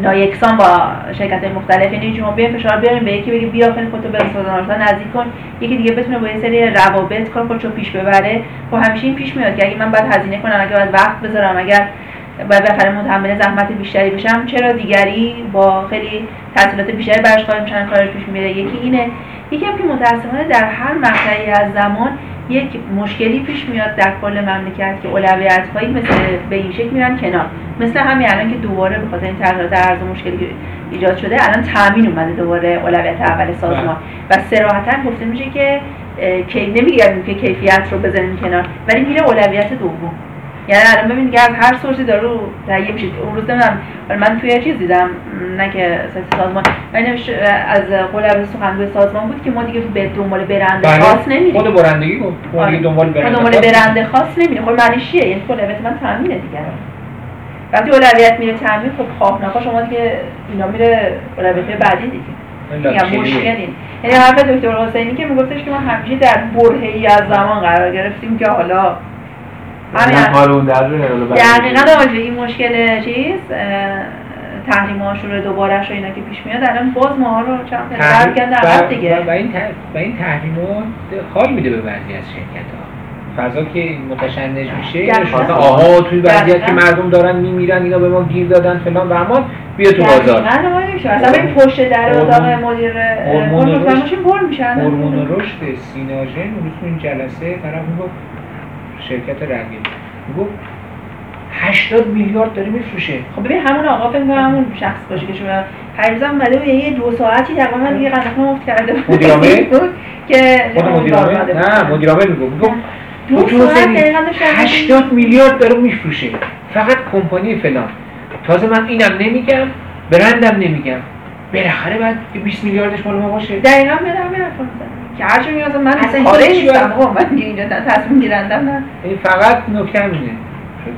[SPEAKER 4] نایکسان با شرکت مختلف یعنی شما بیاین فشار بیارین به یکی بگی بیا خیلی خودتو به سازمان نزدیک کن. یکی دیگه بتونه با یه سری روابط کار خودشو پیش ببره. خب همیشه این پیش میاد که اگه من باید هزینه کنم اگه باید وقت بذارم اگر باید بخره متحمل زحمت بیشتری بشم چرا دیگری با خیلی تحصیلات بیشتری برش قائل میشن کارش پیش میره؟ یکی اینه. یکی هم که متاسفانه در هر مقطعی از زمان یک مشکلی پیش میاد در کل مملکت که اولویت هایی مثل به این شکل میرن کنار. مثل همین الان که دوباره به خاطر این تغییرات ارز مشکلی ایجاد شده الان تامین اومده دوباره اولویت اول سازمان. و صراحتا گفته میشه که کی نمیگردیم که کیفیت رو بزنیم کنار ولی میره اولویت دوم. یعنی الان ببین دیگه هر سورسی دارو تهیه میشه. اون روز نمی‌دونم ولی من توی چیز دیدم. نه که سایت سازمان. اه، از قول سخنگوی سازمان بود که ما دیگه به دنبال برنده خاص نمیریم.
[SPEAKER 2] خود برندگی گفت ما دیگه دنبال
[SPEAKER 4] ما
[SPEAKER 2] برنده
[SPEAKER 4] دنبال
[SPEAKER 2] خاص
[SPEAKER 4] برنده خاص نمیریم. خب معنیش چیه؟ یعنی اولویت من تامینه دیگه وقتی اولویت میره تامین خب خواه نخواه شما دیگه اینا میره اولویت بعدی دیگه. مشکلی یعنی حرف دکتر حسینی که میگفتش که ما همیشه در برهه از زمان قرار گرفتیم که حالا
[SPEAKER 1] نه کار اون در
[SPEAKER 4] دقیقا این مشکل چیز تحریم آشور دوبارش و اینا که پیش میاد الان باز ماها رو چند
[SPEAKER 2] تحریم-
[SPEAKER 4] عقب دیگه
[SPEAKER 2] و این ت- و این تحریمات حال میده به بعضی از شرکت ها فضا که متشنج میشه. شما آها توی وضعیت که. مردم دارن میمیرن اینا به ما گیر دادن فلان و اما بیا تو بازار.
[SPEAKER 4] اصلا این پشت در اتاق مدیر
[SPEAKER 2] هورمون رشد. سیناژن اون این جلسه طرف می‌گفت شرکت رنگین. می‌گفت 80 میلیارد داره میفروشه.
[SPEAKER 4] خب ببین همون آقا فکر همون شخص باشه که شما اومده بود یه دو ساعتی تقریبا دیگه قدم مفت کرده بود.
[SPEAKER 2] مدیر عامل؟ *laughs*
[SPEAKER 4] بود که
[SPEAKER 2] خود مدیر عامل
[SPEAKER 4] اومده بود.
[SPEAKER 2] نه مدیر عامل می‌گفت.
[SPEAKER 4] دو ساعت
[SPEAKER 2] حسینی
[SPEAKER 4] دقیقاً داشت
[SPEAKER 2] 80 میلیارد داره میفروشه. فقط کمپانی فلان. تازه من اینم نمیگم برندم نمیگم. بالاخره بعد که 20 میلیاردش مال ما باشه.
[SPEAKER 4] دقیقا حرف می‌زنم. که هرچی میگم من اصلا این؟ آقا من اینجا تصمیم گیرندم نه.
[SPEAKER 2] یعنی فقط نکته اینه.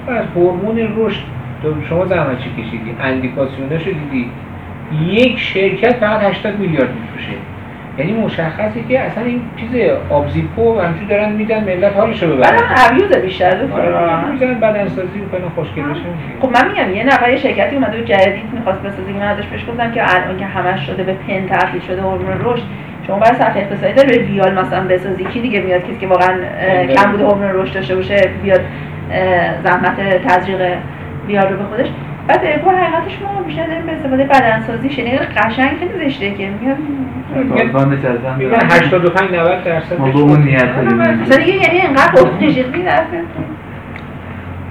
[SPEAKER 2] شما از هورمون رشد تو شما زحمت چی کشیدی؟ اندیکاسیوناشو دیدی؟ یک شرکت فقط 80 میلیارد میفروشه. یعنی مشخصه که اصلا این چیز آبزیپو همچون دارن میدن ملت حالشو
[SPEAKER 4] بعد
[SPEAKER 2] ببرن
[SPEAKER 4] ابیوز بیشتر
[SPEAKER 2] آره
[SPEAKER 4] دکتر
[SPEAKER 2] می‌زنن بعد انسازی می‌کنن خوشگل
[SPEAKER 4] خب من میگم یه نفر یه شرکتی اومده بود جدید می‌خواست بسازه که من ازش بهش گفتم که الان که همش شده به پن تبدیل شده هورمون رشد شما برای صفحه اقتصادی داره به ویال مثلا بسازی. کی دیگه میاد؟ کسی که واقعا اه، کم بوده هورمون رشد داشته باشه بیاد زحمت تزریق ویال رو به خودش. بعد با حقیقتش ما بیشتر داریم به استفاده بدنسازی شنیده قشنگ خیلی زشته که.
[SPEAKER 1] نشستن
[SPEAKER 2] میگن 85 90 درصد
[SPEAKER 1] ما به اون نیت داریم.
[SPEAKER 4] دیگه یعنی اینقدر ابتژیقی در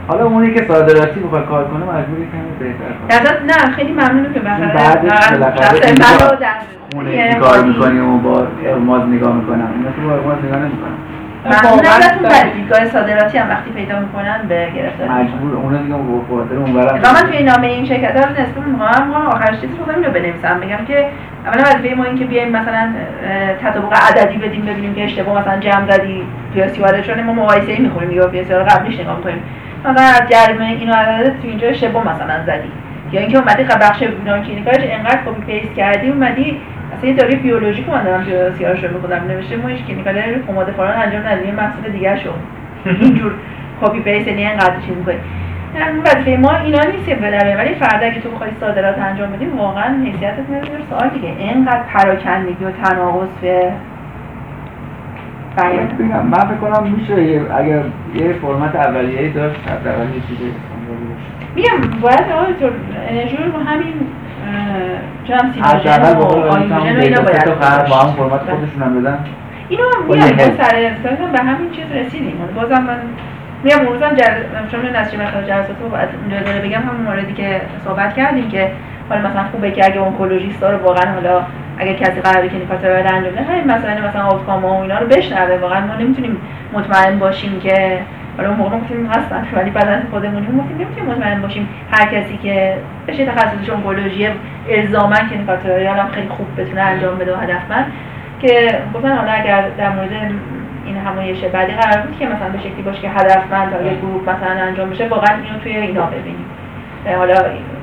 [SPEAKER 1] حالا اونی که صادراتی بخواد کار کنه مجبوری کمی بهتر کنه.
[SPEAKER 4] نه خیلی ممنونم که بالاخره
[SPEAKER 1] بعدش بالاخره
[SPEAKER 4] یه
[SPEAKER 1] چی کار می‌کنیم و با ارماز نگاه می‌کنم. اینا تو با ارماز نگاه نمی‌کنم.
[SPEAKER 4] ممنون ازتون
[SPEAKER 2] در-
[SPEAKER 4] دیدگاه صادراتی هم وقتی پیدا می‌کنن به گرفتاری.
[SPEAKER 1] مجبور اونا دیگه با خاطر اونورم
[SPEAKER 4] و من توی نامه این شرکت ها رو نسبت می‌کنم ما آخرش چیزی رو اینو بنویسم. بگم که اولا وظیفه ما این که بیایم مثلا تطابق عددی بدیم ببینیم که اشتباه مثلا جمع زدی پیاسی وارد چون ما مقایسه ای می‌خوریم یا پیاسی رو قبلش نگاه می‌کنیم. مثلا جریمه اینو عدد تو اینجا اشتباه مثلا زدی. یا اینکه اومدی قبل بخش بیرون کلینیکالش انقدر کپی پیست کردی اومدی اصلا یه داروی بیولوژیک من دارم توی سیارش رو می‌خونم نوشته ما هیچ کلینیکال کماد فاران انجام ندیم یه محصول دیگه شو *laughs* اینجور کپی پیست یعنی انقدر چیز می‌کنی. یعنی وظیفه ما اینا نیست که بلره ولی فردا اگه تو بخوای صادرات انجام بدی واقعا حیثیتت میاد زیر سوال دیگه. اینقدر پراکندگی و تناقض به
[SPEAKER 1] من فکر کنم میشه اگر یه فرمت اولیه‌ای داشت حداقل یه چیزی
[SPEAKER 4] میگم باید آقای دکتر انرژی رو همین هم
[SPEAKER 1] حداقل
[SPEAKER 4] و آیوژن و اینا باید
[SPEAKER 1] با هم فرمت. خودشون هم بدن
[SPEAKER 4] اینو
[SPEAKER 1] با
[SPEAKER 4] میگم. سر اساسا به همین چیز رسیدیم بازم من میگم اون روزم جل... چون نسیم مقدار جلسات رو باید اونجا داره بگم همون موردی که صحبت کردیم که حالا مثلا خوبه که اگه اونکولوژیست رو واقعا حالا اگه کسی قراره که نیکاتر رو انجام بده همین مثلا مثلا آوتکام و اینا رو بشنوه واقعا ما نمی‌تونیم مطمئن باشیم که حالا موقع گفتیم هستن ولی بعدا خودمونیم گفتیم نمی‌تونیم مطمئن باشیم هر کسی که بشه تخصصش اونکولوژی الزاما که نیکاتریال هم خیلی خوب بتونه انجام بده و هدفمند که گفتن حالا اگر در مورد این همایش بعدی قرار بود که مثلا به شکلی باشه که هدفمند تا یک گروه مثلا انجام بشه واقعا اینو توی اینا ببینیم. حالا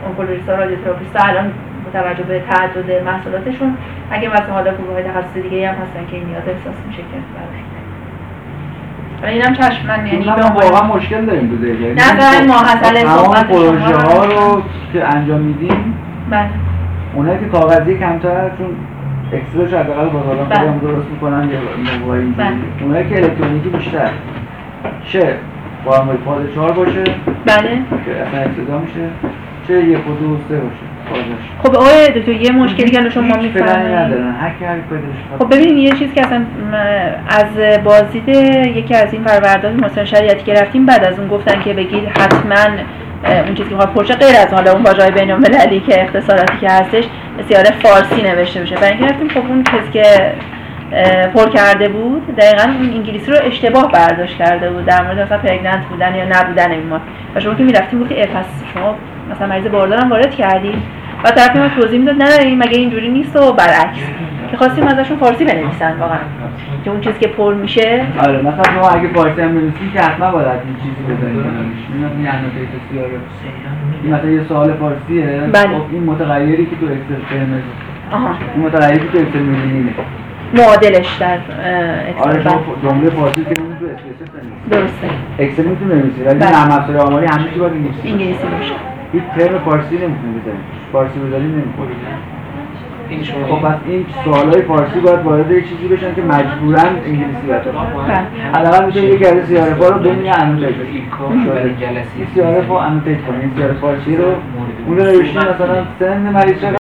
[SPEAKER 4] اونکولوژیست ها رادیوتراپیست ها الان با توجه به تعدد محصولاتشون اگه مثلا حالا گروه تخصص دیگه هم هستن که این نیاز احساس میشه که حالا اینم چشم من یعنی
[SPEAKER 1] ما واقعا مشکل داریم تو دیگه
[SPEAKER 4] نه، دارن ماحصل صحبت
[SPEAKER 1] پروژه
[SPEAKER 4] رو-
[SPEAKER 1] ها رو که انجام میدیم
[SPEAKER 4] بله
[SPEAKER 1] اونایی که کاغذی کمتر چون اکسلش حداقل با آدم
[SPEAKER 4] بله.
[SPEAKER 1] خودم درست می‌کنن یا موبایل اینجوری.
[SPEAKER 4] بله.
[SPEAKER 1] اونایی که الکترونیکی بیشتر چه با هم فاز چهار باشه
[SPEAKER 4] بله
[SPEAKER 1] که اصلا ابتدا میشه چه یک و دو و سه باشه
[SPEAKER 4] خب آقای دکتر یه مشکلی که شما
[SPEAKER 1] کدومش
[SPEAKER 4] خب ببینید یه چیز که اصلا از بازدید یکی از این پروردهای مثلا شریعتی که رفتیم بعد از اون گفتن که بگید حتما اون چیزی که می‌خواد پرچه غیر از حالا اون واژه‌های بین المللی که اختصاراتی که هستش سیاره فارسی نوشته بشه برای اینکه رفتیم خب اون کسی که پر کرده بود دقیقا اون انگلیسی رو اشتباه برداشت کرده بود. در مورد مثلا پرگننت بودن یا نبودن این ما و شما که می‌رفتیم گفتی اه، پس شما مثلا مریض باردار هم وارد کردی و طرف ما توضیح می‌داد نه این مگه اینجوری نیست و برعکس. که خواستیم ازشون فارسی بنویسن واقعا. که اون چیزی که پر میشه.
[SPEAKER 1] آره مثلا شما اگه فارسی هم بنویسی که حتما باید این چیزی بزنید. کنارش میاد این این مثلا یه سوال فارسیه.
[SPEAKER 4] بله.
[SPEAKER 1] خب این متغیری که تو اکسل قرمز
[SPEAKER 4] آها.
[SPEAKER 1] این متغیری که تو اکسل می‌بینی
[SPEAKER 4] معادلش در
[SPEAKER 1] آره
[SPEAKER 4] اکسل
[SPEAKER 1] شما
[SPEAKER 4] بله.
[SPEAKER 1] جمله فارسی که نمی‌تونی تو بنویسی
[SPEAKER 4] درسته.
[SPEAKER 1] اکسل می‌تونی بنویسی ولی
[SPEAKER 4] بله.
[SPEAKER 1] نرم افزار آماری چی باید انگلیسی
[SPEAKER 4] انگلیسی باشه.
[SPEAKER 1] هیچ ترم فارسی نمی‌تونی بزنی. فارسی بزنی نمی‌تونی.
[SPEAKER 2] این شما
[SPEAKER 1] خب پس این سوالای فارسی باید وارد یه چیزی بشن که مجبورا انگلیسی بشن حداقل میشه یکی از CRF ا رو ببینه annotate. این CRF رو annotate کنه این CRF فارسی رو اون رو نوشتیم مثلا سن مریض